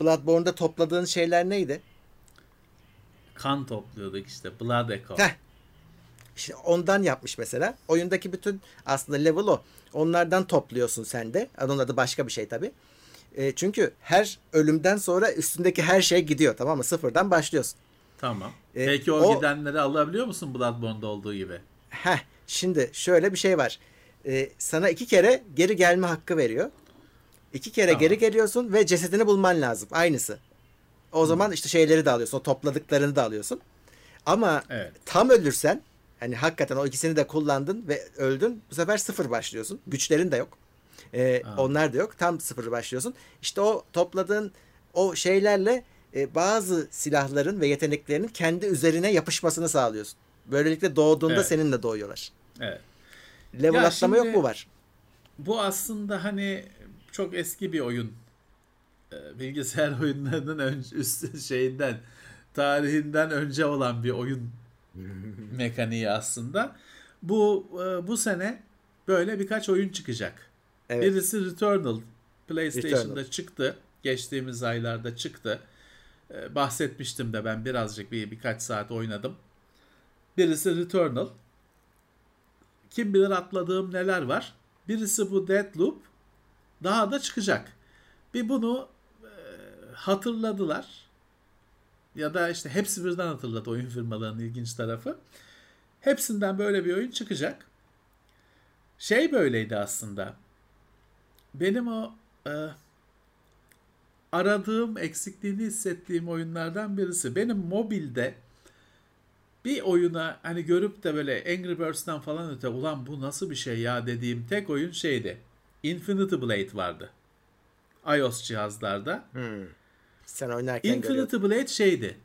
Bloodborne'da topladığın şeyler neydi?
Kan topluyorduk işte. Blood Echo.
Heh. İşte ondan yapmış mesela. Oyundaki bütün aslında level o. Onlardan topluyorsun sen de. Onun adı başka bir şey tabi. çünkü her ölümden sonra üstündeki her şey gidiyor tamam mı? Sıfırdan başlıyorsun.
Tamam.
E,
Peki o,
o-
gidenleri alabiliyor musun Bloodborne'da olduğu gibi?
Heh, şimdi şöyle bir şey var. E, sana iki kere geri gelme hakkı veriyor. İki kere
Tamam.
geri geliyorsun ve cesedini bulman lazım. Aynısı. O zaman işte şeyleri de alıyorsun. O topladıklarını da alıyorsun. Ama
Evet.
tam ölürsen hani hakikaten o ikisini de kullandın ve öldün. Bu sefer sıfır başlıyorsun. Güçlerin de yok. Ee, onlar da yok. Tam sıfır başlıyorsun. İşte o topladığın o şeylerle e, bazı silahların ve yeteneklerinin kendi üzerine yapışmasını sağlıyorsun. Böylelikle doğduğunda
Evet.
seninle doğuyorlar.
Evet.
Level
Ya
atlama yok mu var?
Bu aslında hani çok eski bir oyun. Ee, Bilgisayar oyunlarının ön, üst şeyinden tarihinden önce olan bir oyun mekaniği aslında. Bu e, bu sene böyle birkaç oyun çıkacak.
Evet.
Birisi Returnal. PlayStation'da
Returnal.
çıktı. Geçtiğimiz aylarda çıktı. Ee, bahsetmiştim de ben birazcık bir birkaç saat oynadım. Birisi Returnal. Kim bilir atladığım neler var. Birisi bu Deadloop. Daha da çıkacak. Bir bunu e, hatırladılar. Ya da işte hepsi birden hatırladı oyun firmalarının ilginç tarafı. Hepsinden böyle bir oyun çıkacak. Şey böyleydi aslında. Benim o e, aradığım, eksikliğini hissettiğim oyunlardan birisi. Benim mobilde bir oyuna hani görüp de böyle Angry Birds'ten falan öte ulan bu nasıl bir şey ya dediğim tek oyun şeydi. Infinity Blade vardı. iOS cihazlarda.
Hmm. Sen oynarken
Infinity. Blade şeydi.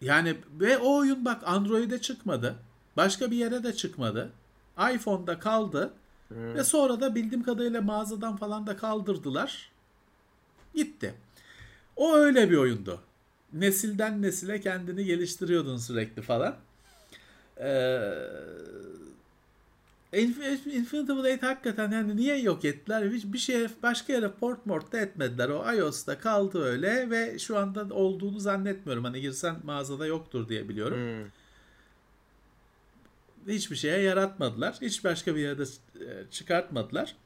Yani ve o oyun bak Android'e çıkmadı. Başka bir yere de çıkmadı. iPhone'da kaldı. Ve sonra da bildiğim kadarıyla mağazadan falan da kaldırdılar. Gitti. O öyle bir oyundu. Nesilden nesile kendini geliştiriyordun sürekli falan. Ee, Inf- Infinity Blade hakikaten yani niye yok ettiler? Hiç bir şeye başka yere port mort da etmediler. O iOS'ta kaldı öyle ve şu anda olduğunu zannetmiyorum. Hani girsen mağazada yoktur diye biliyorum.
Hmm.
Hiçbir şeye yaratmadılar. Hiç başka bir yerde e, çıkartmadılar.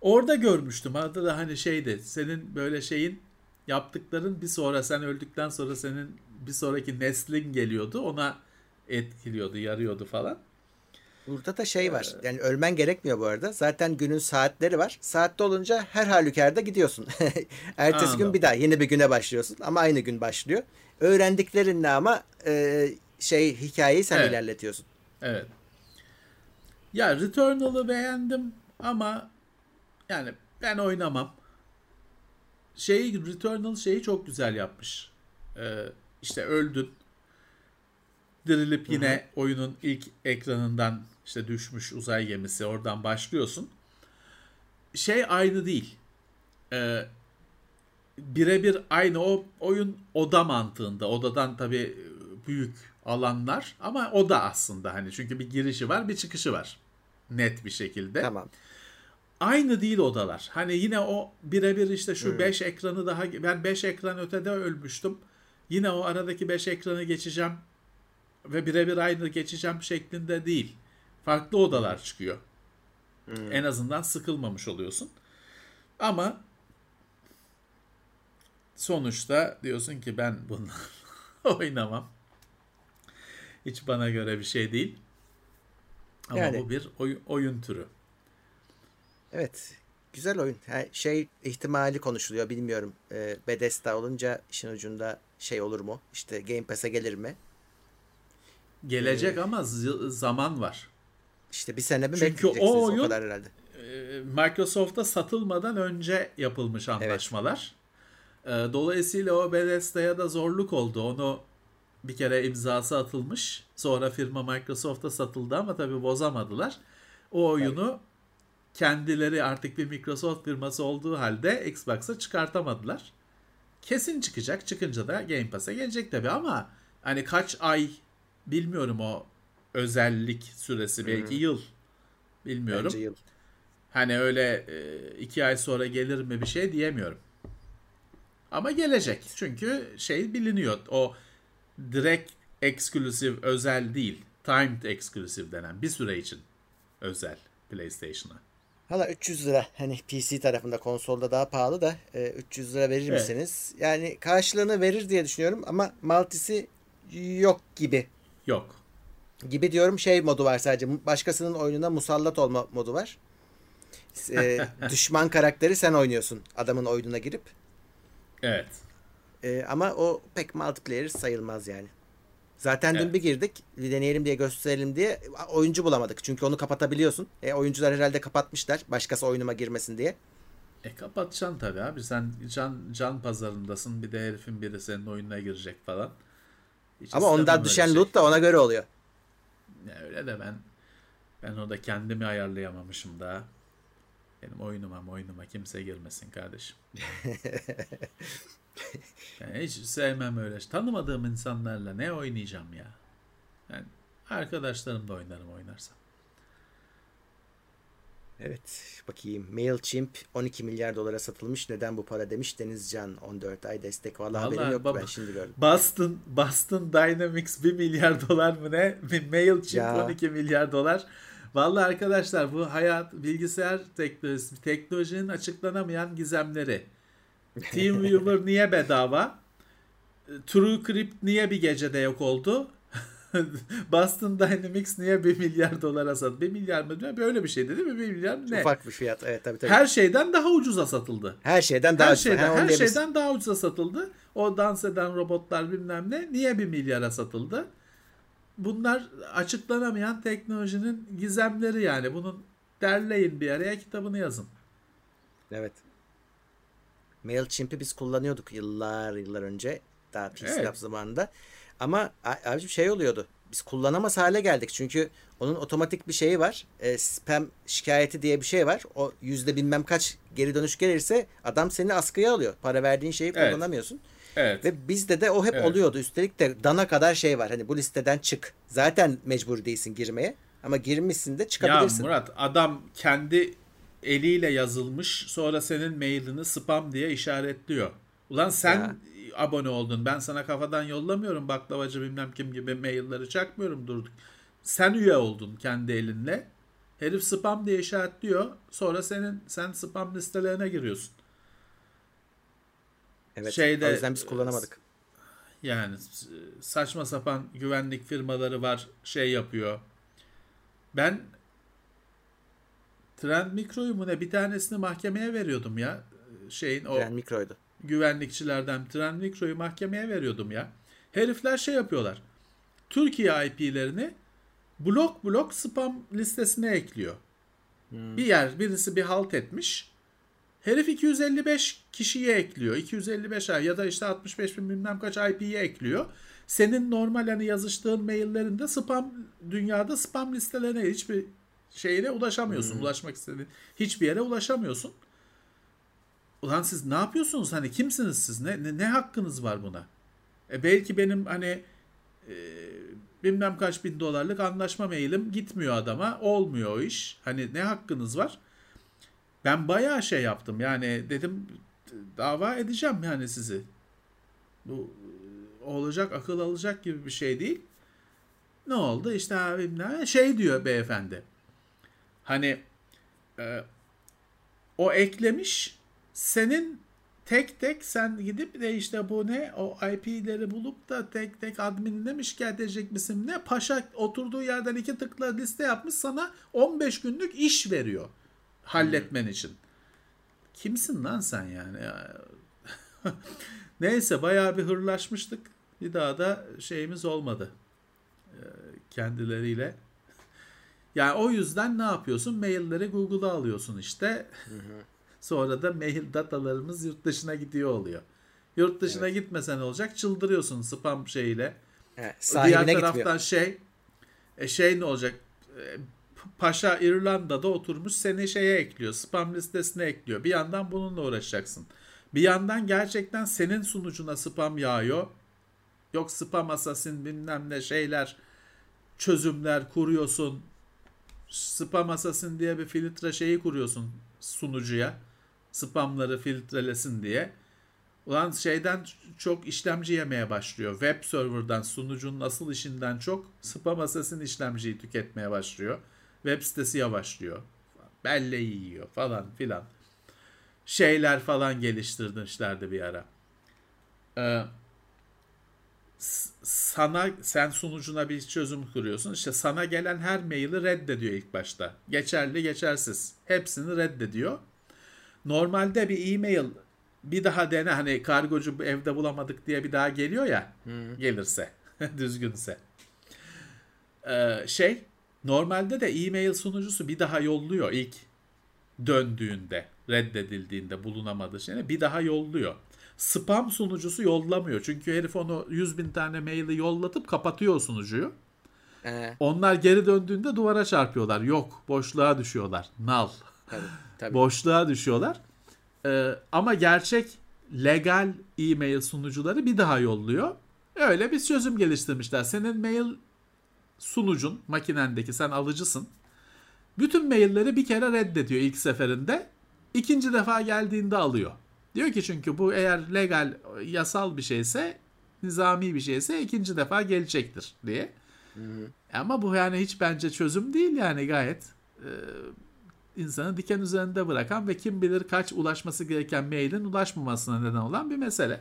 Orada görmüştüm. Orada da hani şeydi. Senin böyle şeyin yaptıkların bir sonra sen öldükten sonra senin bir sonraki neslin geliyordu. Ona etkiliyordu, yarıyordu falan.
Burada da şey var. Yani ölmen gerekmiyor bu arada. Zaten günün saatleri var. Saatte olunca her halükarda gidiyorsun. Ertesi
Anladım.
gün bir daha yeni bir güne başlıyorsun ama aynı gün başlıyor. Öğrendiklerinle ama e, şey hikayeyi sen
Evet.
ilerletiyorsun.
Evet. Ya Returnal'ı beğendim ama yani ben oynamam. Şeyi Returnal şeyi çok güzel yapmış. Ee, işte öldün. Dirilip yine oyunun ilk ekranından işte düşmüş uzay gemisi oradan başlıyorsun. Şey aynı değil. Ee, birebir aynı o oyun oda mantığında. Odadan tabii büyük alanlar ama oda aslında hani çünkü bir girişi var bir çıkışı var. Net bir şekilde.
Tamam.
Aynı değil odalar. Hani yine o birebir işte şu 5 ekranı daha ben 5 ekran ötede ölmüştüm. Yine o aradaki 5 ekranı geçeceğim ve birebir aynı geçeceğim şeklinde değil. Farklı odalar çıkıyor. En azından sıkılmamış oluyorsun. Ama sonuçta diyorsun ki ben bunu oynamam. Hiç bana göre bir şey değil. Ama
Yani-
bu bir oy- oyun türü.
Evet. Güzel oyun. Ha, şey ihtimali konuşuluyor bilmiyorum. E, Bethesda olunca işin ucunda şey olur mu? İşte Game Pass'e gelir mi?
Gelecek ama z- zaman var.
İşte bir sene mi
Çünkü o
o,
oyun-
kadar herhalde.
Ee, Microsoft'a satılmadan önce yapılmış anlaşmalar. Ee, Dolayısıyla o Bethesda'ya da zorluk oldu. Onu bir kere imzası atılmış. Sonra firma Microsoft'a satıldı ama tabii bozamadılar. O oyunu kendileri artık bir Microsoft firması olduğu halde Xbox'a çıkartamadılar. Kesin çıkacak. Çıkınca da Game Pass'a gelecek tabii ama hani kaç ay bilmiyorum o özellik süresi belki yıl bilmiyorum.
Bence yıl.
Hani öyle e, iki ay sonra gelir mi bir şey diyemiyorum. Ama gelecek. Çünkü şey biliniyor. O direkt eksklusif özel değil. Timed exclusive denen bir süre için özel PlayStation'a.
Hala 300 lira hani PC tarafında konsolda daha pahalı da e, 300 lira verir
Evet.
misiniz? Yani karşılığını verir diye düşünüyorum ama multisi yok gibi.
Yok.
Gibi diyorum şey modu var sadece. Başkasının oyununa musallat olma modu var. E, düşman karakteri sen oynuyorsun adamın oyununa girip.
Evet.
E, ama o pek multiplayer sayılmaz yani. Zaten dün
Evet.
bir girdik. Deneyelim diye gösterelim diye oyuncu bulamadık. Çünkü onu kapatabiliyorsun. E, oyuncular herhalde kapatmışlar. Başkası oyunuma girmesin diye.
E kapatacaksın tabii abi. Sen can can pazarındasın. Bir de herifin biri senin oyununa girecek falan. Hiç
Ama ondan düşen
şey.
loot da ona göre oluyor.
Ya öyle de ben ben orada kendimi ayarlayamamışım daha. Benim oyunuma oyunuma kimse girmesin kardeşim. Yani hiç sevmem öyle. Tanımadığım insanlarla ne oynayacağım ya? Yani arkadaşlarımla oynarım oynarsam.
Evet bakayım. MailChimp 12 milyar dolara satılmış. Neden bu para demiş Denizcan 14 ay destek. Vallahi,
Vallahi
haberim
baba-
ben şimdi gördüm.
Boston Boston Dynamics 1 milyar dolar mı ne? MailChimp
Ya.
12 milyar dolar. Vallahi arkadaşlar bu hayat bilgisayar teknolojisi, teknolojinin açıklanamayan gizemleri. TeamViewer niye bedava? TrueCrypt niye bir gecede yok oldu? Boston Dynamics niye 1 milyar dolara satıldı? 1 milyar mı? Böyle bir şeydi değil mi? 1 milyar ne?
Ufak bir fiyat. Evet tabii tabii.
Her şeyden daha ucuza satıldı.
Her şeyden daha
her
ucuza.
şeyden,
Ha,
her şeyden daha ucuza satıldı. O dans eden robotlar bilmem ne niye 1 milyara satıldı? Bunlar açıklanamayan teknolojinin gizemleri yani. Bunun derleyin bir araya kitabını yazın.
Evet. MailChimp'i biz kullanıyorduk yıllar yıllar önce. Daha PC
Evet.
Zamanında. Ama abicim şey oluyordu. Biz kullanamaz hale geldik. Çünkü onun otomatik bir şeyi var. E, spam şikayeti diye bir şey var. O yüzde bilmem kaç geri dönüş gelirse adam seni askıya alıyor. Para verdiğin şeyi
Evet.
kullanamıyorsun.
Evet.
Ve bizde de o hep
Evet.
oluyordu. Üstelik de dana kadar şey var. Hani bu listeden çık. Zaten mecbur değilsin girmeye. Ama girmişsin de
Ya
çıkabilirsin.
Murat adam kendi eliyle yazılmış sonra senin mailini spam diye işaretliyor. Ulan sen
Ya.
abone oldun. Ben sana kafadan yollamıyorum baklavacı bilmem kim gibi mailleri çakmıyorum durduk. Sen üye oldun kendi elinle. Herif spam diye işaretliyor. Sonra senin sen spam listelerine giriyorsun.
Evet.
şeyde-
o yüzden biz kullanamadık.
Yani s- saçma sapan güvenlik firmaları var şey yapıyor. Ben Trend Micro'yu mu ne bir tanesini mahkemeye veriyordum ya. Şeyin o
Yani mikroydu.
güvenlikçilerden Trend Micro'yu mahkemeye veriyordum ya. Herifler şey yapıyorlar. Türkiye IP'lerini blok blok spam listesine ekliyor. Bir yer birisi bir halt etmiş. Herif 255 kişiye ekliyor. 255 ay ya da işte 65 bin bilmem kaç IP'ye ekliyor. Senin normal hani yazıştığın maillerinde spam dünyada spam listelerine hiçbir şeyine ulaşamıyorsun. Ulaşmak istediğin hiçbir yere ulaşamıyorsun. Ulan siz ne yapıyorsunuz? Hani kimsiniz siz? Ne, ne, ne hakkınız var buna? E belki benim hani e, bilmem kaç bin dolarlık anlaşma mailim gitmiyor adama. Olmuyor o iş. Hani ne hakkınız var? Ben bayağı şey yaptım. Yani dedim dava edeceğim yani sizi. Bu e, olacak akıl alacak gibi bir şey değil. Ne oldu? İşte abi ne şey diyor beyefendi. Hani e, o eklemiş senin tek tek sen gidip de işte bu ne o IP'leri bulup da tek tek adminine mi şikayet edecek misin ne paşa oturduğu yerden iki tıkla liste yapmış sana 15 günlük iş veriyor halletmen için. Kimsin lan sen yani? Ya. Neyse bayağı bir hırlaşmıştık. Bir daha da şeyimiz olmadı. Ee, kendileriyle. Yani o yüzden ne yapıyorsun? Mailleri Google'a alıyorsun işte. Sonra da mail datalarımız yurt dışına gidiyor oluyor. Yurt dışına gitmesen olacak? Çıldırıyorsun spam şeyiyle.
Evet,
Diğer taraftan
gitmiyor.
şey e, şey ne olacak? Paşa İrlanda'da oturmuş seni şeye ekliyor. Spam listesine ekliyor. Bir yandan bununla uğraşacaksın. Bir yandan gerçekten senin sunucuna spam yağıyor. Yok spam assassin bilmem ne şeyler çözümler kuruyorsun. Spam assassin diye bir filtre şeyi kuruyorsun sunucuya. Spamları filtrelesin diye. Ulan şeyden çok işlemci yemeye başlıyor. Web server'dan sunucunun asıl işinden çok spam assassin işlemciyi tüketmeye başlıyor. Web sitesi yavaşlıyor. Belleği yiyor falan filan. Şeyler falan geliştirmişlerdi bir ara. Ee, sana sen sunucuna bir çözüm kuruyorsun. İşte sana gelen her maili reddediyor ilk başta. Geçerli, geçersiz. Hepsini reddediyor. Normalde bir e-mail bir daha dene hani kargocu evde bulamadık diye bir daha geliyor ya gelirse düzgünse. Ee, şey normalde de e-mail sunucusu bir daha yolluyor ilk döndüğünde reddedildiğinde bulunamadığı şeyine bir daha yolluyor. Spam sunucusu yollamıyor. Çünkü herif onu 100 bin tane maili yollatıp kapatıyor sunucuyu.
Ee,
Onlar geri döndüğünde duvara çarpıyorlar. Yok boşluğa düşüyorlar. Null.
tabii, tabii.
Boşluğa düşüyorlar. Ee, ama gerçek legal e-mail sunucuları bir daha yolluyor. Öyle bir çözüm geliştirmişler. Senin mail sunucun makinendeki sen alıcısın. Bütün mailleri bir kere reddediyor ilk seferinde. İkinci defa geldiğinde alıyor. Diyor ki çünkü bu eğer legal yasal bir şeyse nizami bir şeyse ikinci defa gelecektir diye. Ama bu yani hiç bence çözüm değil yani gayet e, insanı diken üzerinde bırakan ve kim bilir kaç ulaşması gereken mailin ulaşmamasına neden olan bir mesele.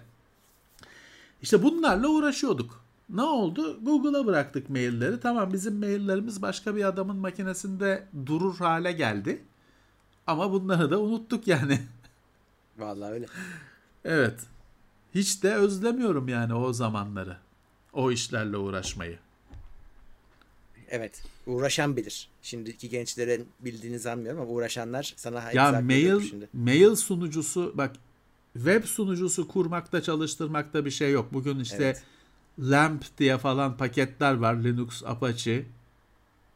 İşte bunlarla uğraşıyorduk. Ne oldu? Google'a bıraktık mailleri. Tamam bizim maillerimiz başka bir adamın makinesinde durur hale geldi. Ama bunları da unuttuk yani.
Vallahi öyle.
Evet. Hiç de özlemiyorum yani o zamanları. O işlerle uğraşmayı.
Evet. Uğraşan bilir. Şimdiki gençlerin bildiğini sanmıyorum ama uğraşanlar sana
Ya
izah
mail
şimdi.
mail sunucusu bak web sunucusu kurmakta çalıştırmakta bir şey yok. Bugün işte
Evet.
LAMP diye falan paketler var. Linux, Apache,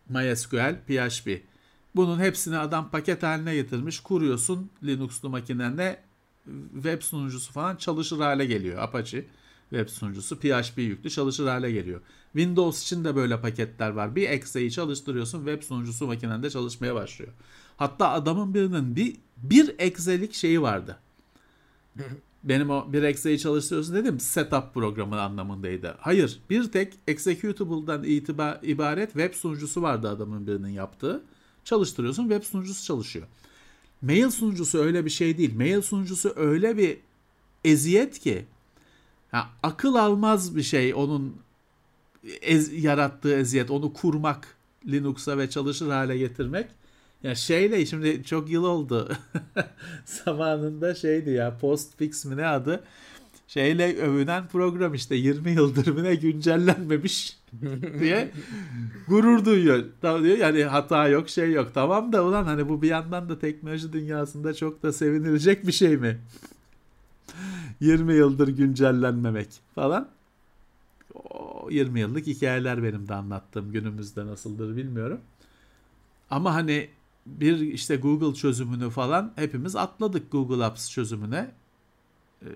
MySQL, PHP. Bunun hepsini adam paket haline getirmiş. Kuruyorsun Linux'lu makinende web sunucusu falan çalışır hale geliyor. Apache web sunucusu PHP yüklü çalışır hale geliyor. Windows için de böyle paketler var. Bir ekseyi çalıştırıyorsun web sunucusu makinende çalışmaya başlıyor. Hatta adamın birinin bir bir ekselik şeyi vardı. Benim o bir ekseyi çalıştırıyorsun dedim setup programı anlamındaydı. Hayır bir tek executable'dan itibar, ibaret web sunucusu vardı adamın birinin yaptığı. Çalıştırıyorsun web sunucusu çalışıyor. Mail sunucusu öyle bir şey değil. Mail sunucusu öyle bir eziyet ki ya akıl almaz bir şey onun ez- yarattığı eziyet. Onu kurmak Linux'a ve çalışır hale getirmek. Ya şeyle şimdi çok yıl oldu. Zamanında şeydi ya Postfix mi ne adı? Şeyle övünen program işte 20 yıldır mı ne güncellenmemiş diye gurur duyuyor. Tamam diyor yani hata yok şey yok. Tamam da ulan hani bu bir yandan da teknoloji dünyasında çok da sevinilecek bir şey mi? 20 yıldır güncellenmemek falan. O 20 yıllık hikayeler benim de anlattığım günümüzde nasıldır bilmiyorum. Ama hani bir işte Google çözümünü falan hepimiz atladık Google Apps çözümüne. Ee,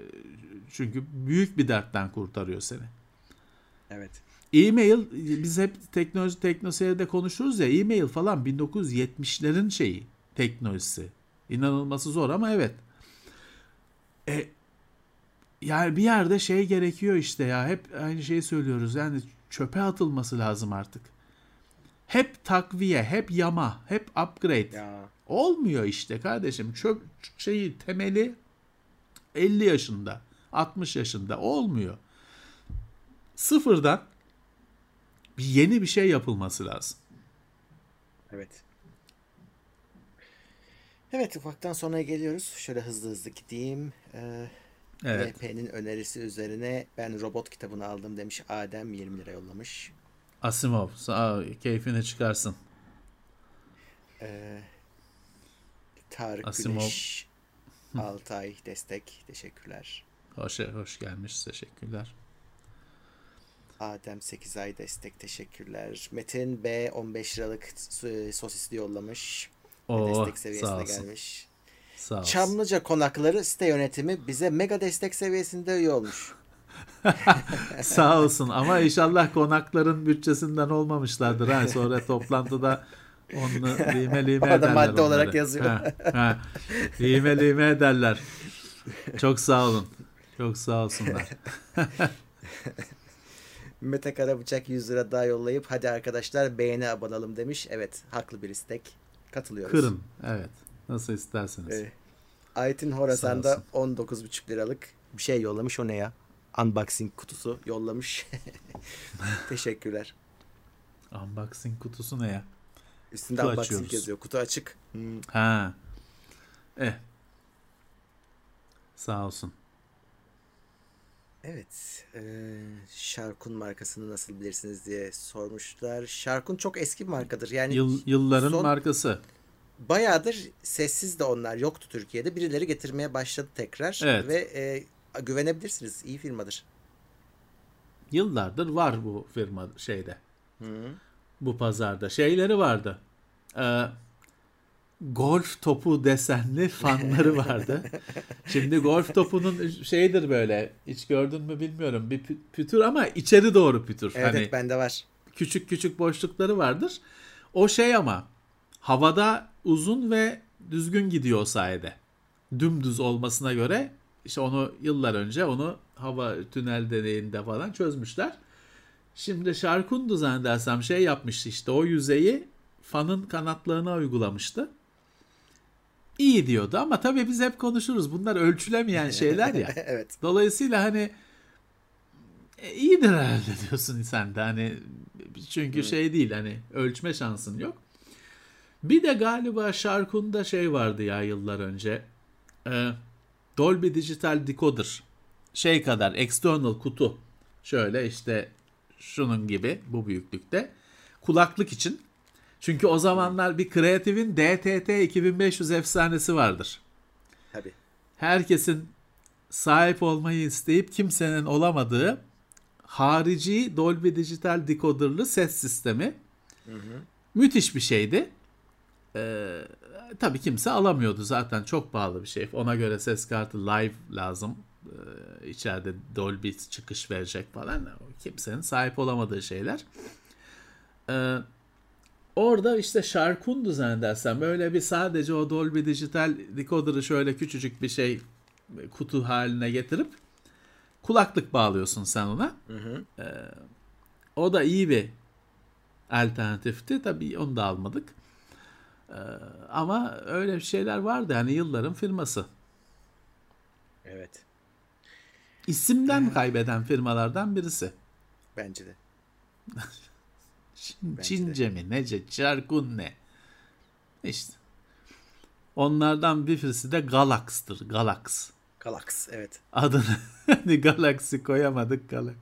Çünkü büyük bir dertten kurtarıyor seni.
Evet.
E-mail biz hep teknoloji teknoseyirde konuşuruz ya e-mail falan 1970'lerin şeyi teknolojisi. İnanılması zor ama evet. E, yani bir yerde şey gerekiyor işte ya hep aynı şeyi söylüyoruz yani çöpe atılması lazım artık. Hep takviye, hep yama, hep upgrade.
Ya
Olmuyor işte kardeşim. Çöp şeyi temeli 50 yaşında, 60 yaşında olmuyor. Sıfırdan bir yeni bir şey yapılması lazım.
evet. Evet ufaktan sonraya geliyoruz. Şöyle hızlı hızlı gideyim. Ee,
Evet.
VP'nin önerisi üzerine ben robot kitabını aldım demiş. Adem 20 lira yollamış.
Asimov, sağ ol, keyfini çıkarsın.
Ee, Tarık
Asimov.
Güneş 6 ay destek. Teşekkürler.
Hoş, hoş gelmiş, teşekkürler.
Adem 8 ay destek. Teşekkürler. Metin B 15 liralık sosisli yollamış.
Oo,
destek
sağ
seviyesine
olsun.
gelmiş.
Sağ olsun.
Çamlıca konakları site yönetimi bize mega destek seviyesinde üye olmuş.
Sağ olsun ama inşallah konakların bütçesinden olmamışlardır. Ha. Sonra toplantıda onu lime lime
Orada
ederler
madde
onları.
olarak yazıyor.
Ha, ha. Lime lime ederler. Çok sağ olun. Çok sağ olsunlar.
Mete Karabıçak 100 lira daha yollayıp hadi arkadaşlar beğeni abanalım demiş. Evet haklı bir istek. Katılıyoruz.
Kırın. Evet. Nasıl isterseniz.
Ee, Aytin Horasan
Sağ
da 19,5 liralık bir şey yollamış. O ne ya? Unboxing kutusu yollamış. Teşekkürler.
Unboxing kutusu ne ya?
Üstünde
Kutu
unboxing
açıyoruz.
yazıyor. Kutu açık. Hmm,
Ha. Eh. Sağ olsun.
Evet. E, Sharkun markasını nasıl bilirsiniz diye sormuşlar. Sharkun çok eski bir markadır. Yani
Yıl, yılların
son-
markası.
bayağıdır sessiz de onlar yoktu Türkiye'de. Birileri getirmeye başladı tekrar.
Evet.
Ve e, güvenebilirsiniz. İyi firmadır.
Yıllardır var bu firma şeyde.
Hı.
bu pazarda. Şeyleri vardı. Ee, golf topu desenli fanları vardı. Şimdi golf topunun şeydir böyle. Hiç gördün mü bilmiyorum. Bir pü- pütür ama içeri doğru pütür.
Evet,
hani
evet bende var.
küçük küçük boşlukları vardır. O şey ama havada uzun ve düzgün gidiyor o sayede. Dümdüz olmasına göre işte onu yıllar önce onu hava tünel deneyinde falan çözmüşler. Şimdi Şarkundu zannedersem şey yapmıştı işte o yüzeyi fanın kanatlarına uygulamıştı. İyi diyordu ama tabii biz hep konuşuruz. Bunlar ölçülemeyen şeyler ya.
evet.
Dolayısıyla hani e, iyidir herhalde diyorsun sen de hani çünkü evet. şey değil hani ölçme şansın yok. Bir de galiba Şarkun'da şey vardı ya yıllar önce. Ee, Dolby Digital Decoder. Şey kadar external kutu. Şöyle işte şunun gibi bu büyüklükte. Kulaklık için. Çünkü o zamanlar bir Creative'in DTT 2500 efsanesi vardır.
Tabii.
Herkesin sahip olmayı isteyip kimsenin olamadığı harici Dolby Digital decoder'lı ses sistemi. Hı hı. Müthiş bir şeydi. Ee, tabii kimse alamıyordu zaten çok pahalı bir şey. Ona göre ses kartı live lazım. Ee, içeride Dolby çıkış verecek falan. Kimsenin sahip olamadığı şeyler. Ee, orada işte Sharkundu zannedersem böyle bir sadece o Dolby Digital decoder'ı şöyle küçücük bir şey kutu haline getirip kulaklık bağlıyorsun sen ona. Hı hı. Ee, o da iyi bir alternatifti. Tabii onu da almadık. Ee, ama öyle şeyler vardı yani yılların firması.
Evet.
İsimden ee, kaybeden firmalardan birisi.
Bence de.
Çin, bence Çince de. mi nece Çarkun ne? İşte. Onlardan birisi de Galax'tır. Galax.
Galax evet.
Adını hani Galaxy koyamadık Galax.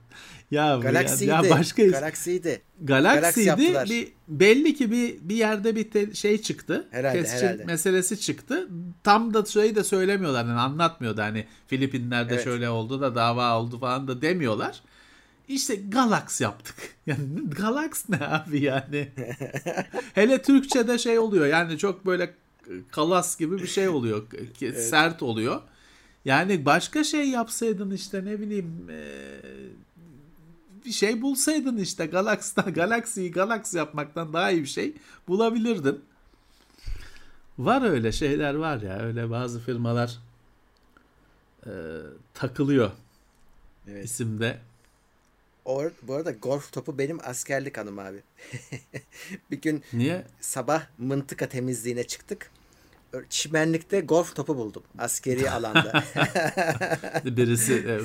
Ya Galaxy'ydi. Ya başka Galaxy'ydi.
Galaxy'ydi. Bir belli ki bir bir yerde bir te, şey çıktı.
Herhalde, Tescil herhalde.
meselesi çıktı. Tam da şeyi de söylemiyorlar. Yani anlatmıyordu hani Filipinler'de evet. şöyle oldu da dava oldu falan da demiyorlar. İşte Galax yaptık. Yani Galax ne abi yani? Hele Türkçe'de şey oluyor. Yani çok böyle kalas gibi bir şey oluyor. evet. Sert oluyor. Yani başka şey yapsaydın işte ne bileyim ee, bir şey bulsaydın işte Galaxy'den Galaxy'yi Galaxy yapmaktan daha iyi bir şey bulabilirdin. Var öyle şeyler var ya öyle bazı firmalar e, takılıyor evet. isimde.
Or, bu arada golf topu benim askerlik anım abi. bir gün Niye? sabah mıntıka temizliğine çıktık çimenlikte golf topu buldum. Askeri alanda.
birisi e,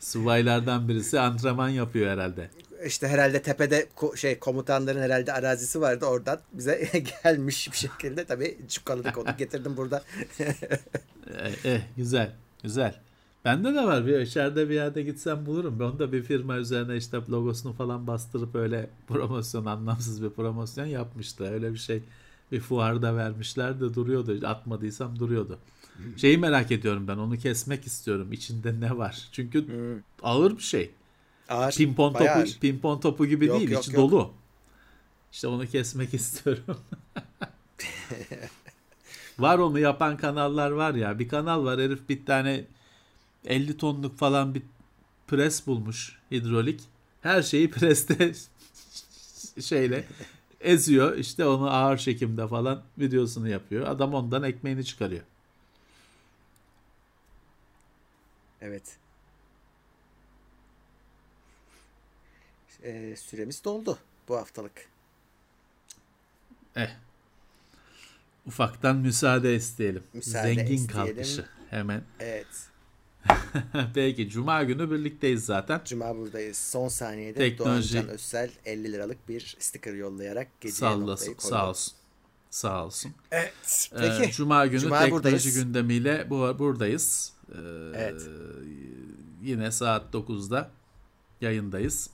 subaylardan birisi antrenman yapıyor herhalde.
İşte herhalde tepede ko- şey komutanların herhalde arazisi vardı oradan bize gelmiş bir şekilde tabii çukaladık onu getirdim burada.
eh, eh, güzel güzel. Bende de var bir içeride bir yerde gitsem bulurum. Ben de bir firma üzerine işte logosunu falan bastırıp öyle promosyon anlamsız bir promosyon yapmıştı. Öyle bir şey bir fuarda vermişler de duruyordu. Atmadıysam duruyordu. Şeyi merak ediyorum ben onu kesmek istiyorum. İçinde ne var? Çünkü hmm. ağır bir şey. Ağır. Pimpon topu, ağır. pimpon topu gibi yok, değil. Yok, içi yok. dolu. İşte onu kesmek istiyorum. var onu yapan kanallar var ya. Bir kanal var herif bir tane 50 tonluk falan bir pres bulmuş hidrolik. Her şeyi preste şeyle eziyor işte onu ağır çekimde falan videosunu yapıyor. Adam ondan ekmeğini çıkarıyor.
Evet. Ee, süremiz doldu bu haftalık.
Eh. Ufaktan müsaade isteyelim. Müsaade Zengin isteyelim. kalkışı hemen.
Evet.
Peki Cuma günü birlikteyiz zaten.
Cuma buradayız. Son saniyede Teknoloji... Doğancan Özsel 50 liralık bir sticker yollayarak geceye
sağ olasın, Sağ olsun. Sağ olsun.
Evet. Ee, Peki.
Ee, Cuma günü Cuma teknoloji buradayız. gündemiyle bu, buradayız. Ee, evet. Yine saat 9'da yayındayız.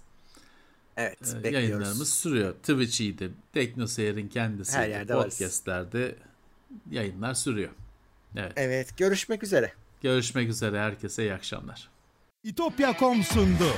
Evet.
Ee, bekliyoruz. Yayınlarımız sürüyor. Twitch'iydi. Teknoseyir'in kendisi. Her yerde podcastlerde varız. yayınlar sürüyor.
Evet. Evet. Görüşmek üzere.
Görüşmek üzere herkese iyi akşamlar.
İtopya.com sundu.